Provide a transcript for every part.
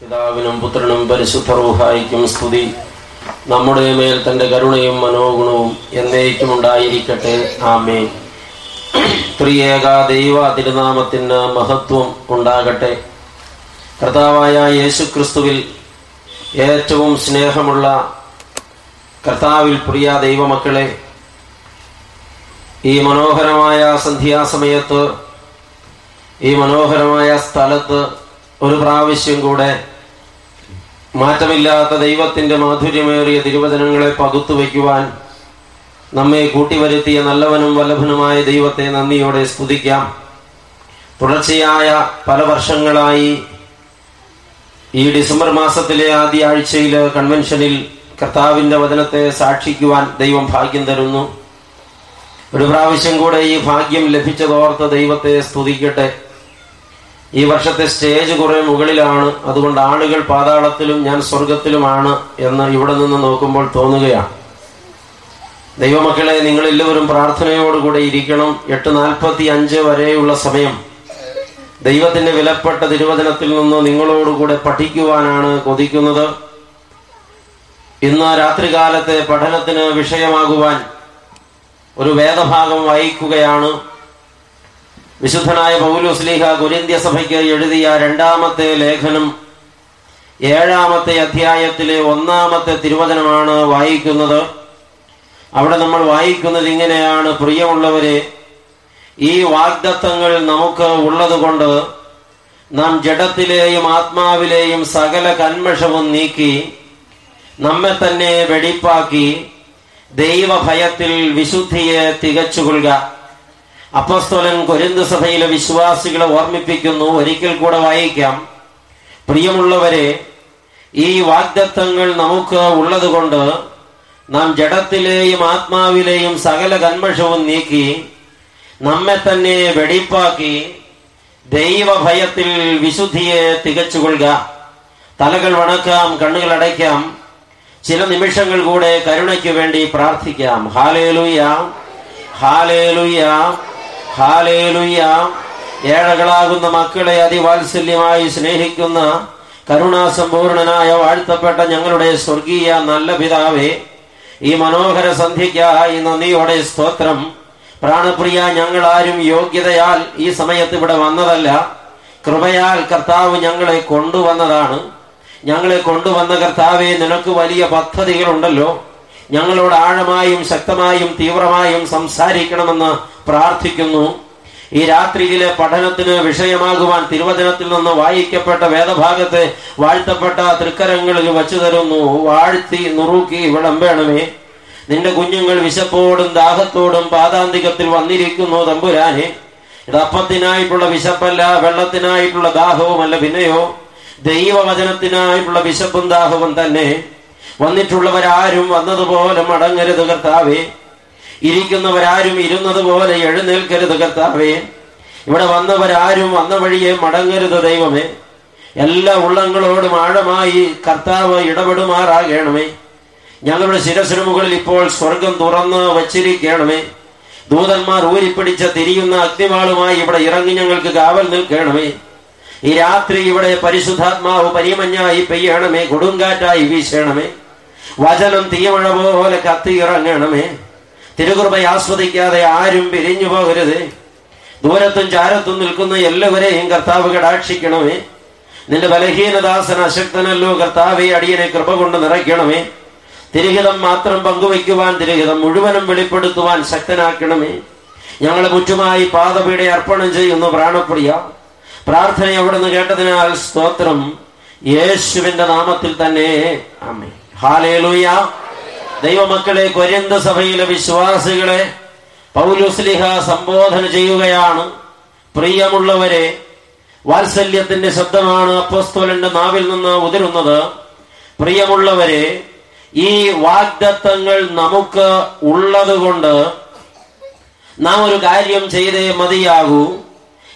പിതാവിനും പുത്രനും പരിശുദ്ധറൂഹായിക്കും സ്തുതി. നമ്മുടെ മേൽ തന്റെ കരുണയും മനോഗുണവും എന്നേക്കും ഉണ്ടായിരിക്കട്ടെ ആമേ ത്രിയേക ദൈവ തിരുനാമത്തിന് മഹത്വം ഉണ്ടാകട്ടെ. കർത്താവായ യേശു ക്രിസ്തുവിൽ ഏറ്റവും സ്നേഹമുള്ള കർത്താവിൽ പ്രിയ ദൈവമക്കളെ ഈ മനോഹരമായ സന്ധ്യാസമയത്ത് ഈ മനോഹരമായ സ്ഥലത്ത് ഒരു പ്രാവശ്യം കൂടെ മാറ്റമില്ലാത്ത ദൈവത്തിന്റെ മാധുര്യമേറിയ തിരുവചനങ്ങളെ പകുത്തു വയ്ക്കുവാൻ നമ്മെ കൂട്ടിവരുത്തിയ നല്ലവനും വല്ലഭനുമായ ദൈവത്തെ നന്ദിയോടെ സ്തുതിക്കാം. തുടർച്ചയായ പല വർഷങ്ങളായി ഈ ഡിസംബർ മാസത്തിലെ ആദ്യ ആഴ്ചയിൽ കൺവെൻഷനിൽ കർത്താവിന്റെ വചനത്തെ സാക്ഷിക്കുവാൻ ദൈവം ഭാഗ്യം തരുന്നു. ഒരു പ്രാവശ്യം കൂടെ ഈ ഭാഗ്യം ലഭിച്ചതോർത്ത് ദൈവത്തെ സ്തുതിക്കട്ടെ. ഈ വർഷത്തെ സ്റ്റേജ് കുറെ മുകളിലാണ്. അതുകൊണ്ട് ആളുകൾ പാതാളത്തിലും ഞാൻ സ്വർഗത്തിലുമാണ് എന്ന് ഇവിടെ നിന്ന് നോക്കുമ്പോൾ തോന്നുകയാണ്. ദൈവമക്കളെ നിങ്ങളെല്ലാവരും പ്രാർത്ഥനയോടുകൂടെ ഇരിക്കണം. എട്ട് നാൽപ്പത്തി അഞ്ച് വരെയുള്ള സമയം. ദൈവത്തിന്റെ വിലപ്പെട്ട തിരുവചനത്തിൽ നിന്ന് നിങ്ങളോടുകൂടെ പഠിക്കുവാനാണ് കൊതിക്കുന്നത്. ഇന്ന് രാത്രികാലത്തെ പഠനത്തിന് വിഷയമാകുവാൻ ഒരു വേദഭാഗം വായിക്കുകയാണ്. വിശുദ്ധനായ പൗലുസ്ലീഹ കുരിന്ത്യ സഭയ്ക്ക് എഴുതിയ രണ്ടാമത്തെ ലേഖനം ഏഴാമത്തെ അധ്യായത്തിലെ ഒന്നാമത്തെ തിരുവചനമാണ് വായിക്കുന്നത്. അവിടെ നമ്മൾ വായിക്കുന്നത് ഇങ്ങനെയാണ്. പ്രിയമുള്ളവരെ ഈ വാഗ്ദത്തങ്ങൾ നമുക്ക് ഉള്ളതുകൊണ്ട് നാം ജഡത്തിലെയും ആത്മാവിലെയും സകല കന്മഷവും നീക്കി നമ്മെ തന്നെ വെടിപ്പാക്കി ദൈവഭയത്തിൽ വിശുദ്ധിയെ തികച്ചുകൊള്ളുക. അപ്പസ്തോലൻ കൊരിന്ത് സഭയിലെ വിശ്വാസികളെ ഓർമ്മിപ്പിക്കുന്നു. ഒരിക്കൽ കൂടെ വായിക്കാം. പ്രിയമുള്ളവരെ ഈ വാഗ്ദത്തങ്ങൾ നമുക്ക് ഉള്ളതുകൊണ്ട് നാം ജഡത്തിലെയും ആത്മാവിലെയും സകല കന്മഷവും നീക്കി നമ്മെ തന്നെ വെടിപ്പാക്കി ദൈവഭയത്തിൽ വിശുദ്ധിയെ തികച്ചുകൊള്ളുക. തലകൾ വണക്കാം കണ്ണുകൾ അടയ്ക്കാം. ചില നിമിഷങ്ങൾ കൂടെ കരുണയ്ക്ക് വേണ്ടി പ്രാർത്ഥിക്കാം. ഹാലേലുയ ഹാലേലുയ്യ ഏഴകളാകുന്ന മക്കളെ അതിവാത്സല്യമായി സ്നേഹിക്കുന്ന കരുണാസമ്പൂർണനായ വാഴ്ത്തപ്പെട്ട ഞങ്ങളുടെ സ്വർഗീയ നല്ല പിതാവേ ഈ മനോഹര സന്ധ്യയ്ക്കായി നന്ദിയോടെ സ്തോത്രം. പ്രാണപ്രിയ ഞങ്ങൾ ആരും യോഗ്യതയാൽ ഈ സമയത്ത് ഇവിടെ വന്നതല്ല. കൃപയാൽ കർത്താവ് ഞങ്ങളെ കൊണ്ടുവന്നതാണ്. ഞങ്ങളെ കൊണ്ടുവന്ന കർത്താവെ നിനക്ക് വലിയ പദ്ധതികളുണ്ടല്ലോ. ഞങ്ങളോട് ആഴമായും ശക്തമായും തീവ്രമായും സംസാരിക്കണമെന്ന് പ്രാർത്ഥിക്കുന്നു. ഈ രാത്രിയിലെ പഠനത്തിന് വിഷയമാകുവാൻ തിരുവചനത്തിൽ നിന്ന് വായിക്കപ്പെട്ട വേദഭാഗത്തെ വാഴ്ത്തപ്പെട്ട തൃക്കരങ്ങളിൽ വച്ചു തരുന്നു. വാഴ്ത്തി നുറുക്കി വിളമ്പേണമേ നിന്റെ കുഞ്ഞുങ്ങൾ വിശപ്പോടും ദാഹത്തോടും പാതാന്തികത്തിൽ വന്നിരിക്കുന്നു തമ്പുരാനെ. ഇത് അപ്പത്തിനായിട്ടുള്ള വിശപ്പല്ല വെള്ളത്തിനായിട്ടുള്ള ദാഹവുമല്ല പിന്നെയോ. ദൈവവചനത്തിനായിട്ടുള്ള വിശപ്പും ദാഹവും തന്നെ. വന്നിട്ടുള്ളവരാരും വന്നതുപോലെ മടങ്ങരുത് കർത്താവേ. ഇരിക്കുന്നവരാരും ഇരുന്നതുപോലെ എഴുന്നേൽക്കരുത് കർത്താവേ. ഇവിടെ വന്നവരാരും വന്ന വഴിയെ മടങ്ങരുത് ദൈവമേ. എല്ലാ ഉള്ളങ്ങളോടും ആഴമായി കർത്താവ് ഇടപെടുമാറാകണമേ. ഞങ്ങളുടെ ശിരസിനു മുകളിൽ ഇപ്പോൾ സ്വർഗം തുറന്ന് വച്ചിരിക്കണമേ. ദൂതന്മാർ ഊരിപ്പിടിച്ച തിരിയുന്ന അഗ്നിവാളുമായി ഇവിടെ ഇറങ്ങി ഞങ്ങൾക്ക് കാവൽ നിൽക്കണമേ. ഈ രാത്രി ഇവിടെ പരിശുദ്ധാത്മാവ് പരിമഞ്ഞായി പെയ്യണമേ കൊടുങ്കാറ്റായി വീശണമേ. വചനം തീയമഴ പോലെ കത്തിയിറങ്ങണമേ. തിരുകുറുമ ആസ്വദിക്കാതെ ആരും പിരിഞ്ഞു പോകരുത്. ദൂരത്തും ചാരത്തും നിൽക്കുന്ന എല്ലാവരെയും കർത്താവ് കടാക്ഷിക്കണമേ. നിന്റെ ബലഹീനദാസൻ അശക്തനല്ലോ കർത്താവെ അടിയനെ കൃപ കൊണ്ട് നിറയ്ക്കണമേ. തിരുഹിതം മാത്രം പങ്കുവയ്ക്കുവാൻ തിരുഹിതം മുഴുവനും വെളിപ്പെടുത്തുവാൻ ശക്തനാക്കണമേ. ഞങ്ങളെ മുറ്റുമായി പാദപീഠ അർപ്പണം ചെയ്യുന്നു പ്രാണപ്രിയ. പ്രാർത്ഥന അവിടുന്ന് കേട്ടതിനാൽ സ്തോത്രം. യേശുവിന്റെ നാമത്തിൽ തന്നെ. അമ്മേ ഹാലേലുയ. ദൈവമക്കളെ കൊരിന്ത സഭയിലെ വിശ്വാസികളെ പൗലുസ്ലിഹ സംബോധന ചെയ്യുകയാണ്. പ്രിയമുള്ളവരെ വാത്സല്യത്തിന്റെ ശബ്ദമാണ് അപ്പസ്തോലന്റെ നാവിൽ നിന്ന് ഉതിരുന്നത്. പ്രിയമുള്ളവരെ ഈ വാഗ്ദത്തങ്ങൾ നമുക്ക് ഉള്ളതുകൊണ്ട് നാം ഒരു കാര്യം ചെയ്തേ മതിയാകൂ.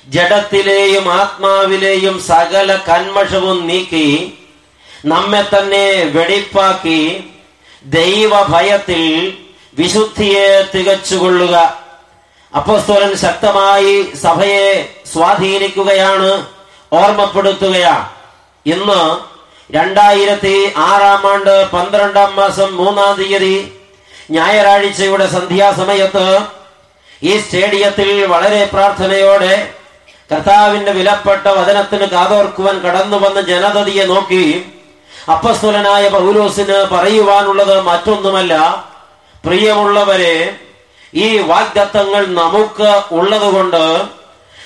ജഡത്തിലെയും ആത്മാവിലെയും സകല കന്മഷവും നീക്കി നമ്മെ തന്നെ വെടിപ്പാക്കി ദൈവഭയത്തിൽ വിശുദ്ധിയെ തികച്ചുകൊള്ളുക. അപ്പോസ്തോലൻ ശക്തമായി സഭയെ സ്വാധീനിക്കുകയാണ് ഓർമ്മപ്പെടുത്തുകയാണ് ഇന്ന് രണ്ടായിരത്തി ആറാം ആണ്ട് പന്ത്രണ്ടാം മാസം മൂന്നാം തീയതി ഞായറാഴ്ചയുടെ സന്ധ്യാസമയത്ത് ഈ സ്റ്റേഡിയത്തിൽ വളരെ പ്രാർത്ഥനയോടെ കർത്താവിന്റെ വിലപ്പെട്ട വചനത്തിന് കാതോർക്കുവാൻ കടന്നു വന്ന ജനതയെ നോക്കി അപ്പസ്തുലനായ പൗലോസിന് പറയുവാനുള്ളത് മറ്റൊന്നുമല്ല. പ്രിയമുള്ളവരെ ഈ വാഗ്ദത്തങ്ങൾ നമുക്ക് ഉള്ളതുകൊണ്ട്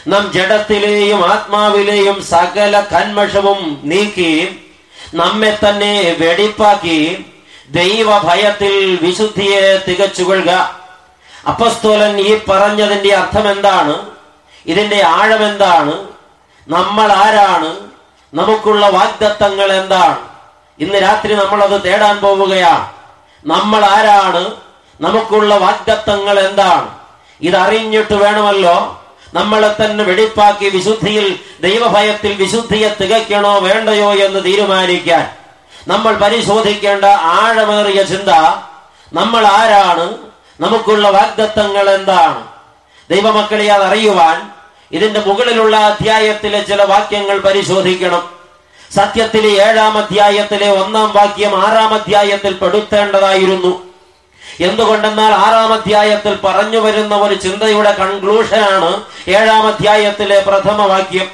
നാം ജഡത്തിലെയും ആത്മാവിലെയും സകല കന്മഷവും നീക്കി നമ്മെ തന്നെ വെടിപ്പാക്കി ദൈവഭയത്തിൽ വിശുദ്ധിയെ തികച്ചുകൊള്ളുക. അപ്പസ്തോലൻ ഈ പറഞ്ഞതിന്റെ അർത്ഥം എന്താണ് ഇതിന്റെ ആഴം എന്താണ് നമ്മൾ ആരാണ്? നമുക്കുള്ള വാഗ്ദത്തങ്ങൾ എന്താണ്? ഇന്ന് രാത്രി നമ്മളത് തേടാൻ പോവുകയാണ് നമ്മൾ ആരാണ്? നമുക്കുള്ള വാഗ്ദത്തങ്ങൾ എന്താണ്? ഇതറിഞ്ഞിട്ട് വേണമല്ലോ? നമ്മളെ തന്നെ വെടിപ്പാക്കി വിശുദ്ധിയിൽ ദൈവഭയത്തിൽ വിശുദ്ധിയെ തികയ്ക്കണോ വേണ്ടയോ എന്ന് തീരുമാനിക്കാൻ. നമ്മൾ പരിശോധിക്കേണ്ട ആഴമേറിയ ചിന്ത നമ്മൾ ആരാണ്? നമുക്കുള്ള വാഗ്ദത്തങ്ങൾ എന്താണ്? ദൈവമക്കളെ അത് അറിയുവാൻ ഇതിന്റെ മുകളിലുള്ള അധ്യായത്തിലെ ചില വാക്യങ്ങൾ പരിശോധിക്കണം. സത്യത്തിലെ ഏഴാം അധ്യായത്തിലെ ഒന്നാം വാക്യം ആറാം അധ്യായത്തിൽ പെടുത്തേണ്ടതായിരുന്നു. എന്തുകൊണ്ടെന്നാൽ ആറാം അധ്യായത്തിൽ പറഞ്ഞു വരുന്ന ഒരു ചിന്തയുടെ കൺക്ലൂഷനാണ് ഏഴാം അധ്യായത്തിലെ പ്രഥമ വാക്യം.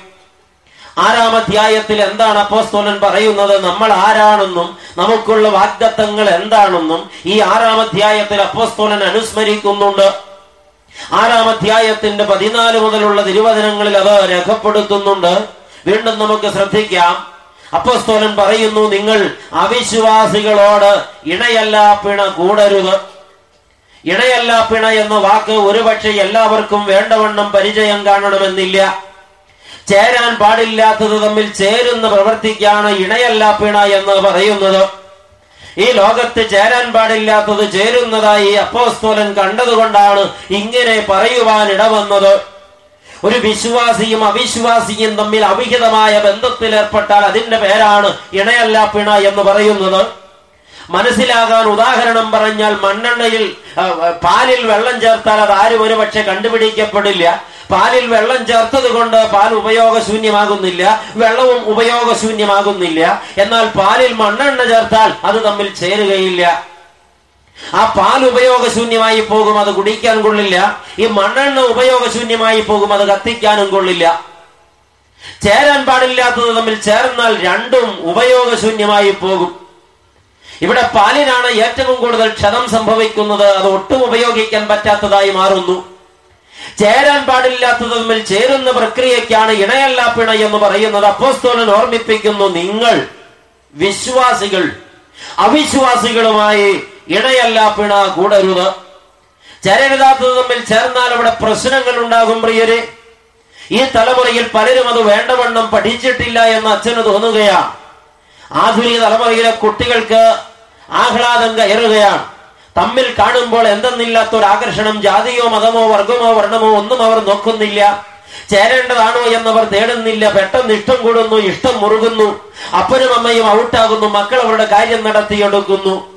ആറാം അധ്യായത്തിൽ എന്താണ് അപ്പോസ്തോലൻ പറയുന്നത്? നമ്മൾ ആരാണെന്നും നമുക്കുള്ള വാഗ്ദത്തങ്ങൾ എന്താണെന്നും ഈ ആറാം അധ്യായത്തിൽ അപ്പോസ്തോലൻ അനുസ്മരിക്കുന്നുണ്ട്. ആറാം അധ്യായത്തിന്റെ പതിനാല് മുതലുള്ള തിരുവചനങ്ങളിൽ അത് രേഖപ്പെടുത്തുന്നുണ്ട്. വീണ്ടും നമുക്ക് ശ്രദ്ധിക്കാം. അപ്പോസ്തോലൻ പറയുന്നു നിങ്ങൾ അവിശ്വാസികളോട് ഇണയല്ല പിണ കൂടരുത്. ഇണയല്ല പിണ എന്ന വാക്ക് ഒരുപക്ഷെ എല്ലാവർക്കും വേണ്ടവണ്ണം പരിചയം കാണണമെന്നില്ല. ചേരാൻ പാടില്ലാത്തത് തമ്മിൽ ചേരുന്ന പ്രവർത്തിക്കാണ് ഇണയല്ല പിണ എന്ന് പറയുന്നത്. ഈ ലോകത്ത് ചേരാൻ പാടില്ലാത്തത് ചേരുന്നതായി അപ്പോസ്തോലൻ കണ്ടതുകൊണ്ടാണ് ഇങ്ങനെ പറയുവാൻ ഇടവന്നത് ഒരു വിശ്വാസിയും അവിശ്വാസിയും തമ്മിൽ അവിഹിതമായ ബന്ധത്തിൽ ഏർപ്പെട്ടാൽ അതിന്റെ പേരാണ് ഇണയല്ല പിണ എന്ന് പറയുന്നത്. മനസ്സിലാകാൻ ഉദാഹരണം പറഞ്ഞാൽ മണ്ണെണ്ണയിൽ പാലിൽ വെള്ളം ചേർത്താൽ അത് ആരും ഒരുപക്ഷെ കണ്ടുപിടിക്കപ്പെടില്ല. പാലിൽ വെള്ളം ചേർത്തത് കൊണ്ട് പാൽ ഉപയോഗശൂന്യമാകുന്നില്ല വെള്ളവും ഉപയോഗശൂന്യമാകുന്നില്ല. എന്നാൽ പാലിൽ മണ്ണെണ്ണ ചേർത്താൽ അത് തമ്മിൽ ചേരുകയില്ല. ആ പാൽ ഉപയോഗശൂന്യമായി പോകും അത് കുടിക്കാൻ കൊള്ളില്ല. ഈ മണ്ണെണ്ണ ഉപയോഗശൂന്യമായി പോകും അത് കത്തിക്കാനും കൊള്ളില്ല. ചേരാൻ പാടില്ലാത്തത് തമ്മിൽ ചേർന്നാൽ രണ്ടും ഉപയോഗശൂന്യമായി പോകും. ഇവിടെ പാലിനാണ് ഏറ്റവും കൂടുതൽ ക്ഷതം സംഭവിക്കുന്നത് അത് ഒട്ടും ഉപയോഗിക്കാൻ പറ്റാത്തതായി മാറുന്നു. ചേരാൻ പാടില്ലാത്തത് തമ്മിൽ ചേരുന്ന പ്രക്രിയക്കാണ് ഇണയല്ല പിണ എന്ന് പറയുന്നത്. അപ്പോസ്തോലൻ ഓർമ്മിപ്പിക്കുന്നു നിങ്ങൾ വിശ്വാസികൾ അവിശ്വാസികളുമായി ഇണയല്ല പിണ കൂടരുത്. ചേരരുതാത്തത് തമ്മിൽ ചേർന്നാൽ അവിടെ പ്രശ്നങ്ങൾ ഉണ്ടാകും പ്രിയരെ. ഈ തലമുറയിൽ പലരും അത് വേണ്ടവണ്ണം പഠിച്ചിട്ടില്ല എന്ന് അച്ഛന് തോന്നുകയാണ് ആധുനിക തലമുറയിലെ കുട്ടികൾക്ക് ആഹ്ലാദം കയറുകയാണ്. തമ്മിൽ കാണുമ്പോൾ എന്തെന്നില്ലാത്ത ഒരു ആകർഷണം ജാതിയോ മതമോ വർഗമോ വർണമോ ഒന്നും അവർ നോക്കുന്നില്ല. ചേരേണ്ടതാണോ എന്നവർ തേടുന്നില്ല. പെട്ടെന്ന് ഇഷ്ടം കൂടുന്നു ഇഷ്ടം മുറുകുന്നു. അപ്പനും അമ്മയും ഔട്ടാകുന്നു. മക്കൾ അവരുടെ കാര്യം നടത്തിയെടുക്കുന്നു.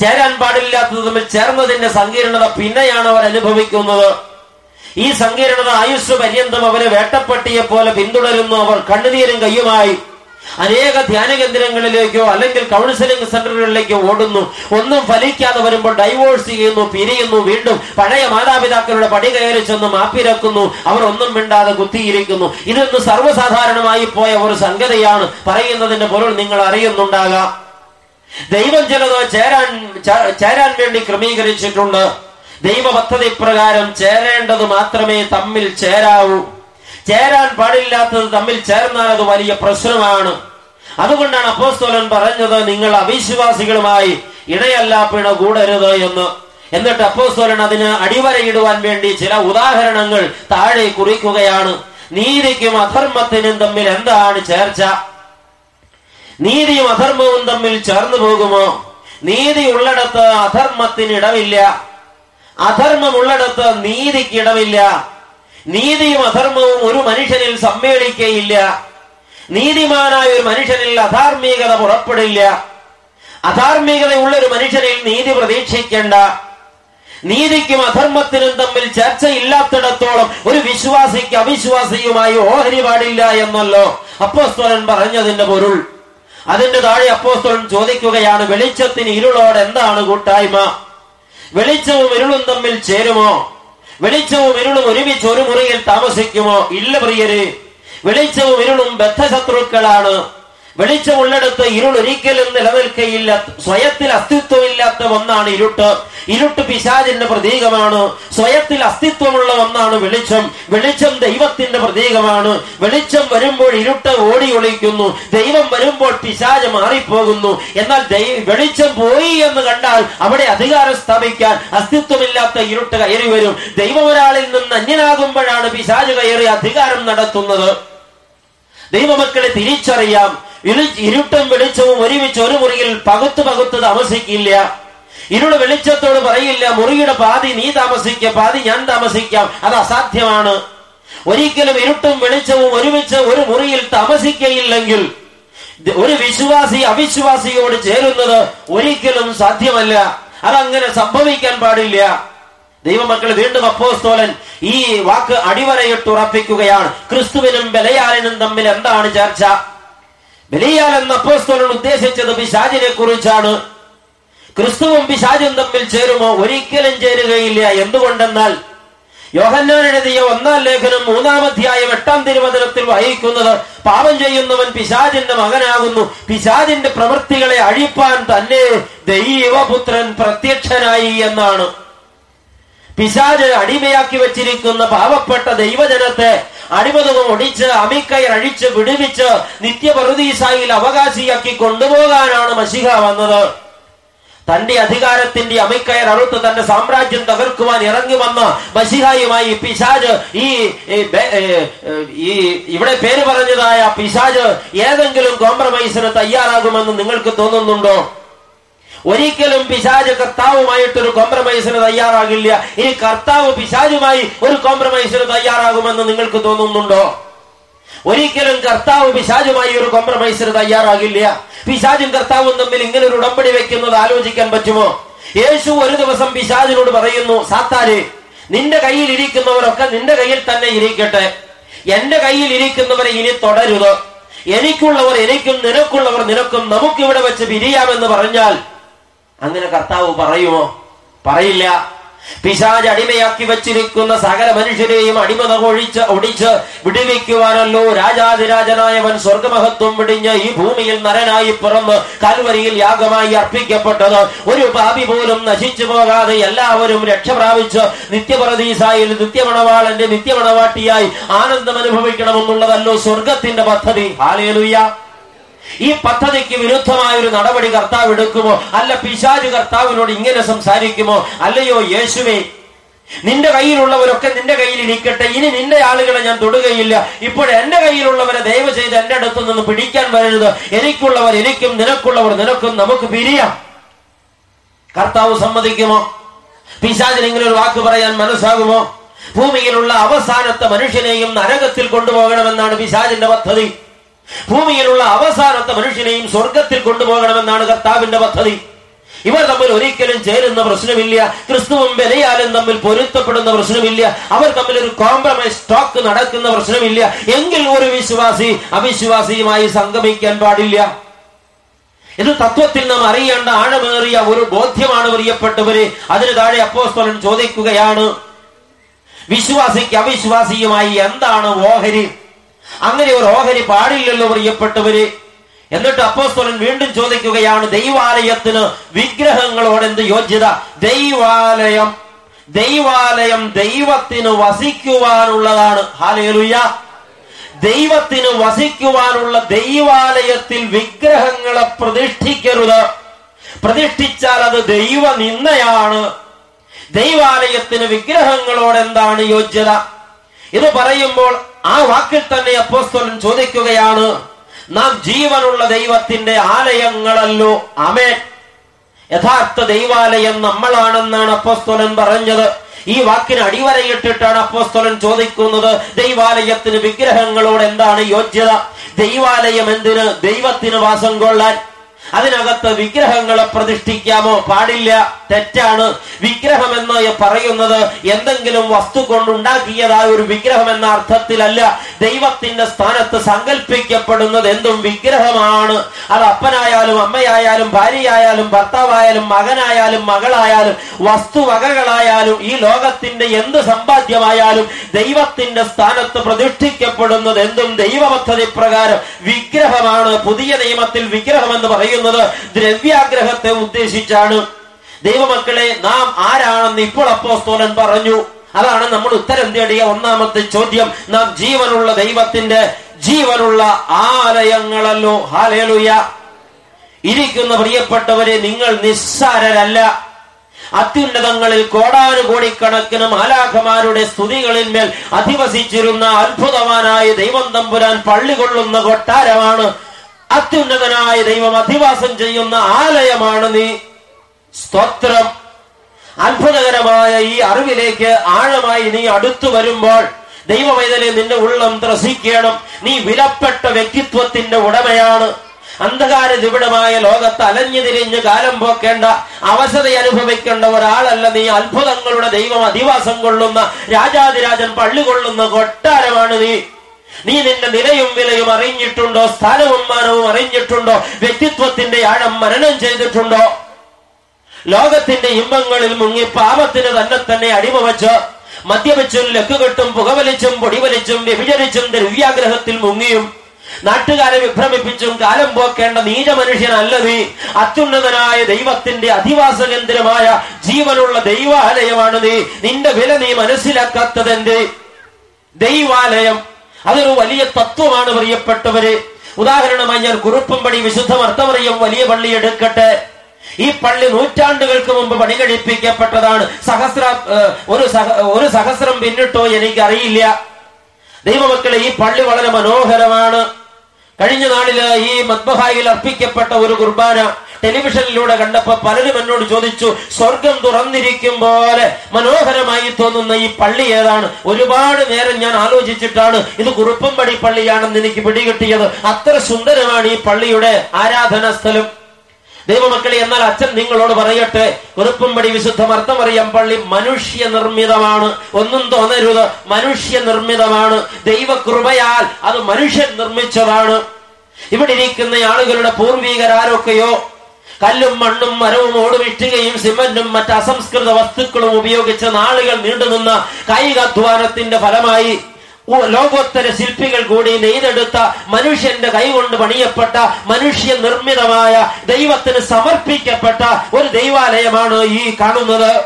ചേരാൻ പാടില്ലാത്തത് തമ്മിൽ ചേർന്നതിന്റെ സങ്കീർണത പിന്നെയാണ് അവർ അനുഭവിക്കുന്നത്. ഈ സങ്കീർണത ആയുസ് പര്യന്തം അവരെ വേട്ടപ്പട്ടിയെ പോലെ പിന്തുടരുന്നു. അവർ കണ്ണുനീരും കയ്യുമായി അനേക ധ്യാന കേന്ദ്രങ്ങളിലേക്കോ അല്ലെങ്കിൽ കൗൺസിലിംഗ് സെന്ററുകളിലേക്കോ ഓടുന്നു. ഒന്നും ഫലിക്കാതെ വരുമ്പോൾ ഡൈവോഴ്സ് ചെയ്യുന്നു പിരിയുന്നു വീണ്ടും പഴയ മാതാപിതാക്കളുടെ പടി കയറി ചെന്ന് മാപ്പിരക്കുന്നു. അവർ ഒന്നും മിണ്ടാതെ കുത്തിയിരിക്കുന്നു. ഇതൊന്ന് സർവസാധാരണമായി പോയ ഒരു സംഗതിയാണ്. പറയുന്നതിന്റെ പൊരുൾ നിങ്ങൾ അറിയുന്നുണ്ടാകാം. ദൈവം ചിലത് ചേരാൻ ചേരാൻ വേണ്ടി ക്രമീകരിച്ചിട്ടുണ്ട്. ദൈവ പദ്ധതി പ്രകാരം ചേരേണ്ടത് മാത്രമേ തമ്മിൽ ചേരാവൂ. ചേരാൻ പാടില്ലാത്തത് തമ്മിൽ ചേർന്നാൽ അത് വലിയ പ്രശ്നമാണ്. അതുകൊണ്ടാണ് അപ്പോസ്തോലൻ പറഞ്ഞത് നിങ്ങൾ അവിശ്വാസികളുമായി ഇണയല്ല പിണ കൂടരുത് എന്ന്. എന്നിട്ട് അപ്പോസ്തോലൻ അതിന് അടിവരയിടുവാൻ വേണ്ടി ചില ഉദാഹരണങ്ങൾ താഴെ കുറിക്കുകയാണ്. നീതിക്കും അധർമ്മത്തിനും തമ്മിൽ എന്താണ് ചേർച്ച? നീതിയും അധർമ്മവും തമ്മിൽ ചേർന്നു പോകുമോ? നീതി ഉള്ളിടത്ത് അധർമ്മത്തിന് ഇടമില്ല അധർമ്മം ഉള്ളിടത്ത് നീതിക്ക് ഇടമില്ല നീതിയും അധർമ്മവും ഒരു മനുഷ്യനിൽ സമ്മേളിക്കയില്ല. നീതിമാനായ ഒരു മനുഷ്യനിൽ അധാർമികത പുറപ്പെടില്ല. അധാർമികതയുള്ള ഒരു മനുഷ്യനിൽ നീതി പ്രതീക്ഷിക്കേണ്ട. നീതിക്കും അധർമ്മത്തിനും തമ്മിൽ ചർച്ചയില്ലാത്തിടത്തോളം ഒരു വിശ്വാസിക്ക് അവിശ്വാസിയുമായി ഓഹരി പാടില്ല എന്നല്ലോ അപ്പോസ്തോലൻ പറഞ്ഞതിന്റെ പൊരുൾ. അതിന്റെ താഴെ അപ്പോസ്തലൻ ചോദിക്കുകയാണ് വെളിച്ചത്തിന് ഇരുളോട് എന്താണ് കൂട്ടായ്മ? വെളിച്ചവും ഇരുളും തമ്മിൽ ചേരുമോ? വെളിച്ചവും ഇരുളും ഒരുമിച്ച് ഒരു മുറിയിൽ താമസിക്കുമോ? ഇല്ല പ്രിയര്. വെളിച്ചവും ഇരുളും ബദ്ധശത്രുക്കളാണ്. വെളിച്ചമുള്ളിടത്ത് ഇരുൾ ഒരിക്കലും നിലനിൽക്കയില്ല സ്വയത്തിൽ അസ്തിത്വമില്ലാത്ത ഒന്നാണ് ഇരുട്ട്. ഇരുട്ട് പിശാചിന്റെ പ്രതീകമാണ്. സ്വയത്തിൽ അസ്തിത്വമുള്ള ഒന്നാണ് വെളിച്ചം. വെളിച്ചം ദൈവത്തിന്റെ പ്രതീകമാണ്. വെളിച്ചം വരുമ്പോൾ ഇരുട്ട് ഓടി ഒളിക്കുന്നു. ദൈവം വരുമ്പോൾ പിശാജ് മാറിപ്പോകുന്നു. എന്നാൽ വെളിച്ചം പോയി എന്ന് കണ്ടാൽ അവിടെ അധികാരം സ്ഥാപിക്കാൻ അസ്തിത്വമില്ലാത്ത ഇരുട്ട് കയറി വരും. ദൈവം ഒരാളിൽ നിന്ന് അന്യനാകുമ്പോഴാണ് പിശാജ് കയറി അധികാരം നടത്തുന്നത്. ദൈവമക്കളെ തിരിച്ചറിയാം. ഇരുട്ടും വെളിച്ചവും ഒരുമിച്ച് ഒരു മുറിയിൽ പകുത്ത് പകുത്ത് താമസിക്കില്ല. ഇരുൾ വെളിച്ചത്തോട് പറയില്ല മുറിയുടെ പാതി നീ താമസിക്ക പാതി ഞാൻ താമസിക്കാം അത് അസാധ്യമാണ്. ഒരിക്കലും ഇരുട്ടും വെളിച്ചവും ഒരുമിച്ച് ഒരു മുറിയിൽ താമസിക്കയില്ലെങ്കിൽ ഒരു വിശ്വാസി അവിശ്വാസിയോട് ചേരുന്നത് ഒരിക്കലും സാധ്യമല്ല. അതങ്ങനെ സംഭവിക്കാൻ പാടില്ല. ദൈവമക്കൾ വീണ്ടും അപ്പോസ്തോലൻ ഈ വാക്ക് അടിവരയിട്ട് ഉറപ്പിക്കുകയാണ്. ക്രിസ്തുവിനും ബലയാലിനും തമ്മിൽ എന്താണ് ചർച്ച? ബലിയാൽ എന്ന അപ്പോസ്തോലൻ ഉദ്ദേശിച്ചത് പിശാചിനെ കുറിച്ചാണ് ക്രിസ്തുവും പിശാചും തമ്മിൽ ചേരുമോ? ഒരിക്കലും ചേരുകയില്ല. എന്തുകൊണ്ടെന്നാൽ യോഹന്നാൻ എഴുതിയ ഒന്നാം ലേഖനം മൂന്നാം അധ്യായം എട്ടാം തിരുവചനത്തിൽ വഹിക്കുന്നത് പാപം ചെയ്യുന്നവൻ പിശാചിന്റെ മകനാകുന്നു. പിശാചിന്റെ പ്രവൃത്തികളെ അഴിപ്പാൻ തന്നെ ദൈവപുത്രൻ പ്രത്യക്ഷനായി എന്നാണ്. പിശാജ് അടിമയാക്കി വെച്ചിരിക്കുന്ന പാവപ്പെട്ട ദൈവജനത്തെ അടിമതവും ഒടിച്ച് അമിക്കയർ അഴിച്ച് വിടുവിച്ച് നിത്യപ്രതീസായിൽ അവകാശിയാക്കി കൊണ്ടുപോകാനാണ് മഷിഹ വന്നത്. തന്റെ അധികാരത്തിന്റെ അമിക്കയർ അറുത്ത് തന്റെ സാമ്രാജ്യം തകർക്കുവാൻ ഇറങ്ങി വന്ന മഷിഹായുമായി പിശാജ് ഈ ഈ ഇവിടെ പേര് പറഞ്ഞതായ പിശാജ് ഏതെങ്കിലും കോംപ്രമൈസിന് തയ്യാറാകുമെന്ന് നിങ്ങൾക്ക് തോന്നുന്നുണ്ടോ? ഒരിക്കലും പിശാജ് കർത്താവുമായിട്ടൊരു കോംപ്രമൈസിന് തയ്യാറാകില്ല. ഇനി കർത്താവ് പിശാജുമായി ഒരു കോംപ്രമൈസിന് തയ്യാറാകുമെന്ന് നിങ്ങൾക്ക് തോന്നുന്നുണ്ടോ? ഒരിക്കലും കർത്താവ് പിശാജുമായി ഒരു കോംപ്രമൈസിന് തയ്യാറാകില്ല. പിശാജും കർത്താവും തമ്മിൽ ഇങ്ങനെ ഒരു ഉടമ്പടി വെക്കുന്നത് ആലോചിക്കാൻ പറ്റുമോ? യേശു ഒരു ദിവസം പിശാജിനോട് പറയുന്നു സാത്താരെ നിന്റെ കയ്യിൽ ഇരിക്കുന്നവരൊക്കെ നിന്റെ കയ്യിൽ തന്നെ ഇരിക്കട്ടെ. എന്റെ കയ്യിൽ ഇരിക്കുന്നവരെ ഇനി തുടരുത്. എനിക്കുള്ളവർ എനിക്കും നിനക്കുള്ളവർ നിനക്കും നമുക്കിവിടെ വെച്ച് പിരിയാമെന്ന് പറഞ്ഞാൽ അങ്ങനെ കർത്താവ് പറയുമോ? പറയില്ല. പിശാജ് അടിമയാക്കി വെച്ചിരിക്കുന്ന സകല മനുഷ്യരെയും അടിമത ഒഴിച്ച് ഒടിച്ച് വിടുവിക്കുവാനല്ലോ രാജാതിരാജനായവൻ സ്വർഗമഹത്വം വിടിഞ്ഞ് ഈ ഭൂമിയിൽ നരനായി പിറന്ന് കൽവരിയിൽ യാഗമായി അർപ്പിക്കപ്പെട്ടത്. ഒരു പാപി പോലും നശിച്ചു പോകാതെ എല്ലാവരും രക്ഷ പ്രാപിച്ച് നിത്യപരദീസായിൽ നിത്യമണവാളന്റെ നിത്യമണവാട്ടിയായി ആനന്ദം അനുഭവിക്കണമെന്നുള്ളതല്ലോ സ്വർഗത്തിന്റെ പദ്ധതി. ഹാലേലുയ്യ ഈ പദ്ധതിക്ക് വിരുദ്ധമായ ഒരു നടപടി കർത്താവ് എടുക്കുമോ? അല്ല പിശാജ് കർത്താവിനോട് ഇങ്ങനെ സംസാരിക്കുമോ? അല്ലയോ യേശുവേ നിന്റെ കയ്യിലുള്ളവരൊക്കെ നിന്റെ കയ്യിൽ ഇരിക്കട്ടെ ഇനി നിന്റെ ആളുകളെ ഞാൻ തൊടുകയില്ല. ഇപ്പോൾ എന്റെ കയ്യിലുള്ളവരെ ദയവ് ചെയ്ത് എന്റെ അടുത്ത് നിന്ന് പിടിക്കാൻ വരരുത്. എനിക്കുള്ളവർ എനിക്കും നിനക്കുള്ളവർ നിനക്കും നമുക്ക് പിരിയാം. കർത്താവ് സമ്മതിക്കുമോ? പിശാചിന് ഇങ്ങനെ ഒരു വാക്ക് പറയാൻ മനസ്സാകുമോ? ഭൂമിയിലുള്ള അവസാനത്തെ മനുഷ്യനെയും നരകത്തിൽ കൊണ്ടുപോകണമെന്നാണ് പിശാചിന്റെ പദ്ധതി. ഭൂമിയിലുള്ള അവസാനത്തെ മനുഷ്യനെയും സ്വർഗത്തിൽ കൊണ്ടുപോകണമെന്നാണ് കർത്താവിന്റെ പദ്ധതി. ഇവർ തമ്മിൽ ഒരിക്കലും ചേരുന്ന പ്രശ്നമില്ല. ക്രിസ്തുവും ബലയാലും തമ്മിൽ പൊരുത്തപ്പെടുന്ന പ്രശ്നമില്ല. അവർ തമ്മിൽ ഒരു കോംപ്രമൈസ് ടോക്ക് നടക്കുന്ന പ്രശ്നമില്ല. എങ്കിൽ ഒരു വിശ്വാസി അവിശ്വാസിയുമായി സംഗമിക്കാൻ പാടില്ല. ഇത് തത്വത്തിൽ നാം അറിയേണ്ട ആഴമേറിയ ഒരു ബോധ്യമാണ് പ്രിയപ്പെട്ടവരെ. അതിന് താഴെ അപ്പോസ്തലൻ ചോദിക്കുകയാണ് വിശ്വാസിക്ക് അവിശ്വാസിയുമായി എന്താണ് ഓഹരി? അങ്ങനെ ഒരു ഓഹരി പാടില്ലല്ലോ പ്രിയപ്പെട്ടവര്. എന്നിട്ട് അപ്പോസ്തോലൻ വീണ്ടും ചോദിക്കുകയാണ് ദൈവാലയത്തിന് വിഗ്രഹങ്ങളോട് എന്ത് യോഗ്യത ദൈവാലയം ദൈവാലയം ദൈവത്തിന് വസിക്കുവാനുള്ളതാണ്. ഹാലേലുയ ദൈവത്തിന് വസിക്കുവാനുള്ള ദൈവാലയത്തിൽ വിഗ്രഹങ്ങളെ പ്രതിഷ്ഠിക്കരുത്. പ്രതിഷ്ഠിച്ചാൽ അത് ദൈവ നിന്നയാണ് ദൈവാലയത്തിന് വിഗ്രഹങ്ങളോട് എന്താണ് യോഗ്യത ഇത് പറയുമ്പോൾ ആ വാക്കിൽ തന്നെ അപ്പോസ്തോലൻ ചോദിക്കുകയാണ് നാം ജീവനുള്ള ദൈവത്തിന്റെ ആലയങ്ങളല്ലോ അമേൻ യഥാർത്ഥ ദൈവാലയം നമ്മളാണെന്നാണ് അപ്പോസ്തോലൻ പറഞ്ഞത്. ഈ വാക്കിന് അടിവരയിട്ടിട്ടാണ് അപ്പോസ്തോലൻ ചോദിക്കുന്നത് ദൈവാലയത്തിന് വിഗ്രഹങ്ങളോട് എന്താണ് യോഗ്യത ദൈവാലയം എന്തിന്? ദൈവത്തിന് വാസം കൊള്ളാൻ. അതിനകത്ത് വിഗ്രഹങ്ങളെ പ്രതിഷ്ഠിക്കാമോ? പാടില്ല. തെറ്റാണ്. വിഗ്രഹം എന്ന് പറയുന്നത് എന്തെങ്കിലും വസ്തു കൊണ്ടുണ്ടാക്കിയതായ ഒരു വിഗ്രഹം എന്ന അർത്ഥത്തിലല്ല. ദൈവത്തിന്റെ സ്ഥാനത്ത് സങ്കല്പിക്കപ്പെടുന്നത് എന്തും വിഗ്രഹമാണ്. അത് അപ്പനായാലും അമ്മയായാലും ഭാര്യയായാലും ഭർത്താവായാലും മകനായാലും മകളായാലും വസ്തുവകകളായാലും ഈ ലോകത്തിന്റെ എന്ത് സമ്പാദ്യമായാലും ദൈവത്തിന്റെ സ്ഥാനത്ത് പ്രതിഷ്ഠിക്കപ്പെടുന്നത് എന്തും ദൈവ പദ്ധതി പ്രകാരം വിഗ്രഹമാണ്. പുതിയ നിയമത്തിൽ വിഗ്രഹം എന്ന് പറയുന്നത് ദ്രവ്യാഗ്രഹത്തെ ഉദ്ദേശിച്ചാണ്. ദൈവമക്കളെ നാം ആരാണെന്ന് ഇപ്പോൾ അപ്പോസ്തോലൻ പറഞ്ഞു. അതാണ് നമ്മൾ ഉത്തരം തേടിയ ഒന്നാമത്തെ ചോദ്യം. നാം ജീവനുള്ള ദൈവത്തിന്റെ ജീവനുള്ള ആലയങ്ങളല്ലോ. ഹാലേലുയ ഇരിക്കുന്ന പ്രിയപ്പെട്ടവരെ നിങ്ങൾ നിസ്സാരരല്ല. അത്യുന്നതങ്ങളിൽ കോടാനുകോടിക്കണക്കിന് മാലാഖമാരുടെ സ്തുതികളിന്മേൽ അധിവസിച്ചിരുന്ന അത്ഭുതവാനായ ദൈവം തമ്പുരാൻ പള്ളി കൊള്ളുന്ന കൊട്ടാരമാണ് അത്യുന്നതനായ ദൈവം അധിവാസം ചെയ്യുന്ന ആലയമാണ് നീ. സ്തോത്രം. അത്ഭുതകരമായ ഈ അറിവിലേക്ക് ആഴമായി നീ അടുത്തു വരുമ്പോൾ ദൈവമൈതലെ നിന്റെ ഉള്ളം ത്രസിക്കണം. നീ വിലപ്പെട്ട വ്യക്തിത്വത്തിന്റെ ഉടമയാണ്. അന്ധകാര നിബിഡമായ ലോകത്ത് അലഞ്ഞു തിരിഞ്ഞ് കാലം പോക്കേണ്ട അവശത അനുഭവിക്കേണ്ട ഒരാളല്ല നീ. അത്ഭുതങ്ങളുടെ ദൈവം അധിവാസം കൊള്ളുന്ന രാജാതിരാജൻ പള്ളി കൊള്ളുന്ന കൊട്ടാരമാണ് നീ. നീ നിന്റെ നിലയും വിലയും അറിഞ്ഞിട്ടുണ്ടോ? സ്ഥാനവും മാനവും അറിഞ്ഞിട്ടുണ്ടോ? വ്യക്തിത്വത്തിന്റെ ആഴം മരണം ചെയ്തിട്ടുണ്ടോ? ലോകത്തിന്റെ ഇമ്പങ്ങളിൽ മുങ്ങി പാപത്തിന് തന്നെ തന്നെ അടിമ വെച്ച് മദ്യപിച്ചും ലക്കുകെട്ടും പുകവലിച്ചും പൊടിവലിച്ചും വ്യഭിചരിച്ചും ദ്രവ്യാഗ്രഹത്തിൽ മുങ്ങിയും നാട്ടുകാരെ വിഭ്രമിപ്പിച്ചും കാലം പോക്കേണ്ട നീച മനുഷ്യനല്ല നീ. അത്യുന്നതനായ ദൈവത്തിന്റെ അധിവാസ കേന്ദ്രമായ ജീവനുള്ള ദൈവാലയമാണ് നീ. നിന്റെ വില നീ മനസ്സിലാക്കാത്തതെന്റെ ദൈവാലയം. അതൊരു വലിയ തത്വമാണ് പ്രിയപ്പെട്ടവര്. ഉദാഹരണമായി ഞാൻ കുറുപ്പുംപടി വിശുദ്ധ മർത്തമറിയം വലിയ പള്ളി എടുക്കട്ടെ. ഈ പള്ളി നൂറ്റാണ്ടുകൾക്ക് മുമ്പ് പണി കഴിപ്പിക്കപ്പെട്ടതാണ് സഹസ്ര ഒരു ഒരു സഹസ്രം പിന്നിട്ടോ എനിക്കറിയില്ല. ദൈവമക്കളെ ഈ പള്ളി വളരെ മനോഹരമാണ്. കഴിഞ്ഞ നാളിൽ ഈ മദ്ബഹായിൽ അർപ്പിക്കപ്പെട്ട ഒരു കുർബാന ടെലിവിഷനിലൂടെ കണ്ടപ്പോ പലരും എന്നോട് ചോദിച്ചു സ്വർഗം തുറന്നിരിക്കും പോലെ മനോഹരമായി തോന്നുന്ന ഈ പള്ളി ഏതാണ്? ഒരുപാട് നേരം ഞാൻ ആലോചിച്ചിട്ടാണ് ഇത് കുറുപ്പംപടി പള്ളിയാണെന്ന് എനിക്ക് പിടികിട്ടിയത്. അത്ര സുന്ദരമാണ് ഈ പള്ളിയുടെ ആരാധന സ്ഥലം ദൈവമക്കളെ എന്നാൽ അച്ഛൻ നിങ്ങളോട് പറയട്ടെ കുറുപ്പുംപടി വിശുദ്ധ മർത്തമറിയം പള്ളി മനുഷ്യ നിർമ്മിതമാണ് ഒന്നും തോന്നരുത് മനുഷ്യ നിർമ്മിതമാണ് ദൈവകൃപയാൽ അത് മനുഷ്യൻ നിർമ്മിച്ചതാണ്. ഇവിടെ ഇരിക്കുന്ന ആളുകളുടെ പൂർവീകരാരൊക്കെയോ കല്ലും മണ്ണും മരവും ഓടുവിട്ടുകയും സിമന്റും മറ്റ് അസംസ്കൃത വസ്തുക്കളും ഉപയോഗിച്ച നാളുകൾ നീണ്ടുനിന്ന കായികാധ്വാനത്തിന്റെ ഫലമായി ലോകോത്തര ശില്പികൾ കൂടി നെയ്തെടുത്ത മനുഷ്യന്റെ കൈകൊണ്ട് പണിയപ്പെട്ട മനുഷ്യ നിർമ്മിതമായ ദൈവത്തിന് സമർപ്പിക്കപ്പെട്ട ഒരു ദൈവാലയമാണ് ഈ കാണുന്നത്.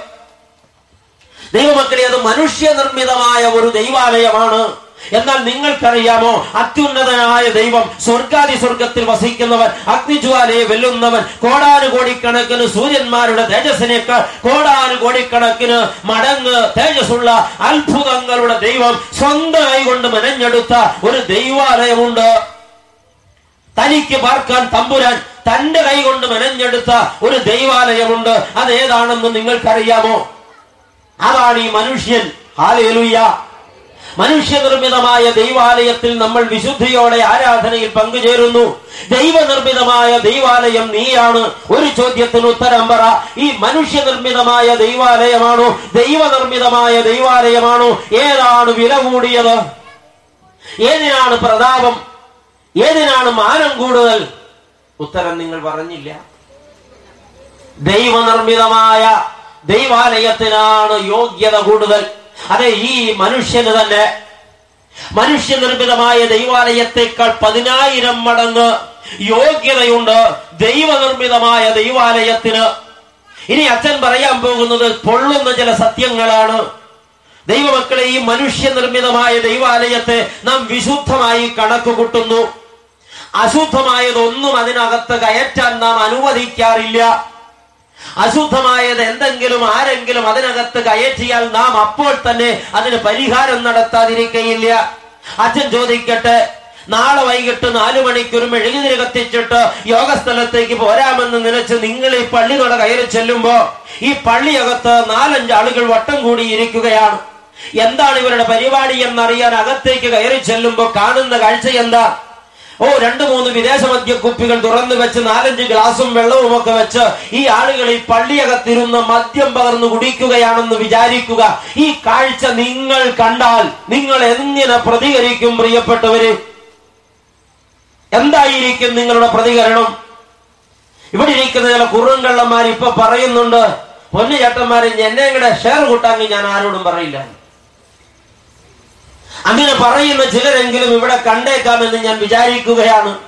ദൈവമക്കളെ അത് മനുഷ്യ നിർമ്മിതമായ ഒരു ദൈവാലയമാണ്. എന്നാൽ നിങ്ങൾക്കറിയാമോ? അത്യുന്നതനായ ദൈവം സ്വർഗാദി സ്വർഗത്തിൽ വസിക്കുന്നവൻ അഗ്നിജ്വാലയെ വെല്ലുന്നവൻ കോടാനുകോടിക്കണക്കിന് സൂര്യന്മാരുടെ തേജസ്സിനേക്കാൾ കോടാനുകോടിക്കണക്കിന് മടങ്ങ് തേജസ്സുള്ള അത്ഭുതങ്ങളുടെ ദൈവം സ്വന്തമായി കൊണ്ട് മെനഞ്ഞെടുത്ത ഒരു ദൈവാലയമുണ്ട്. തനിക്ക് പാർക്കാൻ തമ്പുരാൻ തന്റെ കൈ കൊണ്ട് മെനഞ്ഞെടുത്ത ഒരു ദൈവാലയമുണ്ട്. അതേതാണെന്ന് നിങ്ങൾക്കറിയാമോ? അതാണ് ഈ മനുഷ്യൻ. ഹാലേലുയ്യ മനുഷ്യനിർമ്മിതമായ ദൈവാലയത്തിൽ നമ്മൾ വിശുദ്ധിയോടെ ആരാധനയിൽ പങ്കുചേരുന്നു. ദൈവനിർമ്മിതമായ ദൈവാലയം നീയാണ്. ഒരു ചോദ്യത്തിന് ഉത്തരം പറ. ഈ മനുഷ്യനിർമ്മിതമായ ദൈവാലയമാണോ? ദൈവനിർമ്മിതമായ ദൈവാലയമാണോ? ഏതാണ് വില കൂടിയത്? ഏതിനാണ് പ്രതാപം? ഏതിനാണ് മാനം കൂടുതൽ? ഉത്തരം നിങ്ങൾ പറഞ്ഞില്ല. ദൈവനിർമ്മിതമായ ദൈവാലയത്തിനാണ് യോഗ്യത കൂടുതൽ. അതെ ഈ മനുഷ്യന് തന്നെ മനുഷ്യനിർമ്മിതമായ ദൈവാലയത്തെക്കാൾ പതിനായിരം മടങ്ങ് യോഗ്യതയുണ്ട്. ദൈവനിർമ്മിതമായ ദൈവാലയത്തിന്. ഇനി അച്ഛൻ പറയാൻ പോകുന്നത് പൊള്ളുന്ന ചില സത്യങ്ങളാണ്. ദൈവമക്കളെ ഈ മനുഷ്യനിർമ്മിതമായ ദൈവാലയത്തെ നാം വിശുദ്ധമായി കണക്ക് കൂട്ടുന്നു അശുദ്ധമായതൊന്നും അതിനകത്ത് കയറ്റാൻ നാം അനുവദിക്കാറില്ല. അശുദ്ധമായത് എന്തെങ്കിലും ആരെങ്കിലും അതിനകത്ത് കയറ്റിയാൽ നാം അപ്പോൾ തന്നെ അതിന് പരിഹാരം നടത്താതിരിക്കയില്ല. അച്ഛൻ ചോദിക്കട്ടെ നാളെ വൈകിട്ട് നാലു മണിക്കൊരു മെഴുകുതിരി കത്തിച്ചിട്ട് യോഗസ്ഥലത്തേക്ക് പോരാമെന്ന് നിലച്ച് നിങ്ങൾ ഈ പള്ളി നട കയറി ചെല്ലുമ്പോ ഈ പള്ളിയകത്ത് നാലഞ്ച് ആളുകൾ വട്ടം കൂടി ഇരിക്കുകയാണ്. എന്താണ് ഇവരുടെ പരിപാടി എന്നറിയാൻ അകത്തേക്ക് കയറി ചെല്ലുമ്പോ കാണുന്ന കാഴ്ച എന്താ? ഓ രണ്ടു മൂന്ന് വിദേശ മദ്യ കുപ്പികൾ തുറന്നു വെച്ച് നാലഞ്ച് ഗ്ലാസും വെള്ളവും ഒക്കെ വെച്ച് ഈ ആളുകൾ ഈ പള്ളിയകത്തിരുന്ന് മദ്യം പകർന്നു കുടിക്കുകയാണെന്ന് വിചാരിക്കുക. ഈ കാഴ്ച നിങ്ങൾ കണ്ടാൽ നിങ്ങൾ എങ്ങനെ പ്രതികരിക്കും പ്രിയപ്പെട്ടവര്? എന്തായിരിക്കും നിങ്ങളുടെ പ്രതികരണം? ഇവിടെ ഇരിക്കുന്ന ചില കുറുങ്കള്ളന്മാർ ഇപ്പൊ പറയുന്നുണ്ട് പൊന്നു ചേട്ടന്മാരെ എന്നെ കൂടെ ഷെയർ കൂട്ടാമെങ്കിൽ ഞാൻ ആരോടും പറയില്ല. അങ്ങനെ പറയുന്ന ചിലരെങ്കിലും ഇവിടെ കണ്ടേക്കാമെന്ന് ഞാൻ വിചാരിക്കുകയാണ്.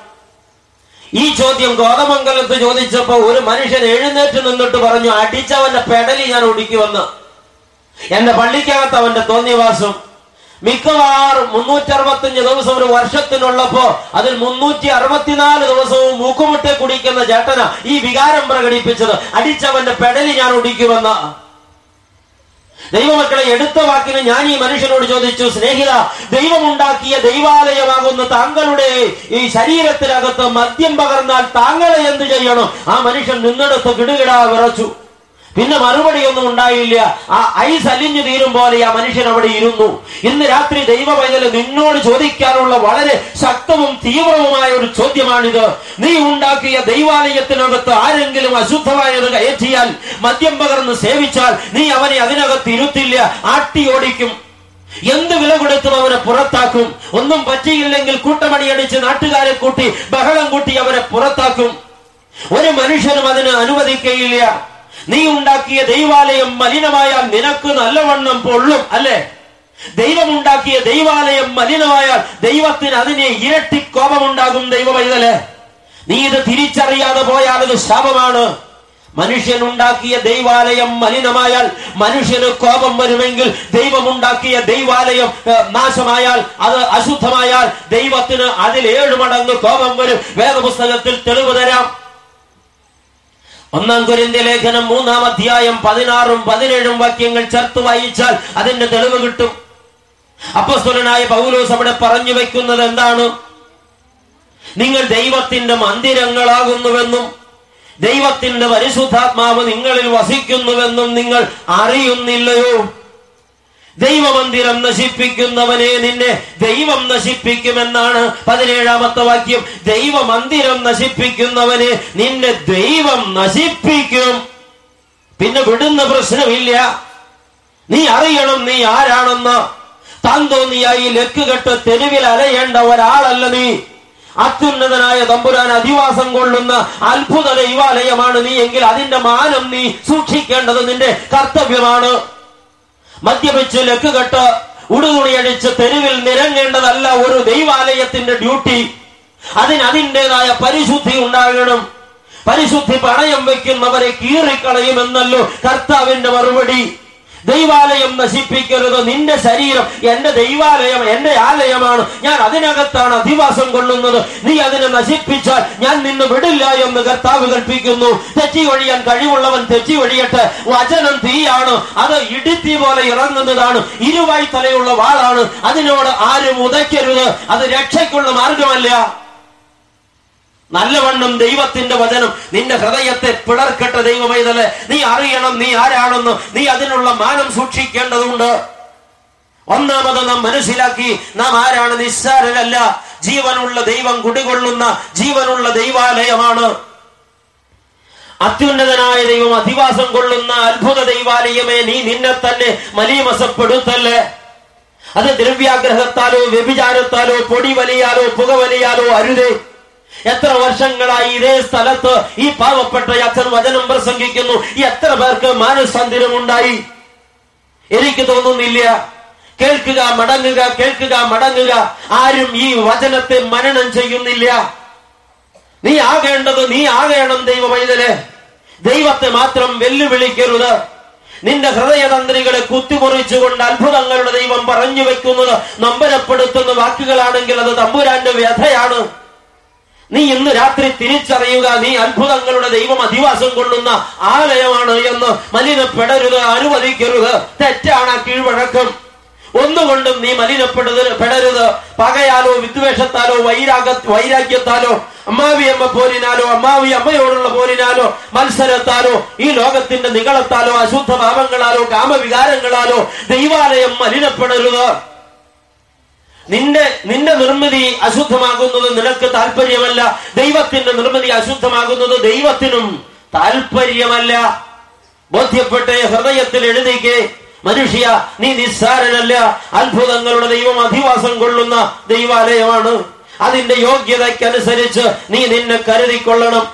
ഈ ചോദ്യം ഗോതമംഗലത്ത് ചോദിച്ചപ്പോ ഒരു മനുഷ്യൻ എഴുന്നേറ്റ് നിന്നിട്ട് പറഞ്ഞു അടിച്ചവന്റെ പെടലി ഞാൻ ഒടുക്കുമെന്ന് എന്റെ പള്ളിക്കകത്ത് അവന്റെ തോന്നിവാസം. മിക്കവാറും മുന്നൂറ്റി അറുപത്തിയഞ്ച് ദിവസം ഒരു വർഷത്തിനുള്ളപ്പോ അതിൽ മുന്നൂറ്റി അറുപത്തിനാല് ദിവസവും മൂക്കുമുട്ടെ കുടിക്കുന്ന ചേട്ടന ഈ വികാരം പ്രകടിപ്പിച്ചത്. അടിച്ചവന്റെ പെടലി ഞാൻ ഒടിക്കുമെന്ന ദൈവമക്കളെ എടുത്ത വാക്കിന് ഞാൻ ഈ മനുഷ്യനോട് ചോദിച്ചു സ്നേഹിത ദൈവമുണ്ടാക്കിയ ദൈവാലയമാകുന്ന താങ്കളുടെ ഈ ശരീരത്തിനകത്ത് മദ്യം പകർന്നാൽ താങ്കളെ എന്ത് ചെയ്യണം? ആ മനുഷ്യൻ നിന്നിടത്ത് കിടുകിടാ വിറച്ചു. പിന്നെ മറുപടിയൊന്നും ഉണ്ടായില്ല. ആ ഐസ് അലിഞ്ഞു തീരും പോലെ ആ മനുഷ്യൻ അവിടെ ഇരുന്നു. ഇന്ന് രാത്രി ദൈവ പൈതൽ നിന്നോട് ചോദിക്കാനുള്ള വളരെ ശക്തവും തീവ്രവുമായ ഒരു ചോദ്യമാണിത്. നീ ഉണ്ടാക്കിയ ദൈവാലയത്തിനകത്ത് ആരെങ്കിലും അശുദ്ധമായത് കയറ്റിയാൽ മദ്യം പകർന്ന് സേവിച്ചാൽ നീ അവനെ അതിനകത്ത് ഇരുത്തില്ല. ആട്ടിയോടിക്കും എന്ത് വില കൊടുത്തും അവരെ പുറത്താക്കും. ഒന്നും പറ്റിയില്ലെങ്കിൽ കൂട്ടമണിയടിച്ച് നാട്ടുകാരെ കൂട്ടി ബഹളം കൂട്ടി അവരെ പുറത്താക്കും. ഒരു മനുഷ്യനും അതിന് അനുവദിക്കയില്ല. നീ ഉണ്ടാക്കിയ ദൈവാലയം മലിനമായാൽ നിനക്ക് നല്ലവണ്ണം പൊള്ളും അല്ലേ? ദൈവമുണ്ടാക്കിയ ദൈവാലയം മലിനമായാൽ ദൈവത്തിന് അതിനെ ഇരട്ടി കോപമുണ്ടാകും ദൈവ പൈതൽ നീ ഇത് തിരിച്ചറിയാതെ പോയാൽ അത് ശാപമാണ്. മനുഷ്യനുണ്ടാക്കിയ ദൈവാലയം മലിനമായാൽ മനുഷ്യന് കോപം വരുമെങ്കിൽ ദൈവമുണ്ടാക്കിയ ദൈവാലയം നാശമായാൽ അത് അശുദ്ധമായാൽ ദൈവത്തിന് അതിൽ ഏഴ് മടങ്ങ് കോപം വരും. വേദപുസ്തകത്തിൽ തെളിവ് തരാം. ഒന്നാം കുരിന്റെ ലേഖനം മൂന്നാം അധ്യായം പതിനാറും പതിനേഴും വാക്യങ്ങൾ ചേർത്ത് വായിച്ചാൽ അതിന്റെ തെളിവ് കിട്ടും. അപ്പസ്തുലനായ പൗലോസ് അവിടെ പറഞ്ഞു വെക്കുന്നത് എന്താണ്? നിങ്ങൾ ദൈവത്തിന്റെ മന്ദിരങ്ങളാകുന്നുവെന്നും ദൈവത്തിന്റെ പരിശുദ്ധാത്മാവ് നിങ്ങളിൽ വസിക്കുന്നുവെന്നും നിങ്ങൾ അറിയുന്നില്ലയോ? ദൈവമന്ദിരം നശിപ്പിക്കുന്നവനെ നിന്നെ ദൈവം നശിപ്പിക്കുമെന്നാണ് പതിനേഴാമത്തെ വാക്യം. ദൈവമന്ദിരം നശിപ്പിക്കുന്നവനെ നിന്നെ ദൈവം നശിപ്പിക്കും. പിന്നെ വിടുന്ന പ്രശ്നമില്ല. നീ അറിയണം നീ ആരാണെന്ന്. താൻ തോന്നിയായി ലക്കുകെട്ട് തെരുവിൽ അലയേണ്ട ഒരാളല്ല നീ. അത്യുന്നതനായ തമ്പുരാൻ അധിവാസം കൊള്ളുന്ന അത്ഭുത ദൈവാലയമാണ് നീ എങ്കിൽ അതിന്റെ മാനം നീ സൂക്ഷിക്കേണ്ടത് നിന്റെ കർത്തവ്യമാണ്. മദ്യപിച്ച് ലക്കുകെട്ട് ഉടുതുണിയടിച്ച് തെരുവിൽ നിരങ്ങേണ്ടതല്ല ഒരു ദൈവാലയത്തിന്റെ ഡ്യൂട്ടി. അതിന് അതിന്റെതായ പരിശുദ്ധി ഉണ്ടാകണം. പരിശുദ്ധി പണയം വെക്കുന്നവരെ കീറിക്കളയുമെന്നല്ലോ കർത്താവിന്റെ മറുപടി. ദൈവാലയം നശിപ്പിക്കരുത്. നിന്റെ ശരീരം എന്റെ ദൈവാലയം എന്റെ ആലയമാണ്. ഞാൻ അതിനകത്താണ് അധിവാസം കൊള്ളുന്നത്. നീ അതിനെ നശിപ്പിച്ചാൽ ഞാൻ നിന്നെ വിടില്ല എന്ന് കർത്താവ് കൽപ്പിക്കുന്നു. തെറ്റി ഒഴിയാൻ കഴിവുള്ളവൻ തെറ്റി ഒഴിയട്ടെ. വചനം തീയാണ്. അത് ഇടുത്തി പോലെ ഇറങ്ങുന്നതാണ്. ഇരുവായി തലയുള്ള വാളാണ്. അതിനോട് ആരും ഉദയ്ക്കരുത് അത് രക്ഷയ്ക്കുള്ള മാർഗമല്ല. നല്ലവണ്ണം ദൈവത്തിന്റെ വചനം നിന്റെ ഹൃദയത്തെ പിളർക്കട്ടെ ദൈവമൈതൽ നീ അറിയണം നീ ആരാണെന്ന് നീ അതിനുള്ള മാനം സൂക്ഷിക്കേണ്ടതുണ്ട്. ഒന്നാമത് നാം മനസ്സിലാക്കി നാം ആരാണ്? നിസ്സാരരല്ല. ജീവനുള്ള ദൈവം കുടികൊള്ളുന്ന ജീവനുള്ള ദൈവാലയമാണ്. അത്യുന്നതനായ ദൈവം അധിവാസം കൊള്ളുന്ന അത്ഭുത ദൈവാലയമേ നീ നിന്നെ തന്നെ മലീമസപ്പെടുത്തല്ലേ? അത് ദ്രവ്യാഗ്രഹത്താലോ വ്യഭിചാരത്താലോ പൊടി വലിയാലോ പുക വലിയാലോ അരുതേ. എത്ര വർഷങ്ങളായി ഇതേ സ്ഥലത്ത് ഈ പാവപ്പെട്ട അച്ഛൻ വചനം പ്രസംഗിക്കുന്നു? എത്ര പേർക്ക് മാനസാന്തിരമുണ്ടായി എനിക്ക് തോന്നുന്നില്ല. കേൾക്കുക മടങ്ങുക കേൾക്കുക മടങ്ങുക. ആരും ഈ വചനത്തെ മനനം ചെയ്യുന്നില്ല. നീ ആകേണ്ടത് നീ ആകേണം ദൈവ പൈതൽ ദൈവത്തെ മാത്രം വെല്ലുവിളിക്കരുത്. നിന്റെ ഹൃദയതന്ത്രികളെ കുത്തിമുറിച്ചുകൊണ്ട് അത്ഭുതങ്ങളുടെ ദൈവം പറഞ്ഞു വെക്കുന്നത് നമ്പരപ്പെടുത്തുന്ന വാക്കുകളാണെങ്കിൽ അത് തമ്പുരാന്റെ വ്യഥയാണ്. നീ ഇന്ന് രാത്രി തിരിച്ചറിയുക നീ അത്ഭുതങ്ങളുടെ ദൈവം അധിവാസം കൊള്ളുന്ന ആലയമാണ് എന്ന് മലിനപ്പെടരുത് അനുവദിക്കരുത്. തെറ്റാണ് കീഴ്വഴക്കം. ഒന്നുകൊണ്ടും നീ മലിനപ്പെടുത് പെടരുത്. പകയാലോ വിദ്വേഷത്താലോ വൈരാഗ വൈരാഗ്യത്താലോ അമ്മാവി അമ്മ പോരിനാലോ അമ്മാവി അമ്മയോടുള്ള പോരിനാലോ മത്സരത്താലോ ഈ ലോകത്തിന്റെ നികളത്താലോ അശുദ്ധ ഭാവങ്ങളാലോ കാമവികാരങ്ങളാലോ ദൈവാലയം മലിനപ്പെടരുത്. നിന്റെ നിന്റെ നിർമ്മിതി അശുദ്ധമാകുന്നത് നിനക്ക് താല്പര്യമല്ല ദൈവത്തിന്റെ നിർമ്മിതി അശുദ്ധമാകുന്നത് ദൈവത്തിനും താല്പര്യമല്ല ബോധ്യപ്പെട്ടേ ഹൃദയത്തിൽ എഴുതിക്കേ മനുഷ്യ നീ നിസ്സാരനല്ല. അത്ഭുതങ്ങളുടെ ദൈവം അധിവാസം കൊള്ളുന്ന ദൈവാലയമാണ്. അതിന്റെ യോഗ്യതയ്ക്കനുസരിച്ച് നീ നിന്നെ കരുതിക്കൊള്ളണം.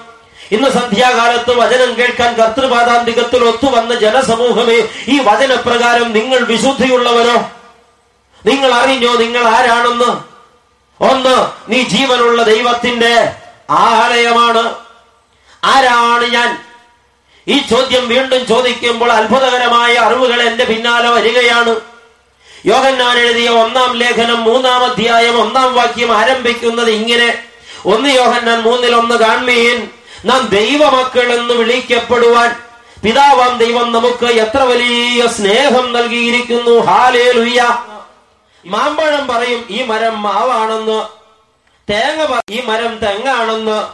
ഇന്ന് സന്ധ്യാകാലത്ത് വചനം കേൾക്കാൻ കർത്തൃപാദാന്തികത്തിൽ ഒത്തുവന്ന ജനസമൂഹമേ ഈ വചനപ്രകാരം നിങ്ങൾ വിശുദ്ധിയുള്ളവരോ? നിങ്ങൾ അറിഞ്ഞോ നിങ്ങൾ ആരാണെന്ന് ഒന്ന് നീ ജീവനുള്ള ദൈവത്തിന്റെ ആലയമാണ്. ആരാണ് ഞാൻ? ഈ ചോദ്യം വീണ്ടും ചോദിക്കുമ്പോൾ അത്ഭുതകരമായ അറിവുകൾ എന്റെ പിന്നാലെ വരികയാണ്. യോഗന്നാൻ എഴുതിയ ഒന്നാം ലേഖനം മൂന്നാം അധ്യായം ഒന്നാം വാക്യം ആരംഭിക്കുന്നത് ഇങ്ങനെ. ഒന്ന് യോഹന്നാൻ മൂന്നിൽ ഒന്ന് കാൺമീൻ നാം ദൈവമക്കൾ എന്ന് വിളിക്കപ്പെടുവാൻ പിതാവാം ദൈവം നമുക്ക് എത്ര വലിയ സ്നേഹം നൽകിയിരിക്കുന്നു. ഹാലേ ലുയ്യ മാമ്പഴം പറയും ഈ മരം മാവാണെന്ന്. തേങ്ങ ഈ മരം തെങ്ങാണെന്ന്.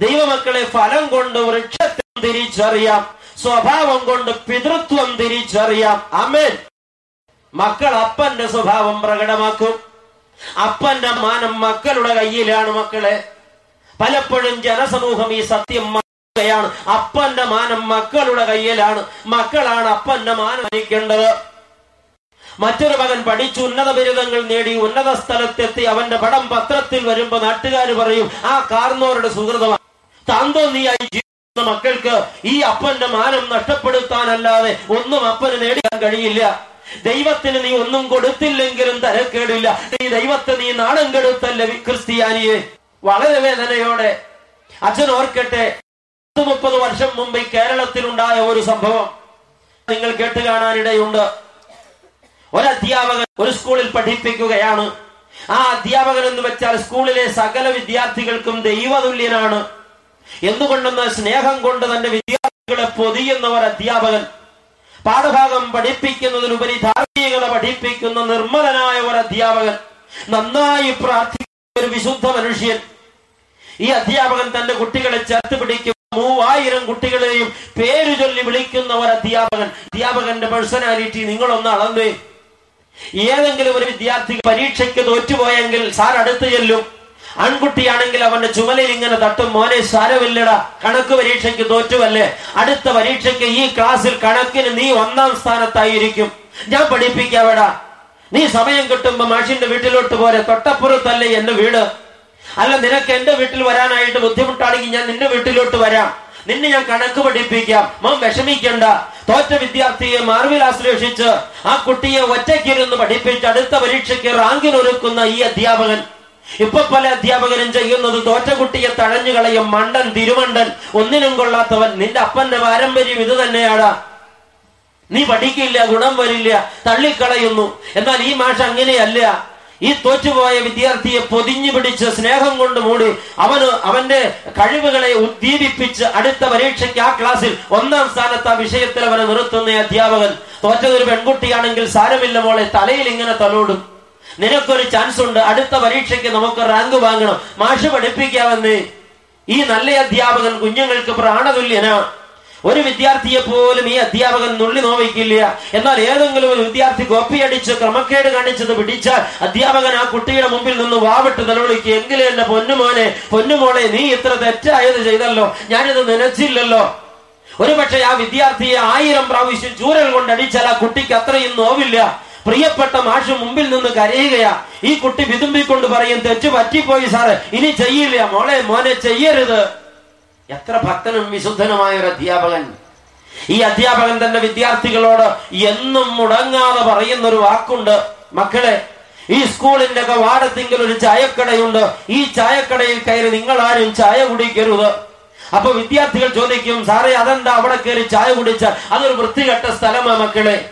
ദൈവമക്കളെ ഫലം കൊണ്ട് വൃക്ഷത്വം തിരിച്ചറിയാം. സ്വഭാവം കൊണ്ട് പിതൃത്വം തിരിച്ചറിയാം. അമേൻ മക്കൾ അപ്പന്റെ സ്വഭാവം പ്രകടമാക്കും. അപ്പന്റെ മാനം മക്കളുടെ കയ്യിലാണ് മക്കളെ. പലപ്പോഴും ജനസമൂഹം ഈ സത്യം മറക്കുകയാണ് അപ്പന്റെ മാനം മക്കളുടെ കയ്യിലാണ്. മക്കളാണ് അപ്പന്റെ മാനം നയിക്കേണ്ടത് മറ്റൊരു മകൻ പഠിച്ചു ഉന്നത ബിരുദങ്ങൾ നേടി ഉന്നത സ്ഥലത്തെത്തി അവന്റെ പടം പത്രത്തിൽ വരുമ്പോ നാട്ടുകാർ പറയും ആ കാർന്നോരുടെ സുഹൃതമാണ് താന്തോന്നിയായി ജീവിക്കുന്ന മക്കൾക്ക് ഈ അപ്പന്റെ മാനം നഷ്ടപ്പെടുത്താനല്ലാതെ ഒന്നും അപ്പന് നേടിയാൻ കഴിയില്ല. ദൈവത്തിന് നീ ഒന്നും കൊടുത്തില്ലെങ്കിലും തരക്കേടില്ല. നീ ദൈവത്തെ നീ നാണം കെടുത്തല്ലേ ക്രിസ്ത്യാനിയെ? വളരെ വേദനയോടെ അച്ഛൻ ഓർക്കട്ടെ പത്ത് മുപ്പത് വർഷം മുമ്പ് കേരളത്തിലുണ്ടായ ഒരു സംഭവം. നിങ്ങൾ കേട്ട് കാണാനിടയുണ്ട്. ഒരധ്യാപകൻ ഒരു സ്കൂളിൽ പഠിപ്പിക്കുകയാണ്. ആ അധ്യാപകൻ എന്ന് വെച്ചാൽ സ്കൂളിലെ സകല വിദ്യാർത്ഥികൾക്കും ദൈവതുല്യനാണ്. എന്തുകൊണ്ടെന്ന് സ്നേഹം കൊണ്ട് തന്റെ വിദ്യാർത്ഥികളെ പൊതിയുന്ന ഒരു അധ്യാപകൻ. പാഠഭാഗം പഠിപ്പിക്കുന്നതിനുപരി ധാർമ്മികത പഠിപ്പിക്കുന്ന നിർമ്മലനായ ഒരു അധ്യാപകൻ. നന്നായി പ്രാർത്ഥിക്കുന്ന ഒരു വിശുദ്ധ മനുഷ്യൻ. ഈ അധ്യാപകൻ തന്റെ കുട്ടികളെ ചേർത്ത് പിടിക്കും. മൂവായിരം കുട്ടികളെയും പേരു ചൊല്ലി വിളിക്കുന്ന ഒരു അധ്യാപകൻ. അധ്യാപകന്റെ പേഴ്സണാലിറ്റി നിങ്ങളൊന്ന് അളന്നേ. ഏതെങ്കിലും ഒരു വിദ്യാർത്ഥി പരീക്ഷയ്ക്ക് തോറ്റുപോയെങ്കിൽ സാർ അടുത്ത് ചെല്ലും. ആൺകുട്ടിയാണെങ്കിൽ അവന്റെ ചുമലിൽ ഇങ്ങനെ തട്ടും മോനെ സാരമില്ലട കണക്ക് പരീക്ഷയ്ക്ക് തോറ്റുവല്ലേ? അടുത്ത പരീക്ഷയ്ക്ക് ഈ ക്ലാസ്സിൽ കണക്കിന് നീ ഒന്നാം സ്ഥാനത്തായിരിക്കും. ഞാൻ പഠിപ്പിക്കാവടാ. നീ സമയം കിട്ടുമ്പോ മാഷിന്റെ വീട്ടിലോട്ട് പോരെ. തൊട്ടപ്പുറത്തല്ലേ എന്റെ വീട്. അല്ല നിനക്ക് എന്റെ വീട്ടിൽ വരാനായിട്ട് ബുദ്ധിമുട്ടാണെങ്കിൽ ഞാൻ നിന്റെ വീട്ടിലോട്ട് വരാം. നിന്നെ ഞാൻ കണക്ക് പഠിപ്പിക്കാം. മോൻ വിഷമിക്കണ്ട. തോറ്റ വിദ്യാർത്ഥിയെ മാർവിൽ ആശ്ലേഷിച്ച് ആ കുട്ടിയെ ഒറ്റയ്ക്കിരുന്ന് പഠിപ്പിച്ച് അടുത്ത പരീക്ഷയ്ക്ക് റാങ്കിനൊരുക്കുന്ന ഈ അധ്യാപകൻ. ഇപ്പൊ പല അധ്യാപകരും ചെയ്യുന്നത് തോറ്റ കുട്ടിയെ തഴഞ്ഞു കളയും. മണ്ടൻ തിരുമണ്ടൻ ഒന്നിനും കൊള്ളാത്തവൻ. നിന്റെ അപ്പന്റെ പാരമ്പര്യം ഇത് തന്നെയാണ് നീ പഠിക്കില്ല ഗുണം വരില്ല തള്ളിക്കളയുന്നു. എന്നാൽ ഈ മാഷ അങ്ങനെയല്ല. ഈ തോറ്റുപോയ വിദ്യാർത്ഥിയെ പൊതിഞ്ഞു പിടിച്ച് സ്നേഹം കൊണ്ട് മൂടി അവന് അവന്റെ കഴിവുകളെ ഉദ്ദീപിപ്പിച്ച് അടുത്ത പരീക്ഷയ്ക്ക് ആ ക്ലാസ്സിൽ ഒന്നാം സ്ഥാനത്ത് ആ വിഷയത്തിൽ അവനെ നിർത്തുന്ന അധ്യാപകൻ തോറ്റതൊരു പെൺകുട്ടിയാണെങ്കിൽ സാരമില്ല മോളെ തലയിൽ ഇങ്ങനെ തലോടും. നിനക്കൊരു ചാൻസ് ഉണ്ട് അടുത്ത പരീക്ഷയ്ക്ക് നമുക്ക് റാങ്ക് വാങ്ങണം. മാഷ് പഠിപ്പിക്കാമെന്ന്. ഈ നല്ല അധ്യാപകൻ കുഞ്ഞുങ്ങൾക്ക് പ്രാണതുല്യനാണ് ഒരു വിദ്യാർത്ഥിയെ പോലും ഈ അധ്യാപകൻ നുള്ളി നോവിക്കില്ല. എന്നാൽ ഏതെങ്കിലും ഒരു വിദ്യാർത്ഥി കോപ്പിയടിച്ച് ക്രമക്കേട് കാണിച്ചത് പിടിച്ചാൽ അധ്യാപകൻ ആ കുട്ടിയുടെ മുമ്പിൽ നിന്ന് വാവിട്ട് നിലവിളിക്കുക എങ്കിലും എന്റെ പൊന്നുമോനെ പൊന്നുമോളെ നീ ഇത്ര തെറ്റായത് ചെയ്തല്ലോ. ഞാനിത് നനച്ചില്ലല്ലോ. ഒരുപക്ഷെ ആ വിദ്യാർത്ഥിയെ ആയിരം പ്രാവശ്യം ചൂരൽ കൊണ്ട് അടിച്ചാൽ ആ കുട്ടിക്ക് അത്രയും നോവില്ല. പ്രിയപ്പെട്ട മാഷ് മുമ്പിൽ നിന്ന് കരയുകയാ. ഈ കുട്ടി വിതുമ്പിക്കൊണ്ട് പറയും തെറ്റ് പറ്റിപ്പോയി സാറ് ഇനി ചെയ്യില്ല. മോളെ മോനെ ചെയ്യരുത്. എത്ര ഭക്തനും വിശുദ്ധനുമായ ഒരു അധ്യാപകൻ. ഈ അധ്യാപകൻ തന്റെ വിദ്യാർത്ഥികളോട് എന്നും മുടങ്ങാതെ പറയുന്ന ഒരു വാക്കുണ്ട്. മക്കളെ ഈ സ്കൂളിന്റെ വാടത്തിങ്കിൽ ഒരു ചായക്കടയുണ്ട്. ഈ ചായക്കടയിൽ കയറി നിങ്ങൾ ആരും ചായ കുടിക്കരുത്. അപ്പൊ വിദ്യാർത്ഥികൾ ചോദിക്കും സാറേ അതെന്താ അവിടെ കയറി ചായ കുടിച്ചാൽ? അതൊരു വൃത്തികെട്ട സ്ഥലമാ മക്കളെ.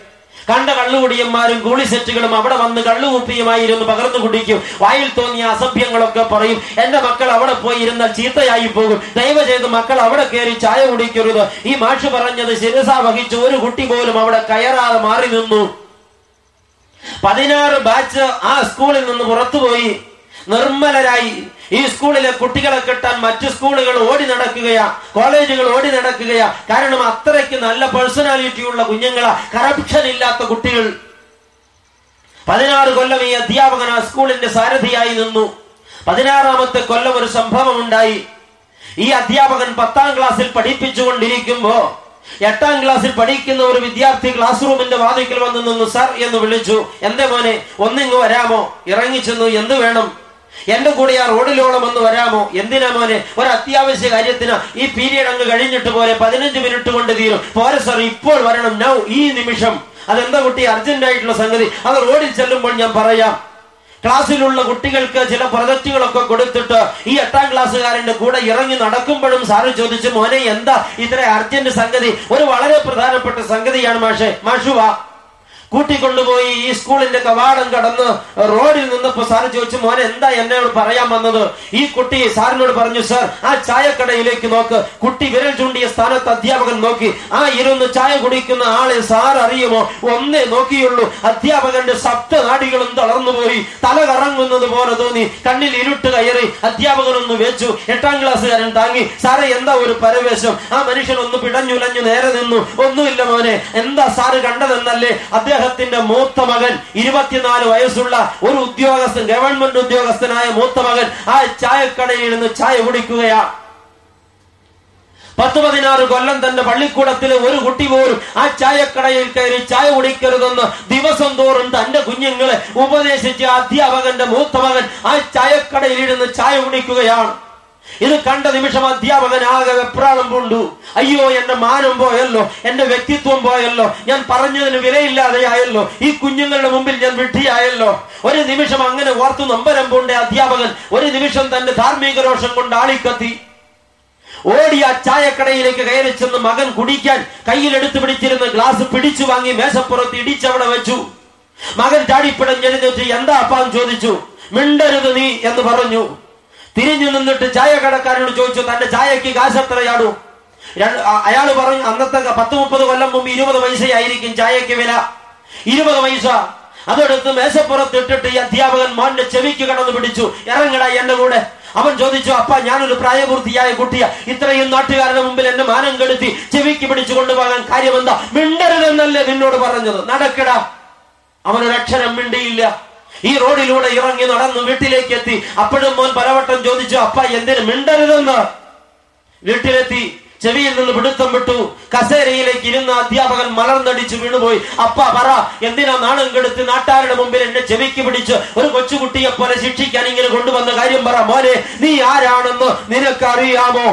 കണ്ട കള്ളുകുടിയന്മാരും ഗൂളിസെറ്റുകളും അവിടെ വന്ന് കള്ളുകുപ്പിയുമായിരുന്നു പകർന്നു കുടിക്കും. വായിൽ തോന്നിയ അസഭ്യങ്ങളൊക്കെ പറയും എന്റെ മക്കൾ അവിടെ പോയി ഇരുന്നാൽ ചീത്തയായി പോകും. ദയവ് ചെയ്ത് മക്കൾ അവിടെ കയറി ചായ കുടിക്കരുത്. ഈ മാഷ് പറഞ്ഞത് ശിരസ വഹിച്ച് ഒരു കുട്ടി പോലും അവിടെ കയറാതെ മാറി നിന്നു. പതിനാറ് ബാച്ച് ആ സ്കൂളിൽ നിന്ന് പുറത്തുപോയി. നിർമ്മലരായി. ഈ സ്കൂളിലെ കുട്ടികളെ കിട്ടാൻ മറ്റു സ്കൂളുകൾ ഓടി നടക്കുകയാ. കോളേജുകൾ ഓടി നടക്കുകയാ. കാരണം അത്രയ്ക്ക് നല്ല പേഴ്സണാലിറ്റി ഉള്ള കുഞ്ഞുങ്ങളാ. കറപ്ഷൻ ഇല്ലാത്ത കുട്ടികൾ. പതിനാറ് കൊല്ലം ഈ അധ്യാപകൻ ആ സ്കൂളിന്റെ സാരഥിയായി നിന്നു. പതിനാറാമത്തെ കൊല്ലം ഒരു സംഭവം ഉണ്ടായി ഈ അധ്യാപകൻ പത്താം ക്ലാസ്സിൽ പഠിപ്പിച്ചുകൊണ്ടിരിക്കുമ്പോ എട്ടാം ക്ലാസ്സിൽ പഠിക്കുന്ന ഒരു വിദ്യാർത്ഥി ക്ലാസ് റൂമിന്റെ വാതിക്കൽ വന്ന് നിന്നു സർ എന്ന് വിളിച്ചു. എന്തേ മോനെ ഒന്നിങ്ങ് വരാമോ? ഇറങ്ങിച്ചെന്നു എന്ത് വേണം? എന്റെ കൂടെ ആ റോഡിലോളം ഒന്ന് വരാമോ? എന്തിനാ മോനെ? ഒരു അത്യാവശ്യ കാര്യത്തിന് ഈ പീരീഡ് അങ്ങ് കഴിഞ്ഞിട്ട് പോലെ പതിനഞ്ച് മിനിറ്റ് കൊണ്ട് തീരും. പോരെ സർ ഇപ്പോൾ വരണം. നൗ ഈ നിമിഷം. അതെന്താ കുട്ടി? അർജന്റ് ആയിട്ടുള്ള സംഗതി. അത് റോഡിൽ ചെല്ലുമ്പോൾ ഞാൻ പറയാം. ക്ലാസ്സിലുള്ള കുട്ടികൾക്ക് ചില പ്രൊജക്റ്റുകളൊക്കെ കൊടുത്തിട്ട് ഈ എട്ടാം ക്ലാസ്സുകാരന്റെ കൂടെ ഇറങ്ങി നടക്കുമ്പോഴും സാറ് ചോദിച്ചു മോനെ എന്താ ഇത്ര അർജന്റ് സംഗതി? ഒരു വളരെ പ്രധാനപ്പെട്ട സംഗതിയാണ് മാഷെ. മാഷുവാ കൂട്ടിക്കൊണ്ടുപോയി ഈ സ്കൂളിന്റെ കവാടം കടന്ന് റോഡിൽ നിന്നപ്പോ സാറ് ചോദിച്ചു മോനെ എന്താ എന്നോട് പറയാൻ വന്നത്? ഈ കുട്ടി സാറിനോട് പറഞ്ഞു സർ ആ ചായക്കടയിലേക്ക് നോക്ക്. കുട്ടി വിരൽ ചൂണ്ടിയ സ്ഥാനത്ത് അധ്യാപകൻ നോക്കി. ആ ഇരുന്ന് ചായ കുടിക്കുന്ന ആളെ സാർ അറിയുമോ? ഒന്നേ നോക്കിയുള്ളൂ. അധ്യാപകന്റെ സപ്ത നാടികളും തളർന്നുപോയി. തല കറങ്ങുന്നത് പോലെ തോന്നി. കണ്ണിൽ ഇരുട്ട് കയറി. അധ്യാപകനൊന്ന് വെച്ചു. എട്ടാം ക്ലാസ്സുകാരൻ താങ്ങി. സാറേ എന്താ ഒരു പരവേശം? ആ മനുഷ്യൻ ഒന്ന് പിടഞ്ഞുലഞ്ഞു നേരെ നിന്നു. ഒന്നുമില്ല മോനെ. എന്താ സാറ് കണ്ടതെന്നല്ലേ? അദ്ദേഹത്തിന്റെ മൂത്ത മകൻ ഇരുപത്തിനാല് വയസ്സുള്ള ഒരു ഉദ്യോഗസ്ഥൻ ഗവൺമെന്റ് ഉദ്യോഗസ്ഥനായ മൂത്ത മകൻ ആ ചായക്കടയിൽ നിന്ന് ചായ കുടിക്കുകയാ. പത്ത് പതിനാറ് കൊല്ലം തന്റെ പള്ളിക്കൂടത്തിലെ ഒരു കുട്ടി പോലും ആ ചായക്കടയിൽ കയറി ചായ കുടിക്കരുതെന്ന് ദിവസം തോറും തന്റെ കുഞ്ഞുങ്ങളെ ഉപദേശിച്ച അധ്യാപകന്റെ മൂത്ത മകൻ ആ ചായക്കടയിൽ ഇരുന്ന് ചായ കുടിക്കുകയാണ്. ഇത് കണ്ട നിമിഷം അധ്യാപകൻ ആകെ വെപ്രാളം പൂണ്ടു. അയ്യോ എന്റെ മാനം പോയല്ലോ എന്റെ വ്യക്തിത്വം പോയല്ലോ ഞാൻ പറഞ്ഞതിന് വിലയില്ലാതെയായല്ലോ ഈ കുഞ്ഞുങ്ങളുടെ മുമ്പിൽ ഞാൻ വിഡ്ഢിയായല്ലോ. ഒരു നിമിഷം അങ്ങനെ ഓർത്തു നമ്പരം പൂണ്ട അധ്യാപകൻ ഒരു നിമിഷം തന്റെ ധാർമ്മിക രോഷം കൊണ്ട് ആളിക്കത്തി. ഓടി ആ ചായക്കടയിലേക്ക് കയറി ചെന്ന് മകൻ കുടിക്കാൻ കയ്യിലെടുത്ത് പിടിച്ചിരുന്ന ഗ്ലാസ് പിടിച്ചു വാങ്ങി മേശപ്പുറത്ത് ഇടിച്ചവിടെ വെച്ചു. മകൻ ചാടിപ്പിടഞ്ഞെഴുന്നേറ്റ് എന്താ അപ്പാൻ ചോദിച്ചു. മിണ്ടരുത് നീ എന്ന് പറഞ്ഞു. തിരിഞ്ഞു നിന്നിട്ട് ചായ കടക്കാരനോട് ചോദിച്ചു തന്റെ ചായക്ക് കാശ് എത്രയാണു അയാൾ പറഞ്ഞു അന്നത്തെ പത്ത് മുപ്പത് കൊല്ലം മുമ്പ് ഇരുപത് പൈസയായിരിക്കും ചായക്ക് വില. ഇരുപത് പൈസ. അതെടുത്ത് മേശപ്പുറത്ത് ഇട്ടിട്ട് ഈ അധ്യാപകൻ മോന്റെ ചെവിക്ക് കടന്നു പിടിച്ചു. ഇറങ്ങടാ എന്റെ കൂടെ. അവൻ ചോദിച്ചു അപ്പ ഞാനൊരു പ്രായപൂർത്തിയായ കുട്ടിയ. ഇത്രയും നാട്ടുകാരുടെ മുമ്പിൽ എന്നെ മാനം കെടുത്തി ചെവിക്ക് പിടിച്ചു കൊണ്ടുപോകാൻ കാര്യമെന്താ? മിണ്ടരുതെന്നല്ലേ നിന്നോട് പറഞ്ഞത്. നടക്കടാ. അവനൊരക്ഷരം മിണ്ടിയില്ല. ഈ റോഡിലൂടെ ഇറങ്ങി നടന്നു വീട്ടിലേക്ക് എത്തി അപ്പോഴും മോൻ പലവട്ടം ചോദിച്ചു അപ്പ എന്തിനു മിണ്ടരുതെന്ന്? വീട്ടിലെത്തി. ചെവിയിൽ നിന്ന് പിടുത്തം വിട്ടു. കസേരയിലേക്ക് ഇരുന്ന അധ്യാപകൻ മലർന്നടിച്ച് വീണുപോയി. അപ്പ പറ എന്തിനാ നാണം കെടുത്ത് നാട്ടാരുടെ മുമ്പിൽ എന്നെ ചെവിക്ക് പിടിച്ച് ഒരു കൊച്ചുകുട്ടിയെ പോലെ ശിക്ഷിക്കാൻ ഇങ്ങനെ കൊണ്ടുവന്ന കാര്യം പറ മോനെ. നീ ആരാണെന്ന് നിനക്കറിയാമോ?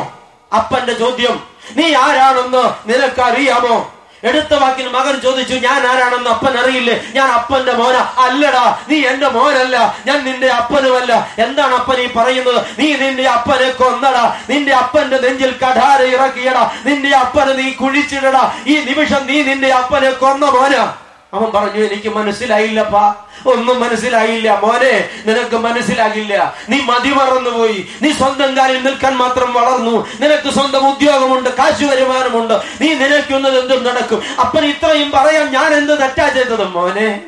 അപ്പന്റെ ചോദ്യം നീ ആരാണെന്ന് നിനക്കറിയാമോ? എടുത്ത വാക്കിന് മകൻ ചോദിച്ചു ഞാൻ ആരാണെന്ന് അപ്പൻ അറിയില്ലേ? ഞാൻ അപ്പന്റെ മോന. അല്ലടാ നീ എന്റെ മോനല്ല. ഞാൻ നിന്റെ അപ്പനുമല്ല. എന്താണ് അപ്പൻ ഈ പറയുന്നത്? നീ നിന്റെ അപ്പനെ കൊന്നടാ. നിന്റെ അപ്പന്റെ നെഞ്ചിൽ കഠാര ഇറക്കിയടാ. നിന്റെ അപ്പനെ നീ കുഴിച്ചിടടാ. ഈ നിമിഷം നീ നിന്റെ അപ്പനെ കൊന്ന മോന. അവൻ പറഞ്ഞു എനിക്ക് മനസ്സിലായില്ലപ്പാ. ഒന്നും മനസ്സിലായില്ല. മോനെ നിനക്ക് മനസ്സിലാകില്ല. നീ മതി മറന്നുപോയി. നീ സ്വന്തം കാലിൽ നിൽക്കാൻ മാത്രം വളർന്നു. നിനക്ക് സ്വന്തം ഉദ്യോഗമുണ്ട് കാശ് വരുമാനമുണ്ട്. നീ നിനക്കുന്നത് എന്തും നടക്കും. അപ്പൻ ഇത്രയും പറയാൻ ഞാൻ എന്ത് തെറ്റാ ചെയ്തത് മോനെ?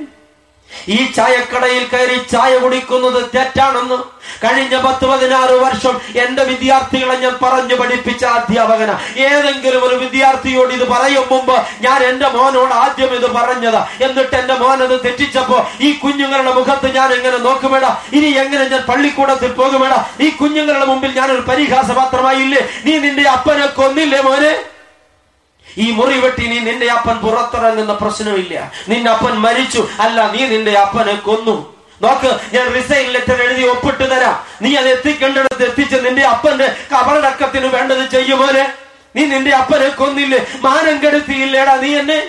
ഈ ചായക്കടയിൽ കയറി ചായ കുടിക്കുന്നത് തെറ്റാണെന്ന് കഴിഞ്ഞ പത്ത് പതിനാറ് വർഷം എന്റെ വിദ്യാർത്ഥികളെ ഞാൻ പറഞ്ഞു പഠിപ്പിച്ച അധ്യാപകന. ഏതെങ്കിലും ഒരു വിദ്യാർത്ഥിയോട് ഇത് പറയും മുമ്പ് ഞാൻ എന്റെ മോനോട് ആദ്യം ഇത് പറഞ്ഞതാ. എന്നിട്ട് എന്റെ മോൻ അത് തെറ്റിച്ചപ്പോ ഈ കുഞ്ഞുങ്ങളുടെ മുഖത്ത് ഞാൻ എങ്ങനെ നോക്കുമേട? ഇനി എങ്ങനെ ഞാൻ പള്ളിക്കൂടത്തിൽ പോകുമേട? ഈ കുഞ്ഞുങ്ങളുടെ മുമ്പിൽ ഞാൻ ഒരു പരിഹാസപാത്രമായില്ലേ? നീ നിന്റെ അപ്പനെ കൊന്നില്ലേ മോനെ? ഈ മുറി വെട്ടി നീ നിന്റെ അപ്പൻ പുറത്തിറങ്ങുന്ന പ്രശ്നമില്ല. നിന്റെ അപ്പൻ മരിച്ചു. അല്ല നീ നിന്റെ അപ്പനെ കൊന്നു. നോക്ക് ഞാൻ റിസൈൻ ലെറ്റർ എഴുതി ഒപ്പിട്ട് തരാം. നീ അത് എത്തിക്കേണ്ടിടത്ത് എത്തിച്ച് നിന്റെ അപ്പന്റെ കബറടക്കത്തിന് വേണ്ടത് ചെയ്യുമോനെ നീ നിന്റെ അപ്പനെ കൊന്നില്ലേ? മാനം കെടുത്തിയില്ലേടാ നീ എന്നെ?